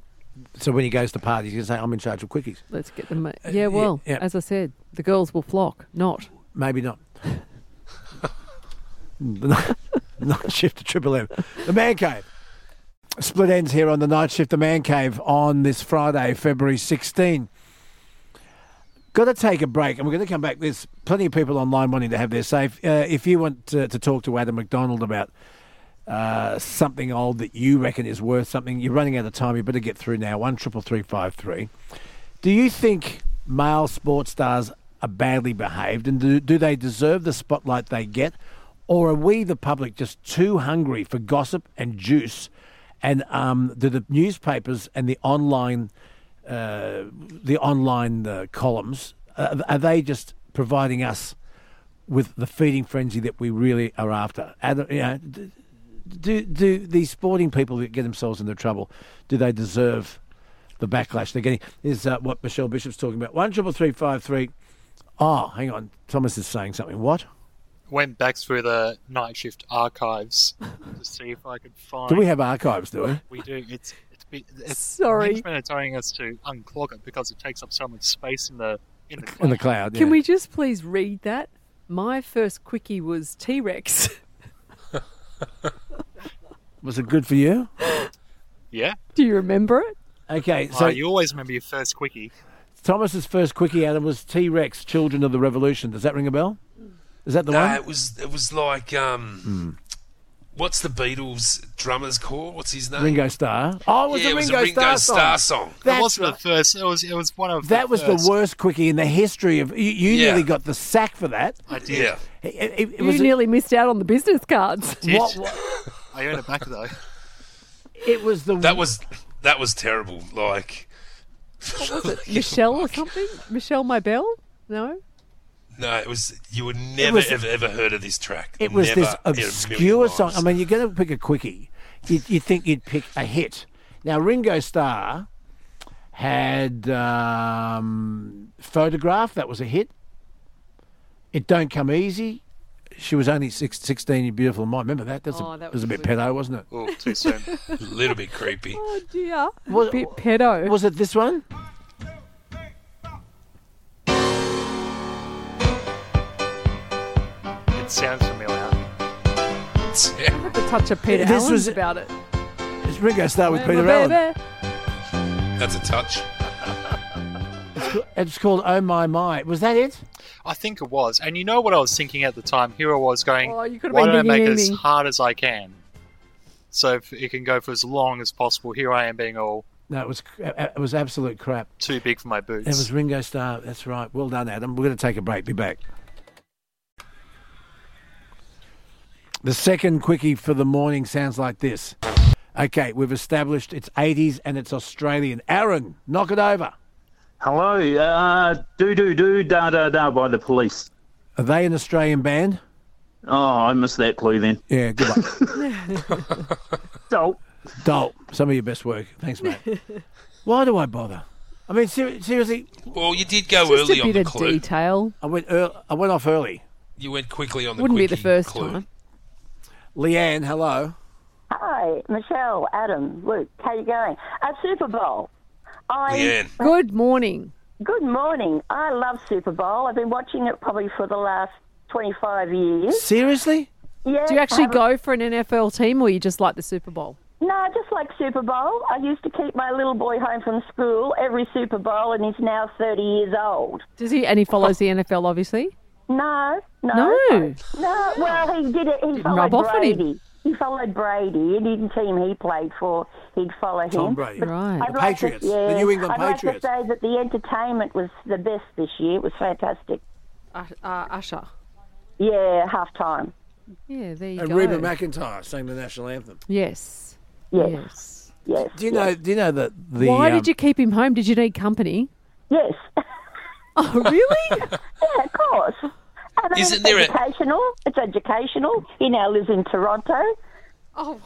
So when he goes to parties, he can say, "I'm in charge of quickies." Let's get them. Uh, yeah, well, yeah. as I said, the girls will flock. Not. Maybe not. [laughs] the night, night shift to Triple M. The Man Cave. Split ends here on the night shift, the Man Cave, on this Friday, February 16. Got to take a break, and we're going to come back. There's plenty of people online wanting to have their safe. Uh, if you want to, to talk to Adam McDonald about uh, something old that you reckon is worth something, you're running out of time. You better get through now. One triple three five three. Do you think male sports stars are badly behaved, and do, do they deserve the spotlight they get, or are we, the public, just too hungry for gossip and juice? And um, do the newspapers and the online, uh, the online uh, columns, uh, are they just providing us with the feeding frenzy that we really are after? Ad- you know, do do these sporting people that get themselves into trouble, do they deserve the backlash they're getting? Is what Michelle Bishop's talking about. One triple three five three. Oh, hang on. Thomas is saying something. What? Went back through the night shift archives to [laughs] see if I could find. Do we have archives? Do we? We do. It's it's, be- it's Sorry. Management are telling us to unclog it because it takes up so much space in the in the In the cloud. Can we just please read that? My first quickie was T Rex. [laughs] Was it good for you? Yeah. Do you remember it? Okay, So so you always remember your first quickie. Thomas's first quickie, Adam, was T Rex, Children of the Revolution. Does that ring a bell? Is that the no, one? it was it was like um, what's the Beatles drummer's called? What's his name? Ringo Starr. Oh, it was yeah, a it was Ringo, a Ringo Starr, Starr song. song. That wasn't right. the first. It was. It was one of. That was first. the worst quickie in the history of. You, you Yeah. nearly got the sack for that. I did. Yeah. It, it- it You was. nearly missed out on the business cards. Did. What, what, I earned it back though. it was the. That was that was terrible. Like, what was it? Michelle or something? Michelle My Bell? No? No, it was. You would never was- ever ever heard of this track. It was Never this in a million obscure song. I mean, you're going to pick a quickie. You you think you'd pick a hit. Now Ringo Starr had um, photograph. That was a hit. It don't come easy. She was only six, 16, you beautiful mind. Remember that? That's Oh, a, that it was a was bit pedo, wasn't it? Oh, too soon. a [laughs] little bit creepy. Oh, dear. Was- Bit pedo. Was it this one? It sounds familiar. the touch of Peter This Allen's was- about it. It's Ringo Starr with Peter Allen. That's a touch. It's, called Oh My My. Was that it? I think it was. And you know what I was thinking at the time? Here I was going, Oh, you could have why been don't I make thinking it as Amy. hard as I can? So if it can go for as long as possible. Here I am being all No, it was it was absolute crap. too big for my boots. It was Ringo Starr. That's right. Well done, Adam. We're going to take a break. Be back. The second quickie for the morning sounds like this. Okay, we've established it's 80s and it's Australian. Aaron, knock it over. Hello, uh, do do do da da da by the police. Are they an Australian band? Oh, I missed that clue then. Yeah, good luck. [laughs] Dolt. Dolt, some of your best work. Thanks, mate. Why do I bother? I mean, ser- seriously, Well, you did go early Just early a on bit the of clue. detail. I went ear I went off early. You went quickly on the Wouldn't be the first clue. time. Leanne, hello. Hi, Michelle, Adam, Luke. How you going? A Super Bowl. I, Leanne. Good morning. Good morning. I love Super Bowl. I've been watching it probably for the last 25 years. Seriously? Yeah. Do you actually go for an NFL team or you just like the Super Bowl? No, I just like Super Bowl. I used to keep my little boy home from school every Super Bowl, and he's now 30 years old. Does he? And he follows [laughs] the NFL, obviously. No, no. No. No, well, he did it. He Didn't followed rub off on him. Brady. He followed Brady. Any team he played for, he'd follow him. Tom Brady. But Right. I'd The like Patriots, To, yeah, the New England I'd like Patriots. to say that the entertainment was the best this year. It was fantastic. Uh, uh, Usher. Yeah, half time. Yeah, there you And go. Reba McEntire sang the national anthem. Yes. Yes. Yes. Yes. Do you know? Do you know that the? Why um, did you keep him home? Did you need company? Yes. [laughs] Oh, really? [laughs] yeah, of course. And I mean, Isn't it's there a- educational? It's educational. He now lives in Toronto. Oh,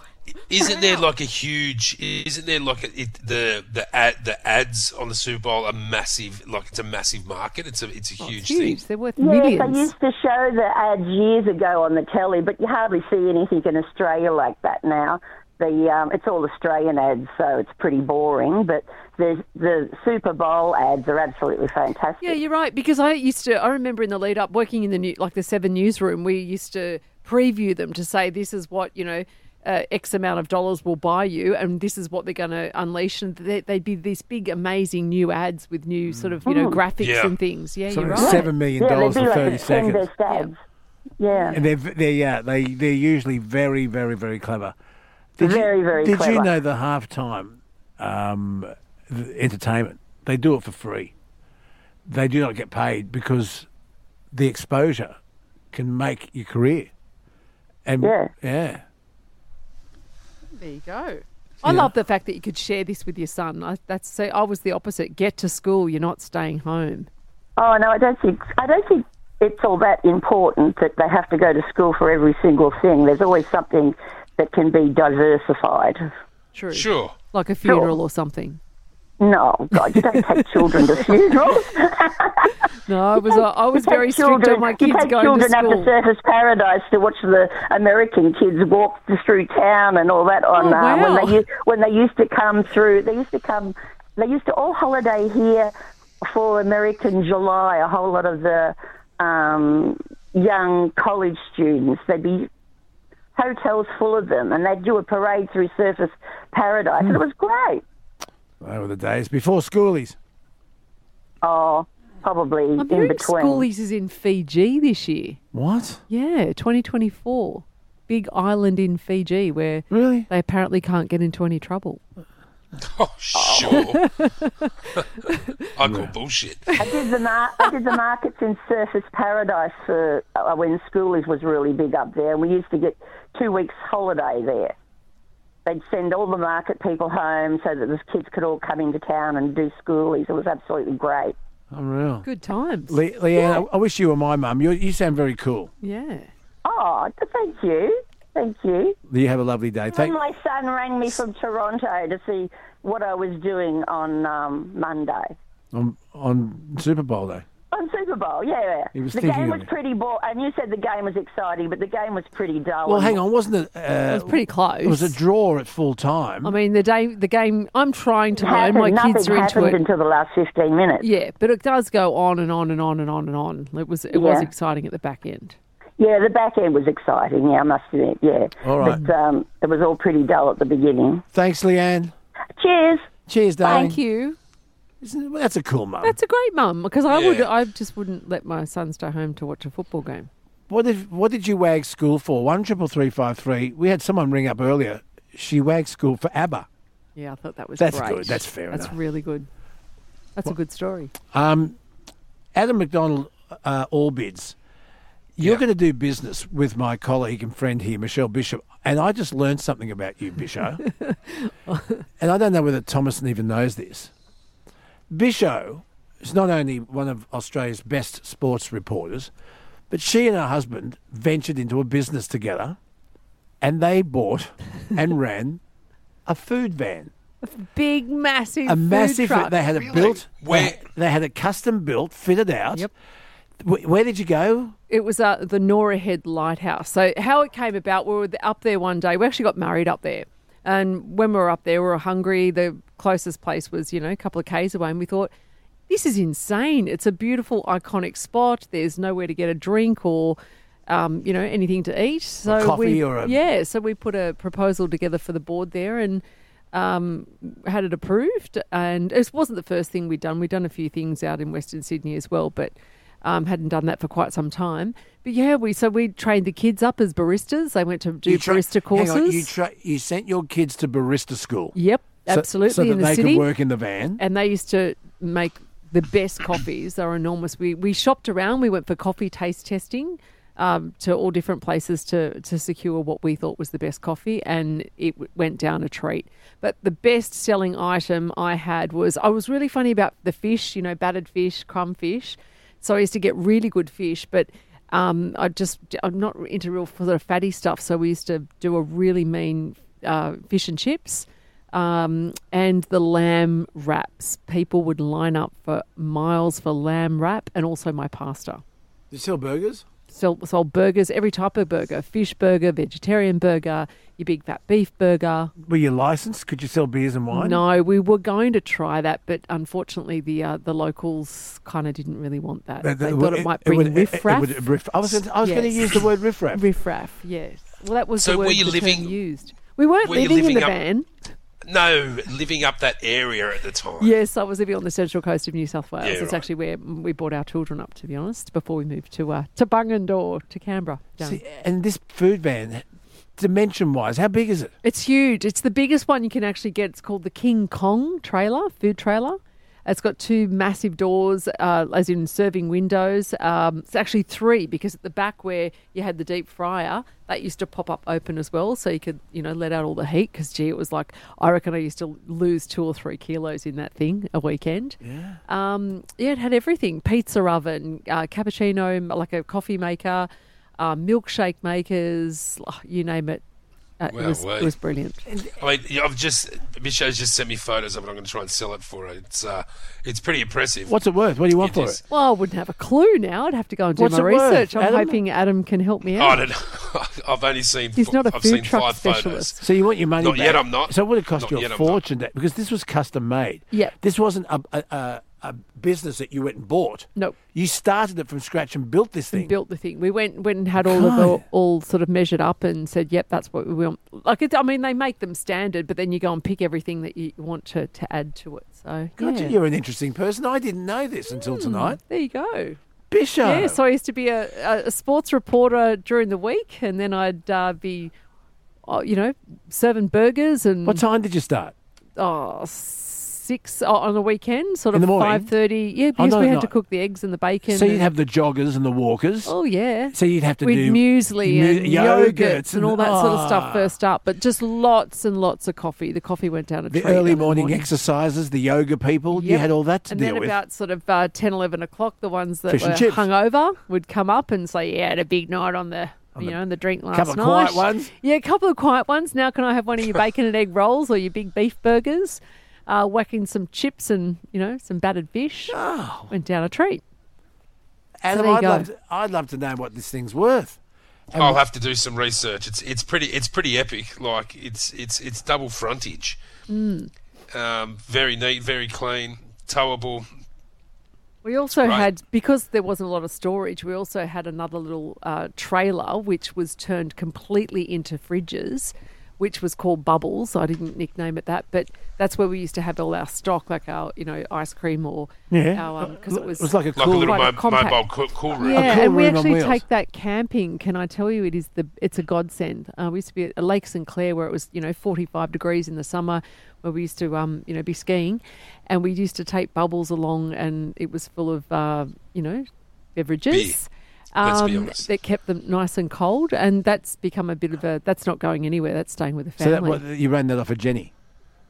Isn't there like a huge? Isn't there like a, it, the the ad the ads on the Super Bowl are massive? Like it's a massive market. It's a it's a oh, huge, thing. huge. They're worth Yes, millions. they used to show the ads years ago on the telly, but you hardly see anything in Australia like that now. The um, it's all Australian ads, so it's pretty boring. But the the Super Bowl ads are absolutely fantastic. Yeah, you're right. Because I used to, I remember in the lead up working in the new, like the Seven newsroom, we used to preview them to say this is what you know. Uh, X amount of dollars will buy you, and this is what they're going to unleash. And they, they'd be these big, amazing new ads with new sort of, you know, Mm. graphics Yeah. and things. Yeah, Something you're right. Seven million dollars they'd be for like thirty seconds. best ads. Yeah. And they're they yeah they they're usually very very very clever. Did Very, you, very Did you know the halftime um, the entertainment? They do it for free. They do not get paid because the exposure can make your career. And Yeah. yeah. There you go. I love the fact that you could share this with your son. I, that's so. I was the opposite. Get to school. You're not staying home. Oh no, I don't think I don't think it's all that important that they have to go to school for every single thing. There's always something that can be diversified. True. Sure. Like a funeral or something. No, God, you don't take children to funerals. [laughs] No, I was. I was You take very strict children- on my you kids take going to children up school. to Surfers Paradise to watch the American kids walk through town and all that. On Oh, uh, when they when they used to come through, they used to come. They used to all holiday here for American July. A whole lot of the um, young college students. They'd be hotels full of them, and they'd do a parade through Surfers Paradise, and it hmm. was great. They were the days before schoolies. Oh, probably I'm in hearing between. schoolies is in Fiji this year. What? Yeah, 2024. big island in Fiji where really they apparently can't get into any trouble. [laughs] Oh, sure. [laughs] I call bullshit. I did the mar- I did the markets in Surfers Paradise for uh, when schoolies was really big up there. We used to get two weeks holiday there. They'd send all the market people home so that the kids could all come into town and do schoolies. It was absolutely great. Unreal. Good times. Le- Leanne, I, I wish you were my mum. You, you sound very cool. Yeah. Oh, thank you, thank you. You have a lovely day. When Thank. my son rang me from Toronto to see what I was doing on um, Monday. On, on Super Bowl day. On Super Bowl, yeah. He was the thinking game of was it. pretty bo And you said the game was exciting, but the game was pretty dull. Well, hang on, wasn't it? Uh, It was pretty close. It was a draw at full time. I mean, the day, the game. I'm trying to learn. My nothing kids are into happened it. until the last 15 minutes. Yeah, but it does go on and on and on and on and on. It was it was Yeah. exciting at the back end. Yeah, the back end was exciting. Yeah, I must admit. Yeah. All right. But um, it was all pretty dull at the beginning. Thanks, Leanne. Cheers. Cheers, darling. Thank you. Isn't, that's a cool mum. That's a great mum because I would I just wouldn't let my son stay home to watch a football game. What did what did you wag school for? One triple three five three. We had someone ring up earlier. She wagged school for ABBA. Yeah, I thought that was That's great. good. That's fair That's enough. really good. That's a good story. Um, Adam McDonald, uh, all bids. You're going to do business with my colleague and friend here, Michelle Bishop, and I just learned something about you, Bishop. [laughs] and I don't know whether Thomason even knows this. Bishop is not only one of Australia's best sports reporters, but she and her husband ventured into a business together, and they bought and [laughs] ran a food van. A big, massive, a massive. Truck. They had it built. Where they had it custom built, fitted out. Yep. Where did you go? It was uh, the Norah Head Lighthouse. So how it came about, we were up there one day. We actually got married up there, and when we were up there, we were hungry. The closest place was, you know, a couple of k's away, and we thought, this is insane. It's a beautiful, iconic spot. There's nowhere to get a drink or. Um, you know anything to eat? So coffee we, or a- yeah. So we put a proposal together for the board there and um, had it approved. And it wasn't the first thing we'd done. We'd done a few things out in Western Sydney as well, but um, hadn't done that for quite some time. But yeah, we so we trained the kids up as baristas. They went to do tra- barista courses. on, you, tra- you sent your kids to barista school. Yep, So- absolutely. So, that the they city. could work in the van. and they used to make the best coffees. They were enormous. We we shopped around. We went for coffee taste testing um, to all different places to to secure what we thought was the best coffee, and it w- went down a treat. But the best selling item I had was I was really funny about the fish. You know, battered fish, crumb fish. So I used to get really good fish, but. Um, I just I'm not into real sort of fatty stuff, so we used to do a really mean uh, fish and chips um, and the lamb wraps. People would line up for miles for lamb wrap and also my pasta. Do you sell burgers? Sold, sold burgers, every type of burger fish burger, vegetarian burger, your big fat beef burger. Were you licensed? Could you sell beers and wine? No, we were going to try that, but unfortunately, the uh, the locals kind of didn't really want that. But they the- thought it, it- might it bring would- it- it riffraff. would- riff- I was gonna- I was gonna use the word riffraff. riffraff, yes. Well, that was So the were word you the term living- used. We weren't were you living in the up- van. No, living up that area at the time. Yes, I was living on the central coast of New South Wales. Yeah, it's right. actually where we brought our children up, to be honest, before we moved to uh, to Bungendore to Canberra. See, and this food van, dimension wise, how big is it? It's huge. It's the biggest one you can actually get. It's called the King Kong trailer, food trailer. It's got two massive doors, uh, as in serving windows. Um, it's actually three because at the back where you had the deep fryer, that used to pop up open as well, so you could, you know, let out all the heat. Because gee, it was like I reckon I used to lose two or three kilos in that thing a weekend. Yeah. Um, yeah, it had everything: pizza oven, uh, cappuccino, like a coffee maker, uh, milkshake makers, you name it. Uh, it, was, wait. it was brilliant. I mean, I've just Michelle's just sent me photos of it. I'm going to try and sell it for her. It's uh, it's pretty impressive. What's it worth? What do you want for is. it? Well, I wouldn't have a clue now. I'd have to go and do What's my it worth, research. I'm Adam? hoping Adam can help me out. I out. don't know. [laughs] I've only seen. He's not a I've food seen truck five specialist. photos. So you want your money Not back? yet, I'm not. So it would have cost Not you a yet, I'm not. fortune to, because this was custom made. Yeah. This wasn't a, a, a, a business that you went and bought. No. You started it from scratch and built this thing. Built the thing. We went went and had all of the all sort of measured up and said, "Yep, that's what we want." Like, it's, I mean, they make them standard, but then you go and pick everything that you want to, to add to it. So, God, yeah. you're an interesting person. I didn't know this until Hmm, tonight. There you go. Bishop. Yeah, so I used to be a, a, a sports reporter during the week, and then I'd uh, be, uh, you know, serving burgers and. What time did you start? Oh, six oh, on the weekend, sort of five thirty. Yeah, Oh, because no, we had no. to cook the eggs and the bacon. So you'd have the joggers and the walkers. Oh yeah. So you'd have to With do muesli mu- and yogurts and all that sort of stuff Ah. first up, but just lots and lots of coffee. The coffee went down a The early in the morning, exercises, the yoga people. You had all that to do. and deal then about sort of uh, 10, 11 o'clock, the ones that Fish were hungover would come up and say, "Yeah, I had a big night on the." You know, and the drink last night. couple of night. quiet ones? Yeah, a couple of quiet ones. Now, can I have one of your [laughs] bacon and egg rolls or your big beef burgers? Uh, whacking some chips and you know some battered fish. Oh. Went down a treat. Adam, there you I'd love, to, I'd love to know what this thing's worth. And I'll have to do some research. It's it's pretty it's pretty epic. Like it's it's it's double frontage. Mm. Um, very neat, very clean, towable. We also Right. had, because there wasn't a lot of storage, we also had another little uh, trailer which was turned completely into fridges, which was called Bubbles. I didn't nickname it that, but that's where we used to have all our stock, like our, you know, ice cream or Yeah. our, because it was, It was like a Like a cool- little quite mo- compact- mobile cool, cool room. Yeah, cool and we actually take that camping. Can I tell you, it is the it's a godsend. Uh, we used to be at Lake St Clair where it was you know forty five degrees in the summer, where we used to um you know be skiing, and we used to take bubbles along, and it was full of uh, you know beverages. Let's be um, that kept them nice and cold, and that's become a bit of a. That's not going anywhere. That's staying with the So that, family. what, you ran that off of Jenny.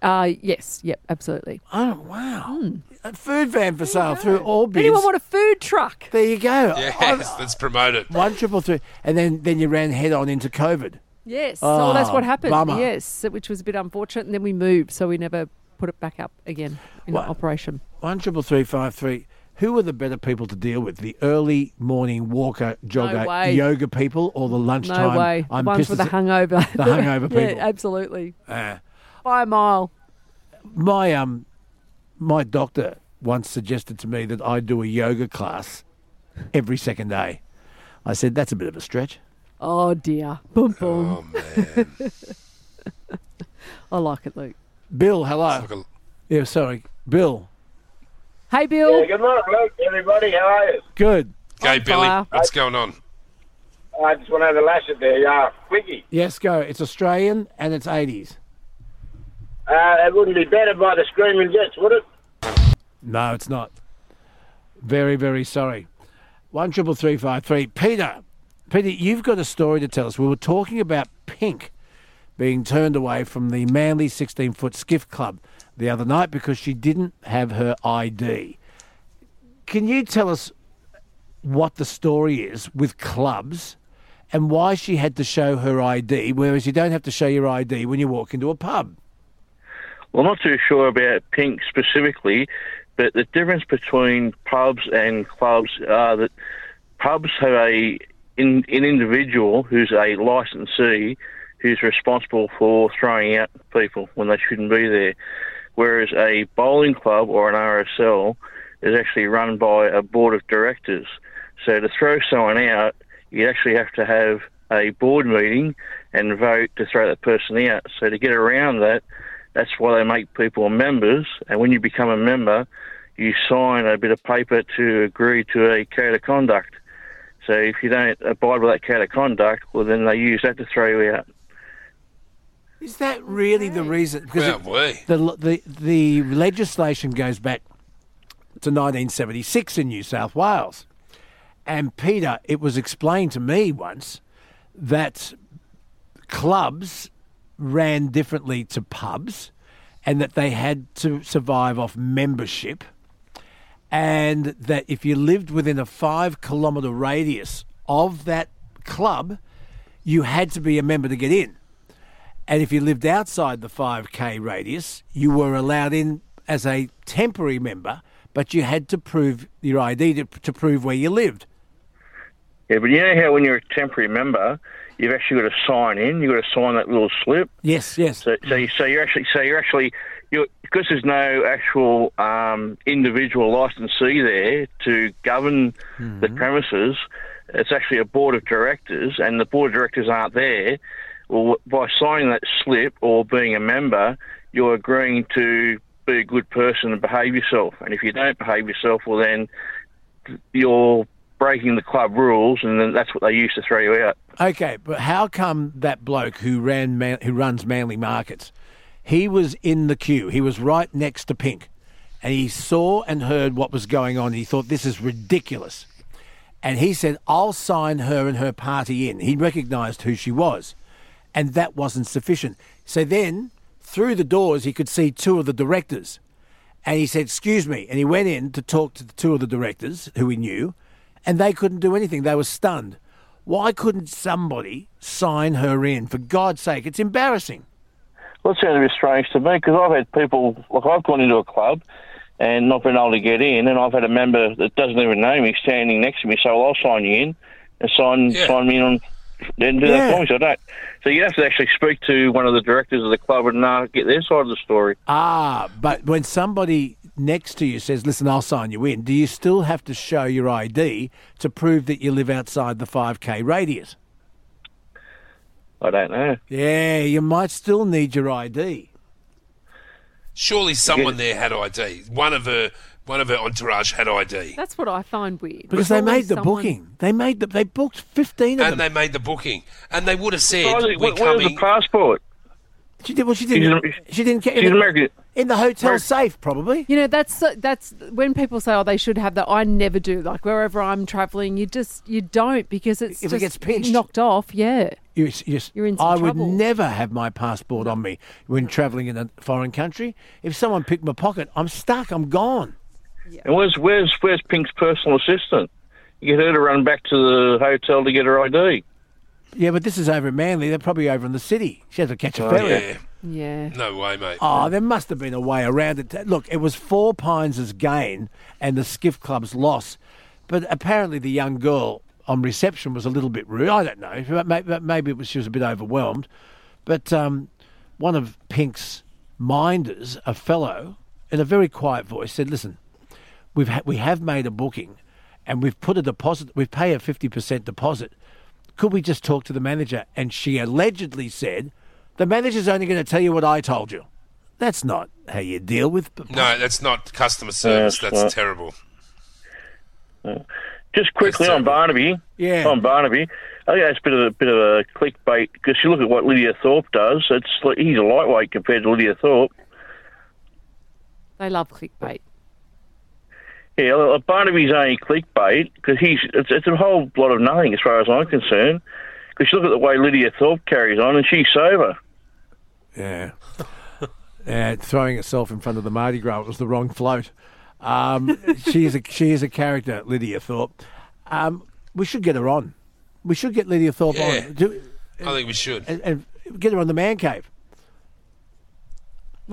uh, yes, yep, absolutely. Oh wow! A food van for sale through All Bids. Anyone want a food truck? There you go. Yes, [laughs] let's promote it. One triple three, and then then you ran head on into COVID. Yes. Oh, so that's what happened. bummer. Yes, which was a bit unfortunate. And then we moved, so we never put it back up again in What? operation. One triple three five three. Who are the better people to deal with? The early morning walker, jogger, way. yoga people, or the lunchtime? No way. The I'm ones with the as a- hungover. [laughs] The hungover [laughs] people. yeah, absolutely. Uh, By a mile. my um, my doctor once suggested to me that I do a yoga class every second day. I said that's a bit of a stretch. Oh dear. Boom boom. Oh man. [laughs] I like it, Luke. Bill, hello. Like a- Yeah, sorry, Bill. Hey, Bill. Yeah, good morning, Luke, everybody. How are you? Good. G'day, On Billy. fire. What's going on? I just went over to lash at there. Uh, Quickie. Yes, go. It's Australian and it's eighties. Uh, it wouldn't be better by the Screaming Jets, would it? No, it's not. Very, very sorry. One triple three five three. Peter, Peter, you've got a story to tell us. We were talking about Pink being turned away from the Manly 16 foot skiff club the other night because she didn't have her ID. Can you tell us what the story is with clubs and why she had to show her ID, whereas you don't have to show your ID when you walk into a pub? Well, I'm not too sure about Pink specifically, but the difference between pubs and clubs are that pubs have a in, an individual who's a licensee who's responsible for throwing out people when they shouldn't be there, whereas a bowling club or an RSL is actually run by a board of directors. So to throw someone out, you actually have to have a board meeting and vote to throw that person out. So to get around that, that's why they make people members. And when you become a member, you sign a bit of paper to agree to a code of conduct. So if you don't abide by that code of conduct, well, then they use that to throw you out. Is that really the reason? Because Well, it- boy. the, the the legislation goes back to 1976 in New South Wales, and Peter, it was explained to me once that clubs ran differently to pubs, and that they had to survive off membership, and that if you lived within a five kilometre radius of that club, you had to be a member to get in. And if you lived outside the 5k radius, you were allowed in as a temporary member, but you had to prove your ID to, to prove where you lived. Yeah, but you know how when you're a temporary member, you've actually got to sign in. You've got to sign that little slip. Yes, yes. So, so, you, so you're actually, so you're actually, you're, because there's no actual um, individual licensee there to govern the premises. It's actually a board of directors, and the board of directors aren't there. Well, by signing that slip or being a member, you're agreeing to be a good person and behave yourself. And if you don't behave yourself, well, then you're breaking the club rules, and then that's what they used to throw you out. Okay, but how come that bloke who ran Man- who runs Manly Markets, he was in the queue. He was right next to Pink, and he saw and heard what was going on. He thought this is ridiculous, and he said, "I'll sign her and her party in." He recognised who she was, and that wasn't sufficient. So then, through the doors, he could see two of the directors, and he said, "Excuse me," and he went in to talk to the two of the directors who he knew, and they couldn't do anything. They were stunned. Why couldn't somebody sign her in? For God's sake, it's embarrassing. Well, it sounds a bit strange to me because I've had people, like I've gone into a club and not been able to get in, and I've had a member that doesn't even know me standing next to me, so I'll sign you in and sign sign me in on. Then do Yeah. that for me, so I don't. So you have to actually speak to one of the directors of the club and uh, get their side of the story. Ah, but when somebody next to you says, "Listen, I'll sign you in," do you still have to show your ID to prove that you live outside the 5k radius? I don't know. Yeah, you might still need your ID. Surely someone there had ID. One of her, one of her entourage had ID, That's what I find weird. Because they made the someone- booking. They made the, they booked 15 of them. and them. they made the booking, and they would have said, Surprisingly, "We're where- where's the coming." passport? She did. Well, she didn't. she didn't. get She's in the, American. in the hotel safe, probably. You know, that's that's when people say, "Oh, they should have that." I never do. Like wherever I'm traveling, you just you don't because it's If it just gets pinched. knocked off. Yeah, You, you, You're in some I trouble. would never have my passport on me when travelling in a foreign country. If someone picked my pocket, I'm stuck. I'm gone. And where's where's where's Pink's personal assistant? You get her to run back to the hotel to get her ID. Yeah, but this is over in Manly. They're probably over in the city. She has to catch a Oh, ferry. yeah. yeah. No way, mate. Oh, there must have been a way around it. Look, it was Four Pines' gain and the Skiff Club's loss. But apparently the young girl on reception was a little bit rude. I don't know. But may- but Maybe it was, she was a bit overwhelmed. But um, one of Pink's minders, a fellow, in a very quiet voice, said, listen, we've ha- we have made a booking and we've put a deposit, we pay a 50% deposit. Could we just talk to the manager? And she allegedly said, the manager's only going to tell you what I told you. That's not how you deal with. No, that's not customer service. That's That's right. terrible. Just quickly on Barnaby. Yeah. On Barnaby. I think that's a bit of a bit of a clickbait because you look at what Lydia Thorpe does. It's he's a lightweight compared to Lydia Thorpe. They love clickbait. Yeah, well, Barnaby's only clickbait because he's it's, it's a whole lot of nothing as far as I'm concerned. Because you look at the way Lydia Thorpe carries on, and she's sober. Yeah. yeah, throwing herself in front of the Mardi Gras it was the wrong float. Um, she is a she is a character, Lydia Thorpe. Um, we should get her on. We should get Lydia Thorpe Yeah. on. Do, I think we should. and, and get her on the man cave.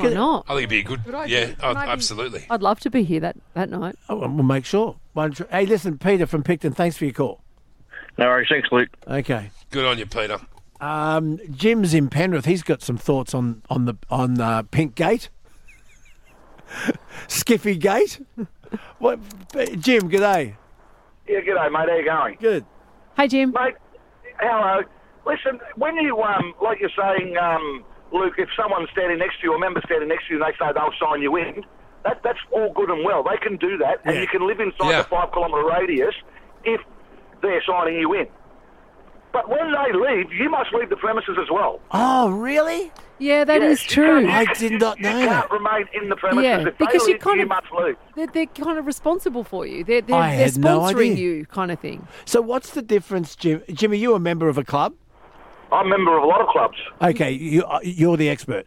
Why not? I think it'd be a good. Good idea. yeah, Can be- absolutely. I'd love to be here that that night. Oh, we'll make sure. One tr- Hey, listen, Peter from Picton. Thanks for your call. No worries, thanks, Luke. Okay. Good on you, Peter. Um, Jim's in Penrith. He's got some thoughts on on the on uh, Pink Gate, [laughs] Skiffy Gate. what, Jim? G'day. Yeah, g'day, mate. How you going? Good. Hey, Jim. Mate, hello. Listen, when you, um, like you're saying, um, Luke, if someone's standing next to you, a member standing next to you, and they say they'll sign you in, that, that's all good and well. They can do that, and Yeah. you can live inside Yeah. the five kilometre radius if they're signing you in. But when they leave, you must leave the premises as well. Oh, really? Yeah, that is Yes, you can't- true. you can't- You can't remain in the premises. Yeah, if because you leave, kind you of- must leave. They're, they're kind of responsible for you. They're they're, I they're had no sponsoring idea. you, kind of thing. So, what's the difference, Jim? Jim, are you a member of a club? I'm a member of a lot of clubs. Okay, you, uh, you're the expert.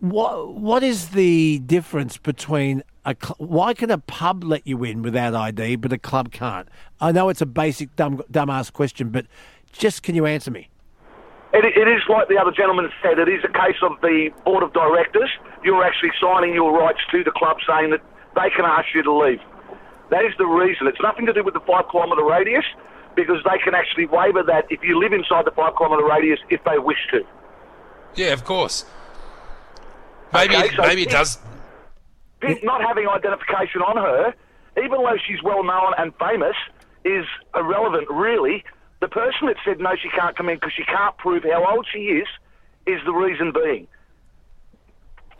What What is the difference between a cl- why can a pub let you in without ID, but a club can't? I know it's a basic dumb dumbass question, but just can you answer me? It, it is like the other gentleman said. It is a case of the board of directors. You're actually signing your rights to the club, saying that they can ask you to leave. That is the reason. It's nothing to do with the five kilometre radius, because they can actually waiver that if you live inside the five kilometre radius if they wish to. Yeah, of course. Maybe Okay, it, so maybe it does. Pink not having identification on her, even though she's well known and famous, is irrelevant, really. The person that said no, she can't come in because she can't prove how old she is, is the reason being.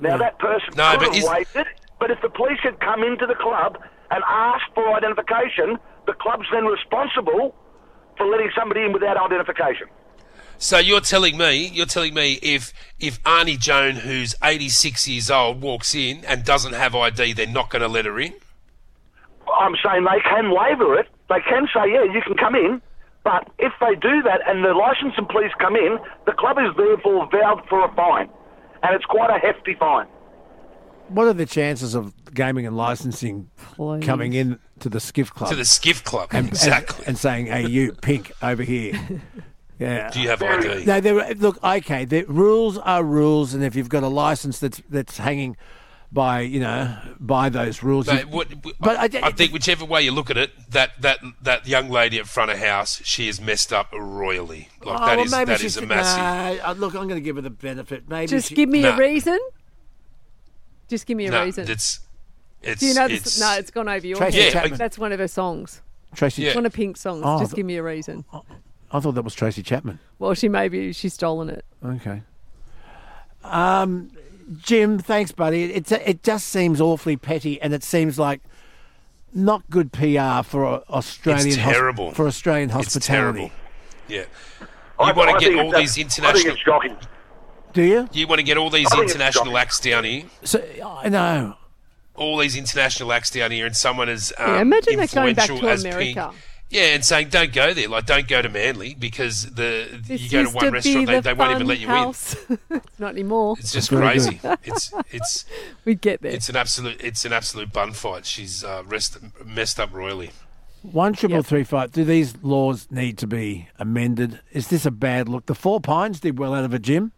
Now, hmm. that person No, could but have is- waited, but if the police had come into the club and asked for identification, the club's then responsible for letting somebody in without identification. So you're telling me, you're telling me if if Arnie Joan, who's 86 years old, walks in and doesn't have ID, they're not going to let her in. I'm saying they can waiver it. They can say, yeah, you can come in. But if they do that and the licence and police come in, the club is therefore vowed for a fine. And it's quite a hefty fine. What are the chances of gaming and licensing Please. coming in to the skiff club To the skiff club, and, exactly. and, and saying, "Hey, you pink over here." [laughs] Yeah. Do you have ID? No, there. Look, okay. The rules are rules, and if you've got a license that's that's hanging by you know by those rules, But, you- what, but I, I, think whichever way you look at it, that, that, that young lady at front of house, she is messed up royally. Like oh, that well, is maybe she's a massive. Nah, uh, look, I'm going to give her the benefit. Maybe Just she- give me Nah. a reason. Just give me a No, reason. it's it's Do you know it's, this? No, it's gone over your Tracy head. Chapman. That's one of her songs. Tracy. It's one of Pink's songs. Oh, Just th- give me a reason. I thought that was Tracy Chapman. Well, she maybe she's stolen it. Okay. Um, Jim, thanks, buddy. It, it it just seems awfully petty, and it seems like not good PR for uh, Australian It's hos- terrible. for Australian It's hospitality. Yeah. I- You want I to get all it's- these I think international. it's shocking. Do you? You want to get all these think it's international shocking. acts down here. So I know. All these international acts down here, and someone as um, Yeah, imagine that going back influential to as America. Pink, yeah, and saying don't go there, like don't go to Manly because the This you go to one to restaurant, be they, they won't even let you house. it's [laughs] not anymore. It's just crazy. it's it's [laughs] we get there. it's an absolute it's an absolute bun fight. She's uh, rest, messed up royally. One triple three five. Do these laws need to be amended? Is this a bad look? The Four Pines did well out of a gym.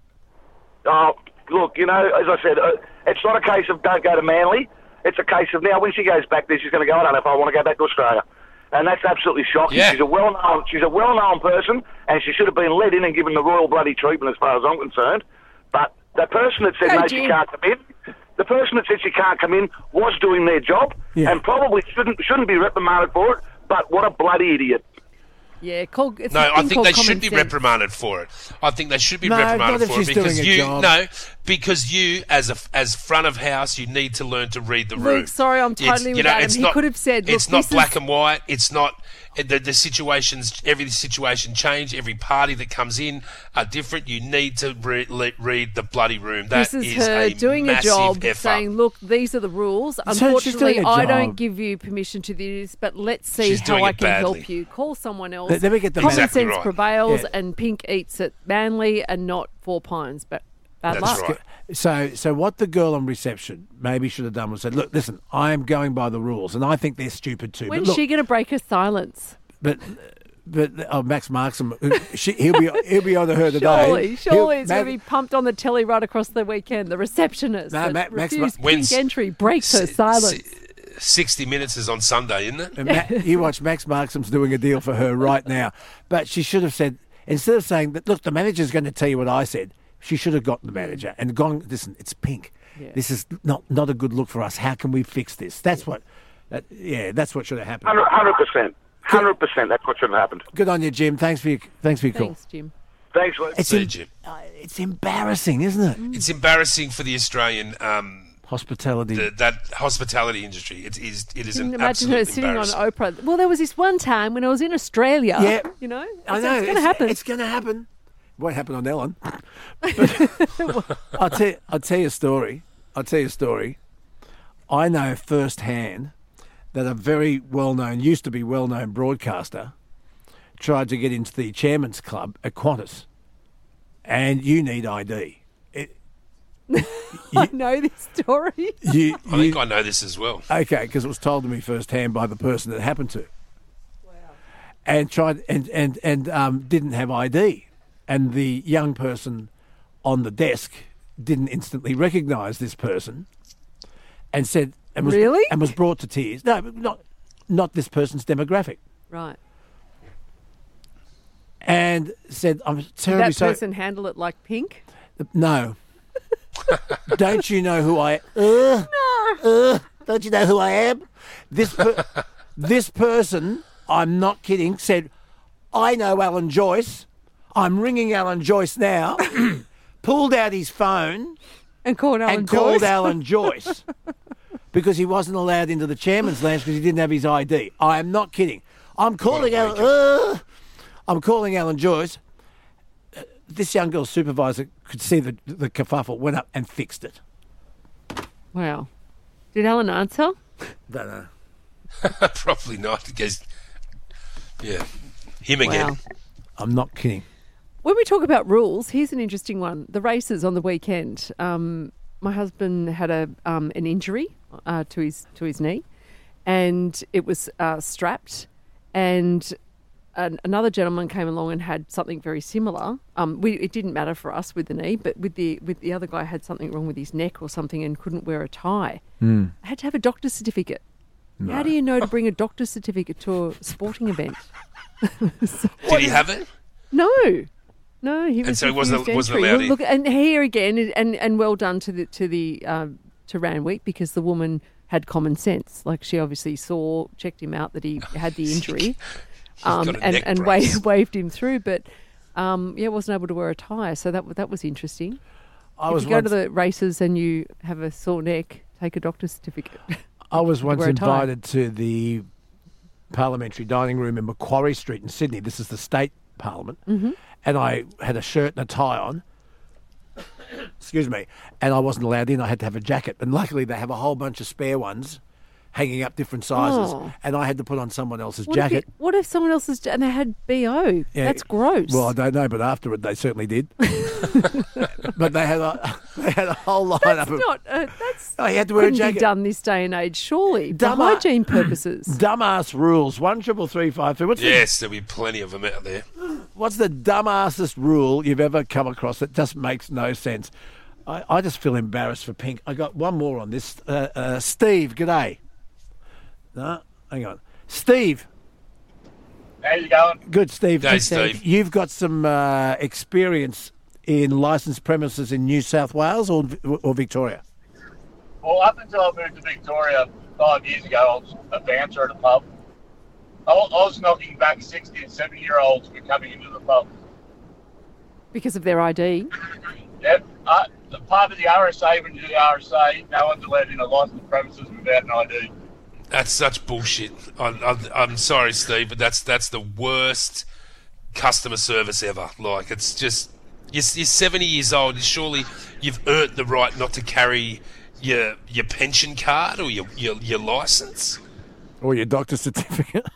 Oh, look, you know, as I said, uh, it's not a case of don't go to Manly. It's a case of now when she goes back there, she's going to go. I don't know if I want to go back to Australia, and that's absolutely shocking. Yeah. She's a well-known, she's a well-known person, and she should have been let in and given the royal bloody treatment, as far as I'm concerned. But the person that said Go, no, she can't come in. The person that said she can't come in was doing their job, Yeah. and probably shouldn't shouldn't be reprimanded for it. But what a bloody idiot! Yeah, call, it's No, I think they should be sense. reprimanded for it. I think they should be No, reprimanded for it because you job. no, because you as a as front of house, you need to learn to read the Luke, room. sorry, I'm It's- totally you with know, Adam. it's He not- could have said, it's not black is- and white. It's not the, the situations. Every situation change. Every party that comes in are different. You need to re- le- read the bloody room. That this is, her a doing a job, F up. saying, "Look, these are the rules. Unfortunately, doing a I don't give you permission to do this, but let's see She's how I can badly. help you. Call someone else. Let- let me get the Common Exactly sense right. prevails, Yeah. and Pink eats at Manly and not Four Pines. But bad That's luck. right. So, so what the girl on reception maybe should have done was said, "Look, listen, I am going by the rules, and I think they're stupid too." When's but look, she going to break her silence? but but oh, Max Markson, she, he'll be he'll be on to her today. Surely, He'll- surely it's Ma- going to be pumped on the telly right across the weekend. The receptionist No, Ma- Max- refused entry breaks her silence. Sixty minutes is on Sunday, isn't it? Ma- you watch Max Markson's doing a deal for her right now. But she should have said, instead of saying that, look, the manager's going to tell you what I said, she should have gotten the manager and gone, listen, it's pink. Yeah. This is not, not a good look for us. How can we fix this? That's what, that, yeah, that's what should have happened. Hundred percent, hundred percent. That's what should have happened. Good on you, Jim. Thanks for your, thanks for your call. Thanks, Jim. Thanks, Luke. It's, See em- Jim. uh, it's embarrassing, isn't it? It's embarrassing for the Australian um, Hospitality. the, that hospitality industry. It is it is Can an you imagine her sitting on. Oprah? Well, there was this one time when I was in Australia. Yeah. You know? I know. It's going to happen. It's going to happen. Won't happen on Ellen. [laughs] I'll tell. I'll tell you a story. I'll tell you a story. I know firsthand that a very well-known, used to be well-known broadcaster, tried to get into the chairman's club at Qantas, and you need ID. It, [laughs] I know this story. [laughs] you, I think I know this as well. Okay, because it was told to me firsthand by the person that happened to. Wow. And tried and and and um, didn't have ID, and the young person on the desk didn't instantly recognise this person, and said and was Really? and was brought to tears. No, not not this person's demographic, Right. and said, "I'm Did terribly that sorry." person handle it like Pink? No. [laughs] don't you know who I? Uh, uh, don't you know who I am? This per- this person, I'm not kidding, said, "I know Alan Joyce. I'm ringing Alan Joyce now." [coughs] pulled out his phone And called Alan and called Joyce. Alan Joyce [laughs] because he wasn't allowed into the chairman's lounge because he didn't have his ID. I am not kidding. I'm calling Alan. Uh, I'm calling Alan Joyce. Uh, This young girl's supervisor could see the the kerfuffle, went up and fixed it. Wow. Did Alan answer? [laughs] Don't know. [laughs] Probably not. Because, yeah, him again. Wow. I'm not kidding. When we talk about rules, here's an interesting one: the races on the weekend. Um, my husband had a um, an injury uh, to his to his knee, and it was uh, strapped. And an, another gentleman came along and had something very similar. Um, we, it didn't matter for us with the knee, but with the with the other guy had something wrong with his neck or something and couldn't wear a tie. I had to have a doctor's certificate. How do you know to bring a doctor's certificate to a sporting event? [laughs] Did he [laughs] have it? No, no, he was. And was. so he wasn't- refused wasn't entry. allowed Well, in. Look, and here again, and and well done to the to the um, to Randwick because the woman had common sense. Like she obviously saw, checked him out that he [laughs] had the injury, um, and and brace. waved, waved him through. But um, yeah, wasn't able to wear a tie, so that that was interesting. I if was you go to the races and you have a sore neck, take a doctor's certificate. [laughs] I was once Wear a tie. invited to the parliamentary dining room in Macquarie Street in Sydney. This is the state parliament. Mhm. And I had a shirt and a tie on. [coughs] Excuse me. And I wasn't allowed in. I had to have a jacket. And luckily, they have a whole bunch of spare ones hanging up different sizes. Oh. And I had to put on someone else's What if, jacket. you- what if someone else's and they had bo? Yeah. That's gross. Well, I don't know, but afterward they certainly did. [laughs] but they had a they had a whole lineup that's of. not. Uh, that's. Oh, he had to wear a couldn't jacket. Be done this day and age, surely, for hygiene purposes. [clears throat] Dumbass rules. One triple three five three. What's Yes, there'll be plenty of them out there. What's the dumbassest rule you've ever come across that just makes no sense? I, I just feel embarrassed for Pink. I got one more on this. Uh, uh, Steve, g'day. No, hang on. Steve, How you going? good Steve. Hey, Steve. You've got some uh, experience in licensed premises in New South Wales or, or Victoria? Well, up until I moved to Victoria five years ago, I was a bouncer at a pub. I was knocking back 60 and 70 year olds who were coming into the pub. because of their ID. Yep. Uh, the part of the RSA, when you do the RSA, no one's allowed in a licensed premises without an ID. That's such bullshit. I, I, I'm sorry, Steve, but that's that's the worst customer service ever. Like, it's just you're, you're 70 years old. Surely you've earned the right not to carry your your pension card or your your, your license. Or your doctor's certificate?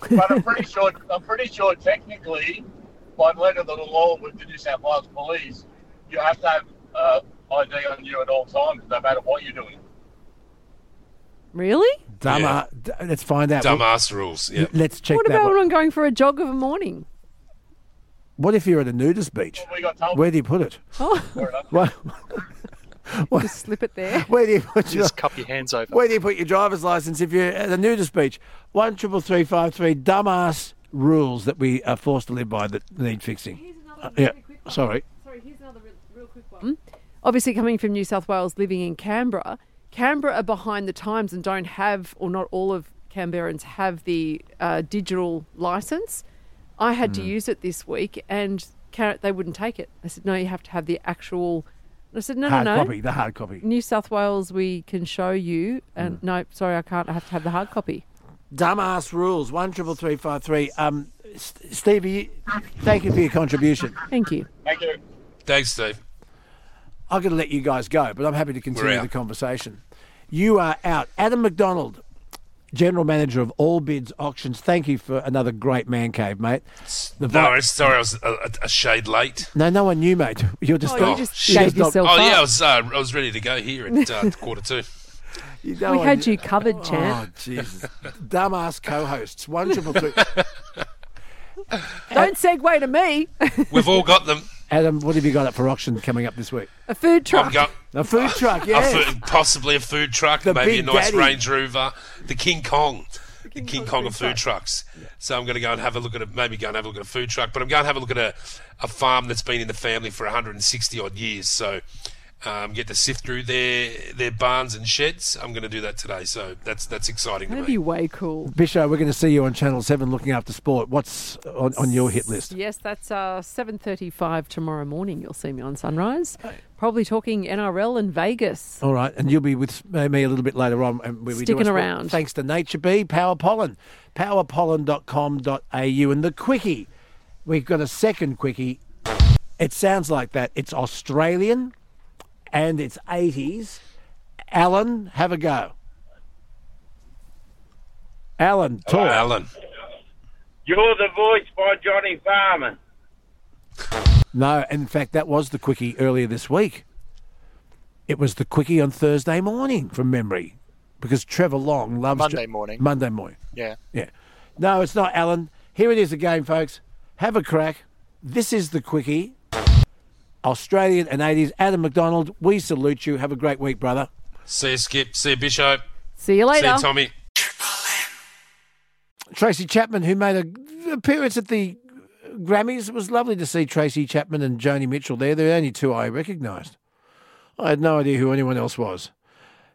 But I'm pretty sure, I'm pretty sure technically, by letter of the law with the New South Wales Police, you have to have uh, ID on you at all times, no matter what you're doing. Really? Dumber. d- Let's find out. Dumbass rules. Yeah. Let's check it out. what about one. when I'm going for a jog of a morning? What if you're at a nudist beach? We got. Where do you put it? Oh, What, [laughs] just slip it there. where do you put your Just cup your hands over. Where do you put your driver's license if you're at a nudist beach? One triple three five three dumbass rules that we are forced to live by that need fixing. Uh, yeah, sorry. Sorry, here's another real, real quick one. Obviously, coming from New South Wales, living in Canberra, Canberra are behind the times and don't have, or not all of Canberrans have the uh, digital license. I had to Hmm. use it this week, and Car- they wouldn't take it. I said, "No, you have to have the actual." I said, "No, hard no, no." copy, the hard copy. New South Wales, we can show you, and Hmm. no, sorry, I can't. I have to have the hard copy. Dumbass rules. One triple three five three. Um, S- Stevie, you- thank you for your contribution. Thank you. Thank you. Thanks, Steve. I'm going to let you guys go, but I'm happy to continue the conversation. You are out. Adam McDonald, General Manager of All Bids Auctions. Thank you for another great man cave, mate. The No, vi- I'm sorry, I was a, a, a shade late. no, no one knew, mate. [laughs] You're just. Oh, you just you're gave not- yourself Oh yeah. I was uh, I was ready to go here at uh, [laughs] quarter two. you know we had you covered, champ. Oh, champ. Jesus. Dumbass co hosts. One triple three. [laughs] Don't segue to me. We've all got them. Adam, what have you got up for auction coming up this week? a food truck. Go- A food truck, a yeah. possibly a food truck, The maybe a Big nice Daddy. Range Rover, the King Kong, the King, Kong of food trucks. So I'm going to go and have a look at it. Maybe go and have a look at a food truck, but I'm going to have a look at a, a farm that's been in the family for 160 odd years. So um, get to sift through their their barns and sheds. I'm going to do that today, so that's that's exciting to That'd me. be way cool. Bisho, we're going to see you on Channel 7 looking after sport. What's on, on your hit list? Yes, that's uh, 7.35 tomorrow morning. You'll see me on Sunrise. Probably talking NRL and Vegas. All right, and you'll be with me a little bit later on. And we'll be Sticking sport. around. Thanks to Nature Bee, Power Pollen, powerpollen.com.au. And the quickie, we've got a second quickie. It sounds like that. It's Australian and it's 80s. Alan, have a go. Alan, Hello, talk. Alan. You're the voice by Johnny Farnham. No, in fact, that was the quickie earlier this week. It was the quickie on Thursday morning from memory because Trevor Long loves Monday morning. Monday morning. Yeah. Yeah. No, it's not, Alan. Here it is again, folks. Have a crack. This is the quickie. Australian and 80s. Adam McDonald, we salute you. Have a great week, brother. See you, Skip. See you, Bishop. See you later. See you, Tommy. Tracy Chapman, who made an appearance at the Grammys. It was lovely to see Tracy Chapman and Joni Mitchell there. They're the only two I recognised. I had no idea who anyone else was.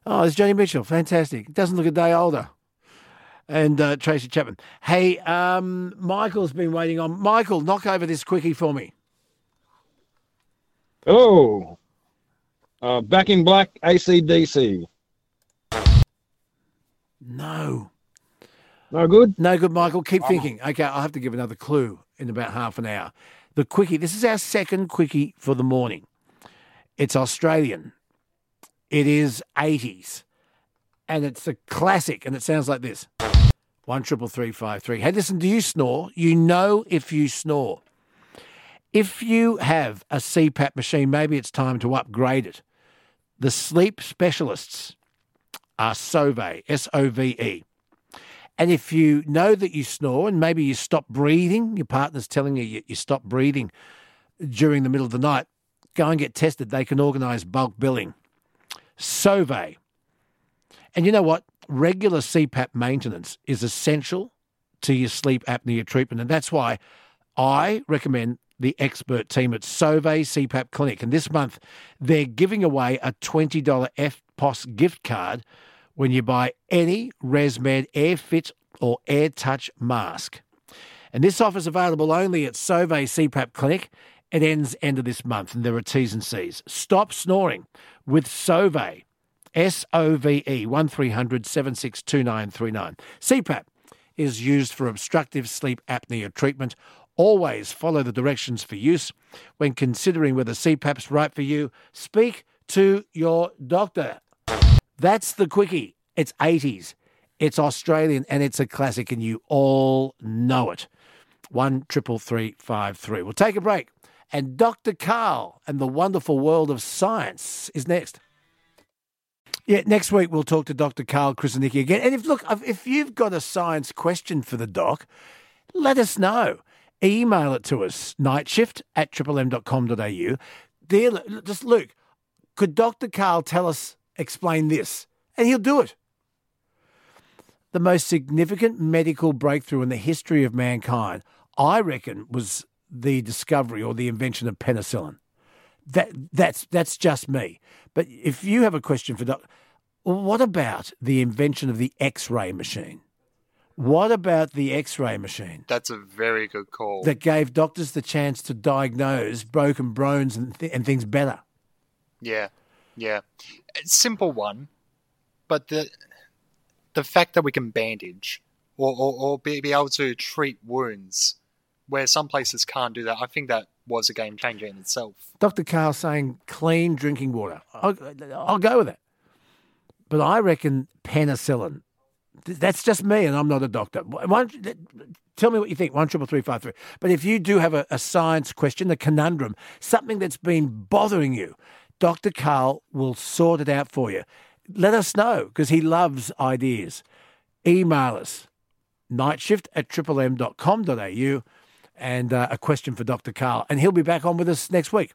Oh, there's Joni Mitchell. Fantastic. Doesn't look a day older. And uh, Tracy Chapman. Hey, um, Michael's been waiting on. Michael, knock over this quickie for me. Hello. Uh, back in black, ACDC. No. No good? No good, Michael. Keep thinking. Okay, I'll have to give another clue in about half an hour. The quickie, this is our second quickie for the morning. It's Australian. It is 80s. And it's a classic, and it sounds like this. One triple three five three. Hey, listen, do you snore? You know if you snore. If you have a CPAP machine, maybe it's time to upgrade it. The sleep specialists are Sove, S O V E. And if you know that you snore and maybe you stop breathing, your partner's telling you you, you stop breathing during the middle of the night, go and get tested. They can organise bulk billing. Sove. And you know what? Regular CPAP maintenance is essential to your sleep apnea treatment. And that's why I recommend the expert team at Sove CPAP Clinic. And this month, they're giving away a $20 EFTPOS gift card when you buy any ResMed AirFit or AirTouch mask. And this offer is available only at Sove CPAP Clinic. It ends end of this month, and there are T's and C's. Stop snoring with Sove. S O V E 1300 762939. CPAP is used for obstructive sleep apnea treatment. Always follow the directions for use. When considering whether CPAP's right for you, speak to your doctor. That's the quickie. It's 80s. It's Australian and it's a classic, and you all know it. One triple three five three. We'll take a break. And Dr. Karl and the wonderful world of science is next. Yeah, next week we'll talk to Dr. Karl Kruszelnicki again. And if look, if you've got a science question for the doc, let us know. Email it to us, nightshift at triplem.com.au. Dear, just Luke, could Dr. Karl tell us, explain this? And he'll do it. The most significant medical breakthrough in the history of mankind, I reckon, was the discovery or the invention of penicillin. That that's that's just me. But if you have a question for Dr. what about the invention of the X-ray machine? What about the X-ray machine That's a very good call. that gave doctors the chance to diagnose broken bones and, th- and things better? Yeah, yeah. A simple one, but the the fact that we can bandage or, or, or be, be able to treat wounds where some places can't do that, I think that was a game changer in itself. Dr. Karl saying clean drinking water. I'll, I'll go with it. But I reckon penicillin. Th- That's just me, and I'm not a doctor. One, tell me what you think. One triple three five three. But if you do have a, a science question, a conundrum, something that's been bothering you, Dr. Karl will sort it out for you. Let us know because he loves ideas. Email us nightshift at triplem.com.au and uh, a question for Dr. Karl. And he'll be back on with us next week.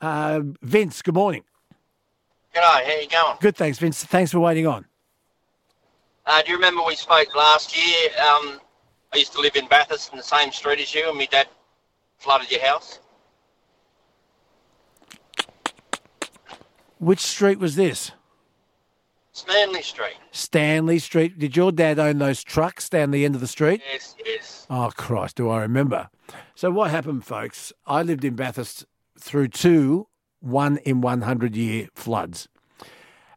Uh, Vince, good morning. G'day, how you going? Good, thanks, Vince. Thanks for waiting on. Uh, do you remember we spoke last year? Um, I used to live in Bathurst in the same street as you, and my dad flooded your house. Which street was this? Stanley Street. Stanley Street. Did your dad own those trucks down the end of the street? Yes, yes. Oh, Christ, do I remember. So, what happened, folks? I lived in Bathurst through two one in 100 year floods.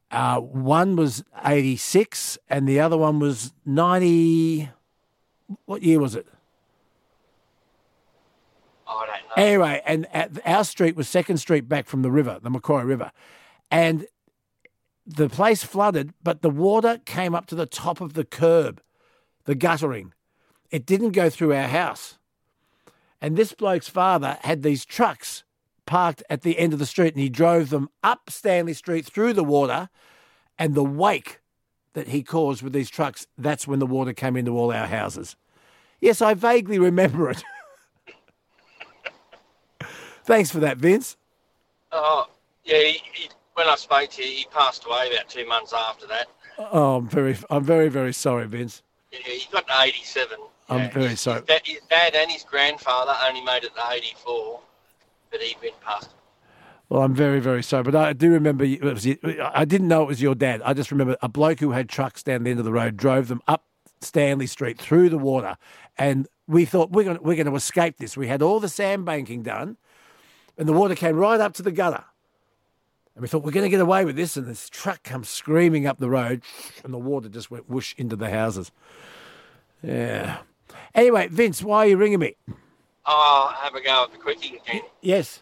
Uh, one was 86 and the other one was 90. What year was it? I don't know. Anyway, and at, our street was Second Street back from the river, the Macquarie River. And the place flooded, but the water came up to the top of the curb, the guttering. It didn't go through our house. And this bloke's father had these trucks parked at the end of the street and he drove them up Stanley Street through the water and the wake that he caused with these trucks, that's when the water came into all our houses. Yes, I vaguely remember it. [laughs] Thanks for that, Vince. Oh, yeah. He, he, when I spoke to you, he passed away about two months after that. Oh, I'm very, I'm very, very sorry, Vince. Yeah, he got to 87. I'm very sorry. His, da- his dad and his grandfather only made it to 84, but he'd been passed. Well, I'm very, very sorry, but I do remember. It was, I didn't know it was your dad. I just remember a bloke who had trucks down the end of the road drove them up Stanley Street through the water, and we thought we're going, we're going to escape this. We had all the sand banking done, and the water came right up to the gutter. And we thought we're going to get away with this, and this truck comes screaming up the road, and the water just went whoosh into the houses. Yeah. Anyway, Vince, why are you ringing me? Oh, have a go at the quickie again. Yes,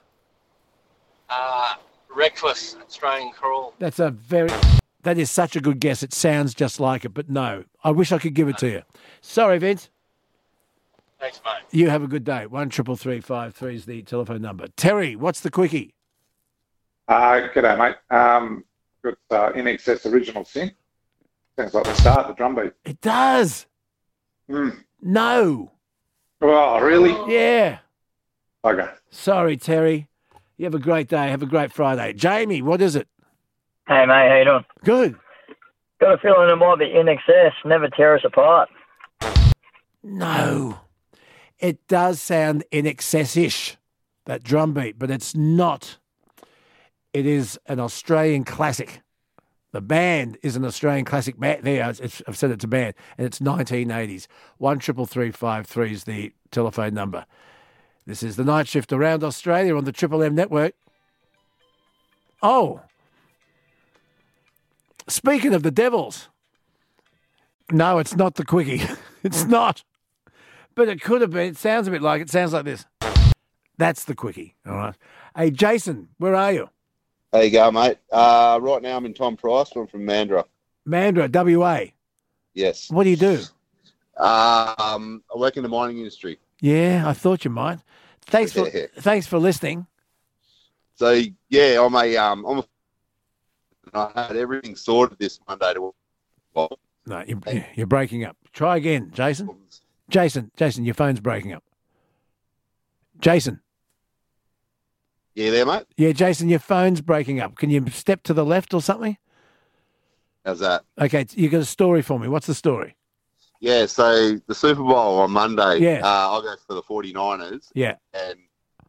Uh, reckless Australian crawl. that's a very. That is such a good guess. It sounds just like it, but no. I wish I could give it to you. Sorry, Vince. Thanks, mate. You have a good day. One triple three five three is the telephone number. Terry, what's the quickie? Uh, day, mate. Um, got uh, INXS original sin. Sounds like the start, the drum beat. It does. Mm. No. Oh, really? Yeah. Okay. Sorry, Terry. You have a great day. Have a great Friday. Jamie, what is it? Hey mate, how you doing? Good. Got a feeling it might be INXS. Never tear us apart. No. It does sound INXS-ish, that drum beat, but it's not. It is an Australian classic. The band is an Australian classic band. There, it's, I've said it's a band, and it's 1980s. One triple three five three is the telephone number. This is the night shift around Australia on the Triple M network. Oh, speaking of the Devils, no, it's not the quickie. [laughs] it's not, but it could have been. It sounds a bit like it. Sounds like this. That's the quickie. All right. Hey, Jason, where are you? There you go, mate. Uh, right now I'm in Tom Price. I'm from Mandurah. Mandurah, WA. Yes. What do you do? Um, I work in the mining industry. Yeah, I thought you might. Thanks for Yeah. thanks for listening. So yeah, I'm a um, I'm a. I had everything sorted this Monday to. Well, No, you're, you're breaking up. Try again, Jason. Jason, Jason, your phone's breaking up. Jason. Yeah, there, mate. Yeah, Jason, your phone's breaking up. Can you step to the left or something? How's that? Okay, you got a story for me. What's the story? Yeah, so the Super Bowl on Monday. Yeah. Uh, I'll go for the 49ers. Yeah. and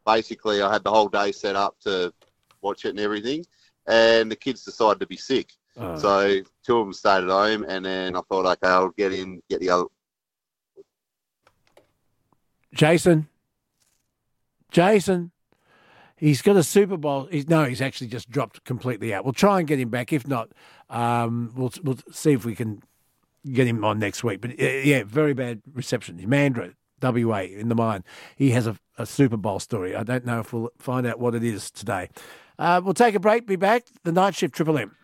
basically I had the whole day set up to watch it and everything, and the kids decided to be sick. Oh. So two of them stayed at home, and then I thought, okay, I'll get in, get the other. Jason. Jason. He's got a Super Bowl. He's, no, he's actually just dropped completely out. We'll try and get him back. If not, um, we'll we'll see if we can get him on next week. But uh, yeah, very bad reception. Mandurah, WA, in the mine. He has a, a Super Bowl story. I don't know if we'll find out what it is today. Uh, we'll take a break. Be back. The night shift, Triple M.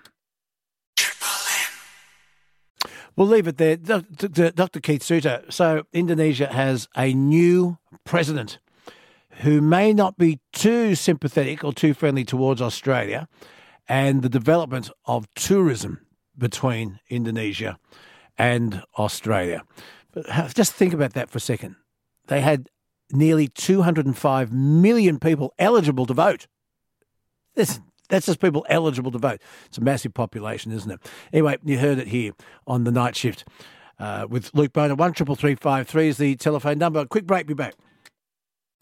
We'll leave it there. Dr. Keith Suter. So, Indonesia has a new president who may not be too sympathetic or too friendly towards Australia and the development of tourism between Indonesia and Australia. But just think about that for a second. They had nearly 205 million people eligible to vote. This, that's just people eligible to vote. It's a massive population, isn't it? Anyway, you heard it here on the night shift uh, with Luke Bona. One triple three five three is the telephone number. Quick break. Be back.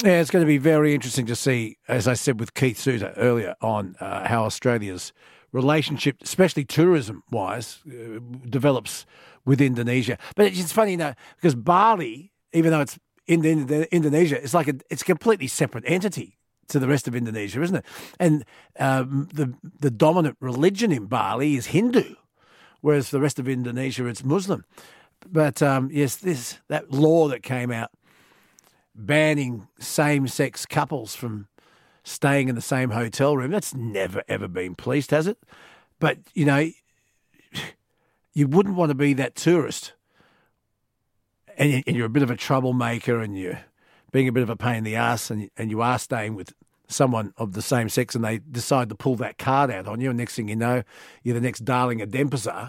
Yeah, it's going to be very interesting to see, as I said with Keith Suter earlier on, uh, how Australia's relationship, especially tourism wise, uh, develops with Indonesia. But it's funny, you know, because Bali, even though it's in Indo- Indonesia, it's like a, it's a completely separate entity to the rest of Indonesia, isn't it? And um, the the dominant religion in Bali is Hindu, whereas the rest of Indonesia it's Muslim. But um, yes, this that law that came out banning same-sex couples from staying in the same hotel room that's never ever been policed, has it? But you know, [sighs] you wouldn't want to be that tourist, and and you're a bit of a troublemaker, and you're being a bit of a pain in the ass, and and you are staying with someone of the same sex, and they decide to pull that card out on you, and next thing you know, you're the next darling of Dempsey. [laughs]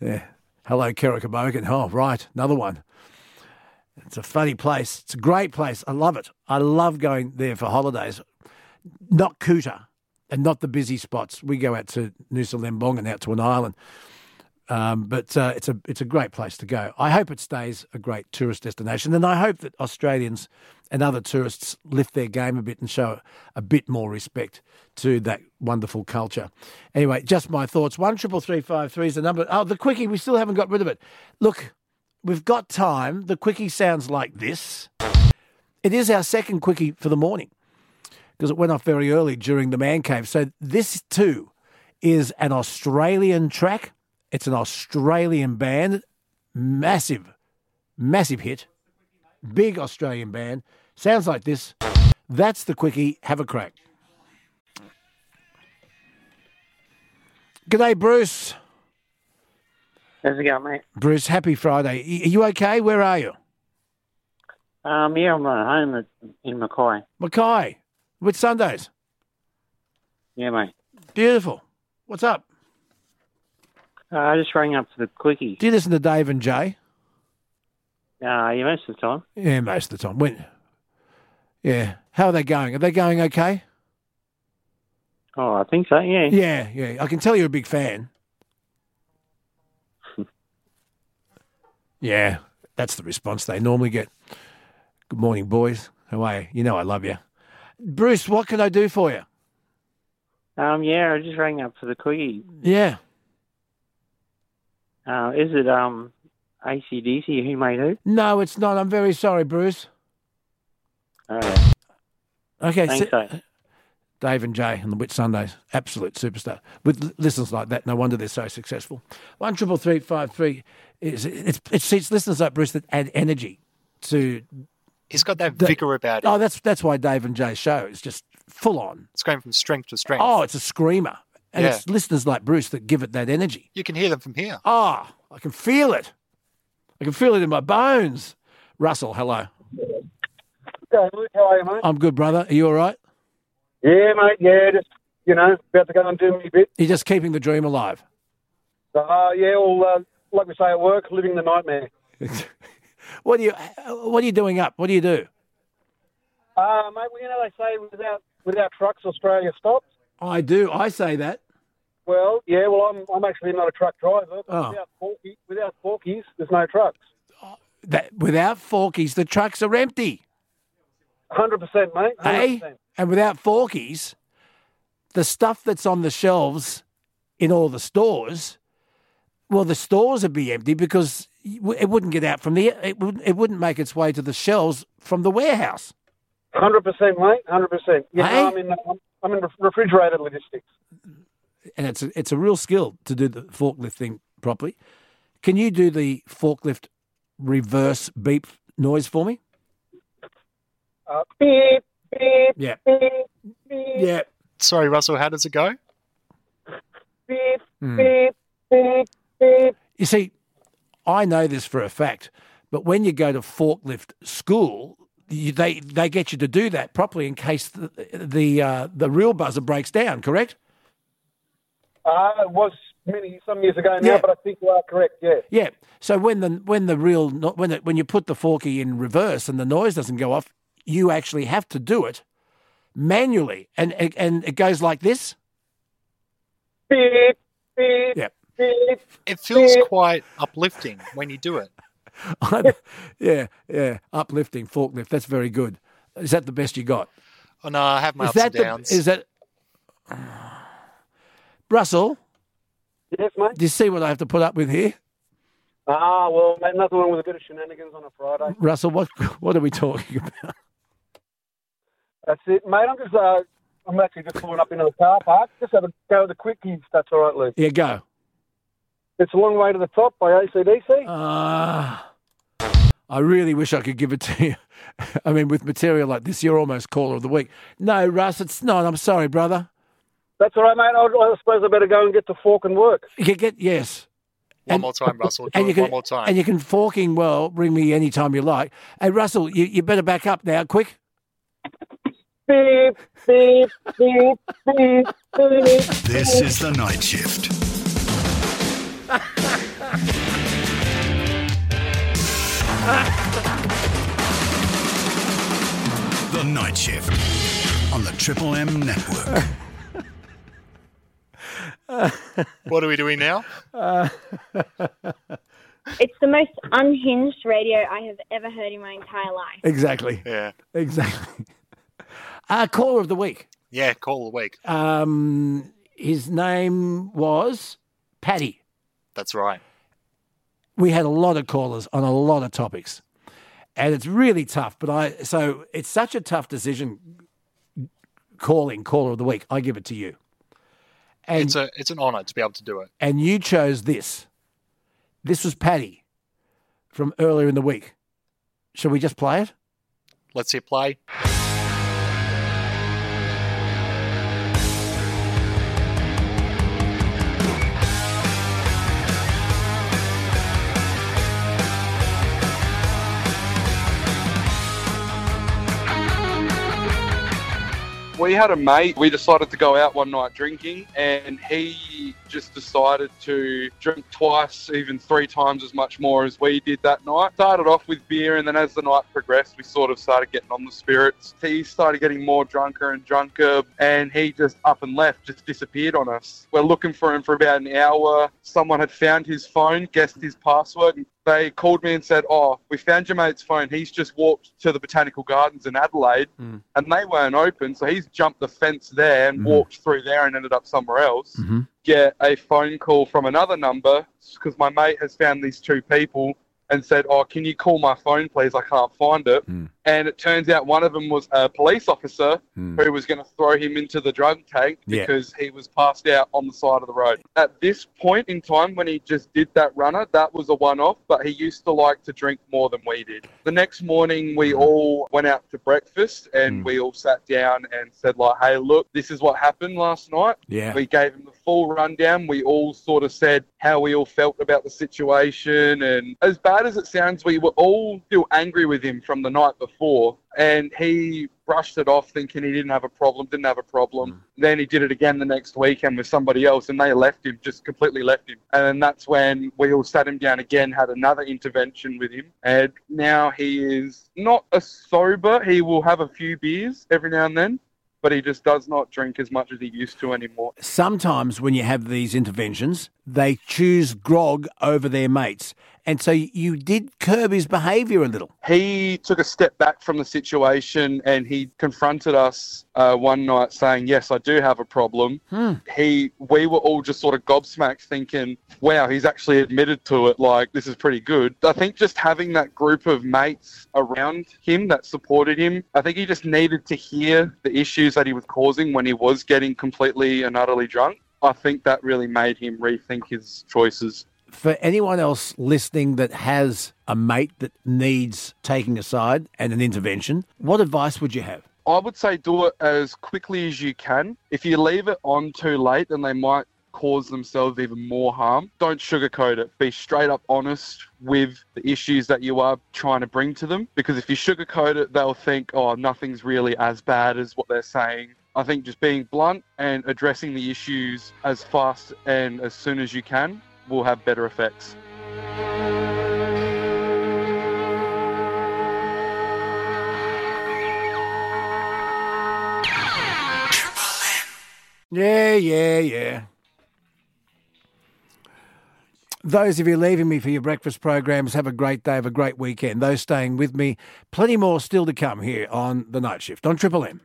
Yeah. Hello, Kerobokan. Oh, right, another one. It's a funny place. It's a great place. I love it. I love going there for holidays. Not Kuta and not the busy spots. We go out to Nusa Lembong and out to an island. Um, but uh, it's a it's a great place to go. I hope it stays a great tourist destination, and I hope that Australians and other tourists lift their game a bit and show a bit more respect to that wonderful culture. Anyway, just my thoughts. One triple three five three is the number. Oh, the quickie. We still haven't got rid of it. Look, we've got time. The quickie sounds like this. It is our second quickie for the morning because it went off very early during the man cave. So this too is an Australian track. It's an Australian band, massive, massive hit, big Australian band. Sounds like this. That's the quickie. Have a crack. G'day, Bruce. How's it going, mate? Bruce, happy Friday. Are you okay? Where are you? Um, yeah, I'm at home at, in Mackay. Mackay. Whitsundays. Yeah, mate. Beautiful. What's up? Uh, I just rang up for the quickie. Do you listen to Dave and Jay? Uh, yeah, most of the time. Yeah, most of the time. When? Yeah. How are they going? Are they going okay? Oh, I think so. Yeah. Yeah, yeah. I can tell you're a big fan. Yeah, that's the response they normally get. Good morning, boys. How are you? You know I love you. Bruce, what can I do for you? Um, yeah, I just rang up for the quickie. Yeah. Uh, is it um ACDC who made who? No, it's not. I'm very sorry, Bruce. All right. Okay, Thanks, so-. Dave and Jay on the Whitsundays, absolute superstar. With listeners like that, no wonder they're so successful. One triple three five three is it's it's, it's listeners like Bruce that add energy to. He's got that the- vigor about it. Oh, that's that's why Dave and Jay's show is just full on. It's going from strength to strength. Oh, it's a screamer, and Yeah. it's listeners like Bruce that give it that energy. You can hear them from here. Oh, I can feel it. I can feel it in my bones. Russell, hello. G'day, Luke. How are you, mate? I'm good, brother. Are you all right? Yeah, mate. Yeah, just you know, about to go and do me a bit. You're just keeping the dream alive. Uh, yeah, well, uh, like we say at work, living the nightmare. [laughs] What are you What are you doing up? What do you do? Uh, mate, well, you know they say without without trucks, Australia stops. I do. I say that. Well, yeah, well, I'm I'm actually not a truck driver. But Oh. Without forky, without forkies, there's no trucks. That without forkies, the trucks are empty. Hundred percent, mate. 100%. Hey, and without forkies, the stuff that's on the shelves in all the stores, well, the stores would be empty because it wouldn't get out from the it wouldn't it wouldn't make its way to the shelves from the warehouse. Hundred percent, mate. Hundred percent. Yeah, Hey? I'm in I'm in refrigerated logistics. and it's a, it's a real skill to do the forklift thing properly. Can you do the forklift reverse beep noise for me? Uh, beep beep Yeah. beep beep Yeah. Sorry, Russell. How does it go? beep Hmm. beep beep beep. You see, I know this for a fact, but when you go to forklift school, you, they they get you to do that properly in case the the uh, the real buzzer breaks down. Correct? Uh, it was many some years ago now, Yeah. but I think you are correct. Yeah. Yeah. So when the when the real when it, when you put the forky in reverse and the noise doesn't go off, you actually have to do it manually, and and, and it goes like this. Beep beep Yeah. beep. It feels quite uplifting when you do it. [laughs] yeah, yeah. Uplifting forklift. That's very good. Is that the best you got? Oh no, I have my is ups that and the- downs. is that? Russell, Yes, mate. do you see what I have to put up with here? Ah, well, mate, nothing wrong with a bit of shenanigans on a Friday. Russell, what [laughs] what are we talking about? That's it, mate. I'm just, uh, I'm actually just pulling up into the car park. Just have a go with the quickies. That's all right, Luke. Yeah, go. It's a long way to the top by ACDC. Ah. I really wish I could give it to you. [laughs] I mean, with material like this, you're almost caller of the week. No, Russ, it's not. I'm sorry, brother. That's all right, mate. I, I suppose I better go and get to fork and work. You get yes. One more time, Russell. Do and you can, one more time. And you can forking well. Bring me anytime you like. Hey, Russell, you, you better back up now, quick. Beep, beep, beep, beep, beep. This is the night shift. The night shift on the Triple M network. what are we doing now? It's the most unhinged radio I have ever heard in my entire life. Exactly. Yeah. Exactly. Uh, caller of the week. Yeah, caller of the week. Um, his name was Paddy. That's right. we had a lot of callers on a lot of topics, and it's really tough. But I so it's such a tough decision. Calling caller of the week, I give it to you. And it's a it's an honour to be able to do it. and you chose this. This was Paddy from earlier in the week. Shall we just play it? Let's hit play. We had a mate. We decided to go out one night drinking, and he just decided to drink twice, even three times as much more as we did that night. Started off with beer, and then as the night progressed, we sort of started getting on the spirits. He started getting more drunker and drunker, and he just up and left, just disappeared on us. We're looking for him for about an hour. Someone had found his phone, guessed his password, and they called me and said, "Oh, we found your mate's phone. He's just walked to the botanical gardens in Adelaide, Hmm. and they weren't open. So he's jumped the fence there and walked through there and ended up somewhere else. Get a phone call from another number because my mate has found these two people and said, "Oh, can you call my phone, please? I can't find it." And it turns out one of them was a police officer Hmm. who was going to throw him into the drug tank Yeah. because he was passed out on the side of the road. At this point in time, when he just did that runner, that was a one off, but he used to like to drink more than we did. The next morning, Hmm. we all went out to breakfast and we all sat down and said, like, hey, look, this is what happened last night. Yeah. We gave him the full rundown. We all sort of said how we all felt about the situation. And as bad as it sounds, we were all still angry with him from the night before. And he brushed it off thinking he didn't have a problem, didn't have a problem. Mm. Then he did it again the next weekend with somebody else and they left him, just completely left him. And then that's when we all sat him down again, had another intervention with him. And now he is not a sober. He will have a few beers every now and then, but he just does not drink as much as he used to anymore. Sometimes when you have these interventions, they choose grog over their mates. And so you did curb his behaviour a little. he took a step back from the situation and he confronted us uh, one night saying, "Yes, I do have a problem." He, we were all just sort of gobsmacked, thinking, "Wow, he's actually admitted to it. Like this is pretty good." I think just having that group of mates around him that supported him, I think he just needed to hear the issues that he was causing when he was getting completely and utterly drunk. I think that really made him rethink his choices. For anyone else listening that has a mate that needs taking aside and an intervention, what advice would you have? I would say do it as quickly as you can. If you leave it on too late, then they might cause themselves even more harm. Don't sugarcoat it. Be straight up honest with the issues that you are trying to bring to them. Because if you sugarcoat it, they'll think, oh, nothing's really as bad as what they're saying. I think just being blunt and addressing the issues as fast and as soon as you can will have better effects. Yeah, yeah, yeah. Those of you leaving me for your breakfast programs, have a great day, have a great weekend. Those staying with me, plenty more still to come here on the night shift on Triple M.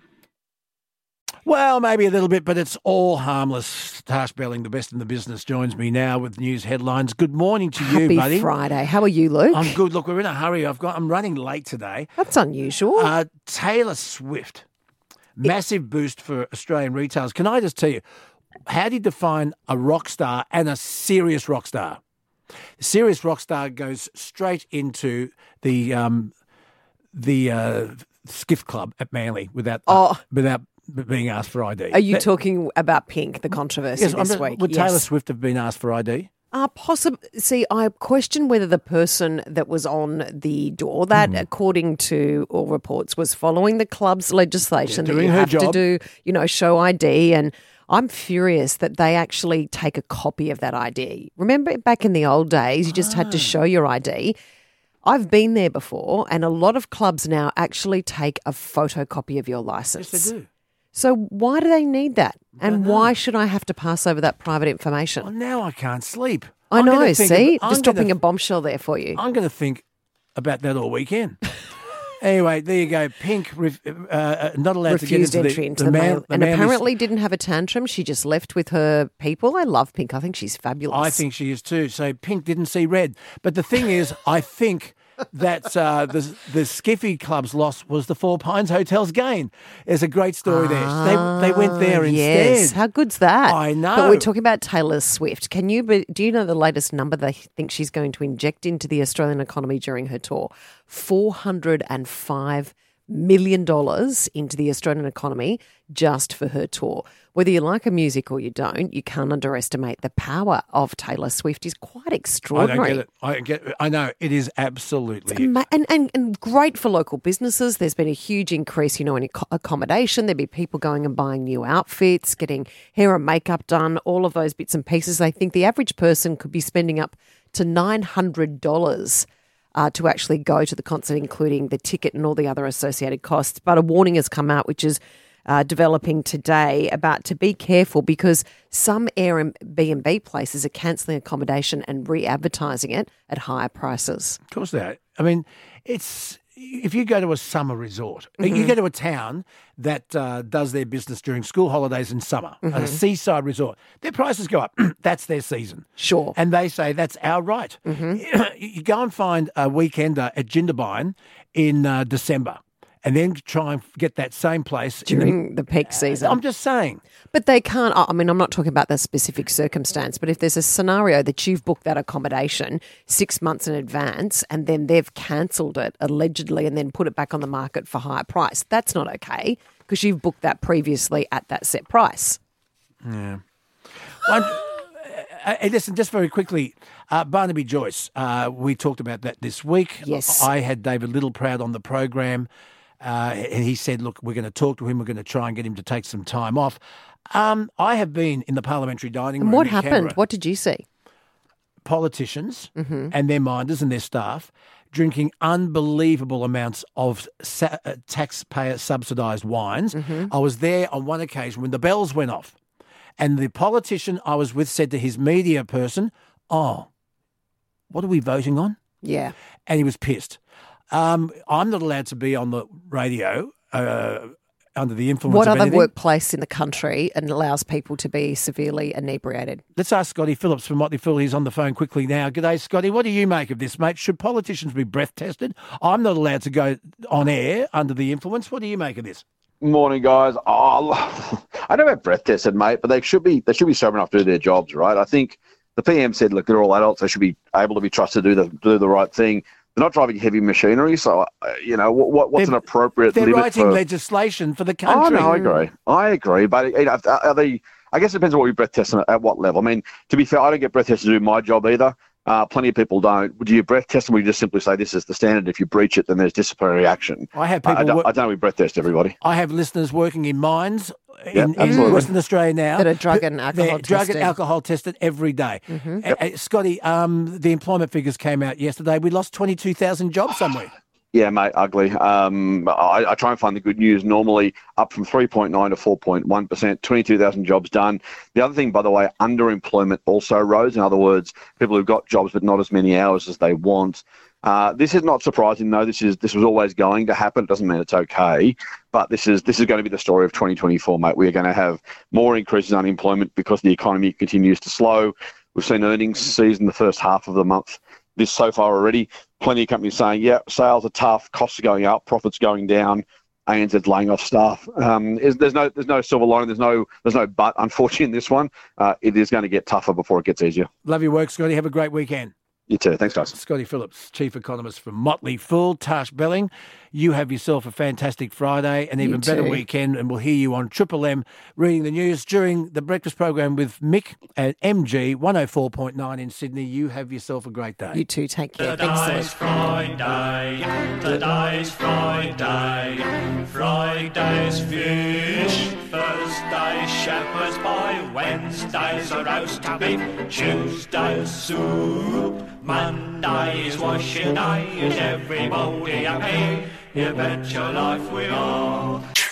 Well, maybe a little bit, but it's all harmless. Tash Belling, the best in the business, joins me now with news headlines. Good morning to you, Happy buddy. Friday. How are you, Luke? I'm good. Look, we're in a hurry. I've got. I'm running late today. That's unusual. Uh, Taylor Swift, massive boost for Australian retailers. Can I just tell you, how do you define a rock star and a serious rock star? A serious rock star goes straight into the um, the uh, skiff club at Manly without Oh. without being asked for ID. Are you talking about Pink, the controversy Yes, this week? would yes. Taylor Swift have been asked for ID? Uh, possible. See, I question whether the person that was on the door, that Hmm. according to all reports, was following the club's legislation Yeah, that you have to do, you know, show ID. And I'm furious that they actually take a copy of that ID. Remember back in the old days, you just Ah. had to show your ID. I've been there before, and a lot of clubs now actually take a photocopy of your license. Yes, they do. So why do they need that? And why should I have to pass over that private information? Well, now I can't sleep. I I'm know. gonna think See, I'm just gonna- dropping a bombshell there for you. I'm going to think about that all weekend. [laughs] anyway, there you go. Pink, ref- uh, uh, not allowed refused to get into entry the, into the man- mail, the and Manly- apparently didn't have a tantrum. She just left with her people. I love Pink. I think she's fabulous. I think she is too. So Pink didn't see red. But the thing is, I think that uh, the the Skiffy Club's loss was the Four Pines Hotel's gain. There's a great story there. They they went there Ah, instead. Yes, how good's that? I know. But we're talking about Taylor Swift. Can you? be- Do you know the latest number they think she's going to inject into the Australian economy during her tour? Four hundred and five million dollars into the Australian economy just for her tour. Whether you like her music or you don't, you can't underestimate the power of Taylor Swift. is quite extraordinary. I get it. I get. I know it is absolutely. Ma- and, and, and great for local businesses. There's been a huge increase, you know, in accommodation. There'd be people going and buying new outfits, getting hair and makeup done, all of those bits and pieces. I think the average person could be spending up to $900 uh, to actually go to the concert, including the ticket and all the other associated costs. But a warning has come out, which is uh, developing today about to be careful because some Airbnb places are cancelling accommodation and re-advertising it at higher prices. Of course, they are. I mean, it's if you go to a summer resort, you Mhm. go to a town that uh, does their business during school holidays in summer, a Mhm. seaside resort, their prices go up. [clears throat] that's their season. Sure. And they say that's our right. [clears throat] you go and find a weekender at Jindabyne in uh, December. And then try and get that same place during the peak season. I'm just saying. But they can't. I mean, I'm not talking about the specific circumstance, but if there's a scenario that you've booked that accommodation six months in advance and then they've cancelled it allegedly and then put it back on the market for higher price, that's not okay because you've booked that previously at that set price. Yeah. One, uh, uh, listen, just very quickly, uh, Barnaby Joyce. Uh, we talked about that this week. Yes. I had David Littleproud on the program, uh, and he said, "Look, we're going to talk to him. We're going to try and get him to take some time off." Um, I have been in the parliamentary dining room. And what happened? Canberra. What did you see? Politicians Mhm. and their minders and their staff drinking unbelievable amounts of sa- uh, taxpayer subsidised wines. Mm-hmm. I was there on one occasion when the bells went off, and the politician I was with said to his media person, "Oh, what are we voting on?" Yeah. and he was pissed. Um, I'm not allowed to be on the radio uh, under the influence What of other anything. workplace in the country and allows people to be severely inebriated? Let's ask Scotty Phillips from Motley Fool. He's on the phone quickly now. G'day, Scotty. What do you make of this, mate? Should politicians be breath tested? I'm not allowed to go on air under the influence. What do you make of this? Morning, guys. Oh, I know [laughs] about breath tested, mate, but they should be they should be sober enough to do their jobs, right? I think the PM said, look, they're all adults; they should be able to be trusted to do the do the right thing. They're not driving heavy machinery, so uh, you know what, what what's an appropriate They're limit writing for? legislation for the Oh, country. no, I agree. I agree, but you know, are they? I guess it depends on what you breath test and at what level. I mean, to be fair, I don't get breath tested to do my job either. Uh, plenty of people don't. Do you breath test, or we just simply say this is the standard? If you breach it, then there's disciplinary action. I have I, people don't, wo- I don't we breath test everybody. I have listeners working in mines Yeah, in, in. Western Australia now That are drug who- and they're alcohol drug and tested. alcohol tested every day. Mhm. Uh, uh, Scotty, um, the employment figures came out yesterday. We lost twenty two thousand jobs somewhere. Yeah, mate, ugly. Um, I, I try and find the good news. Normally up from 3.9 to 4.1%, 22,000 jobs done. The other thing, by the way, underemployment also rose. In other words, people who've got jobs but not as many hours as they want. Uh, this is not surprising though. This is this was always going to happen. It doesn't mean it's okay, but this is this is going to be the story of 2024, mate. We are going to have more increases in unemployment because the economy continues to slow. We've seen earnings season the first half of the month this so far already. Plenty of companies saying, yeah, sales are tough, costs are going up, profits going down. ANZ's laying off staff. Um, is, there's no there's no silver lining. There's no there's no but. Unfortunately, in this one, uh, it is going to get tougher before it gets easier. Love your work, Scotty. Have a great weekend. You too. Thanks, guys. Scotty Phillips, Chief Economist from Motley Fool, Tash Belling. You have yourself a fantastic Friday, and even better weekend, and we'll hear you on Triple M reading the news during the breakfast program with Mick at MG 104.9 in Sydney. You have yourself a great day. You too. Take care. Today's Thanks, Friday, today's Friday, Friday's fish, Thursday's shepherd's pie, Wednesday's a roast beef, Tuesday's soup, Monday's washing day, is everybody happy? You bet your life we are.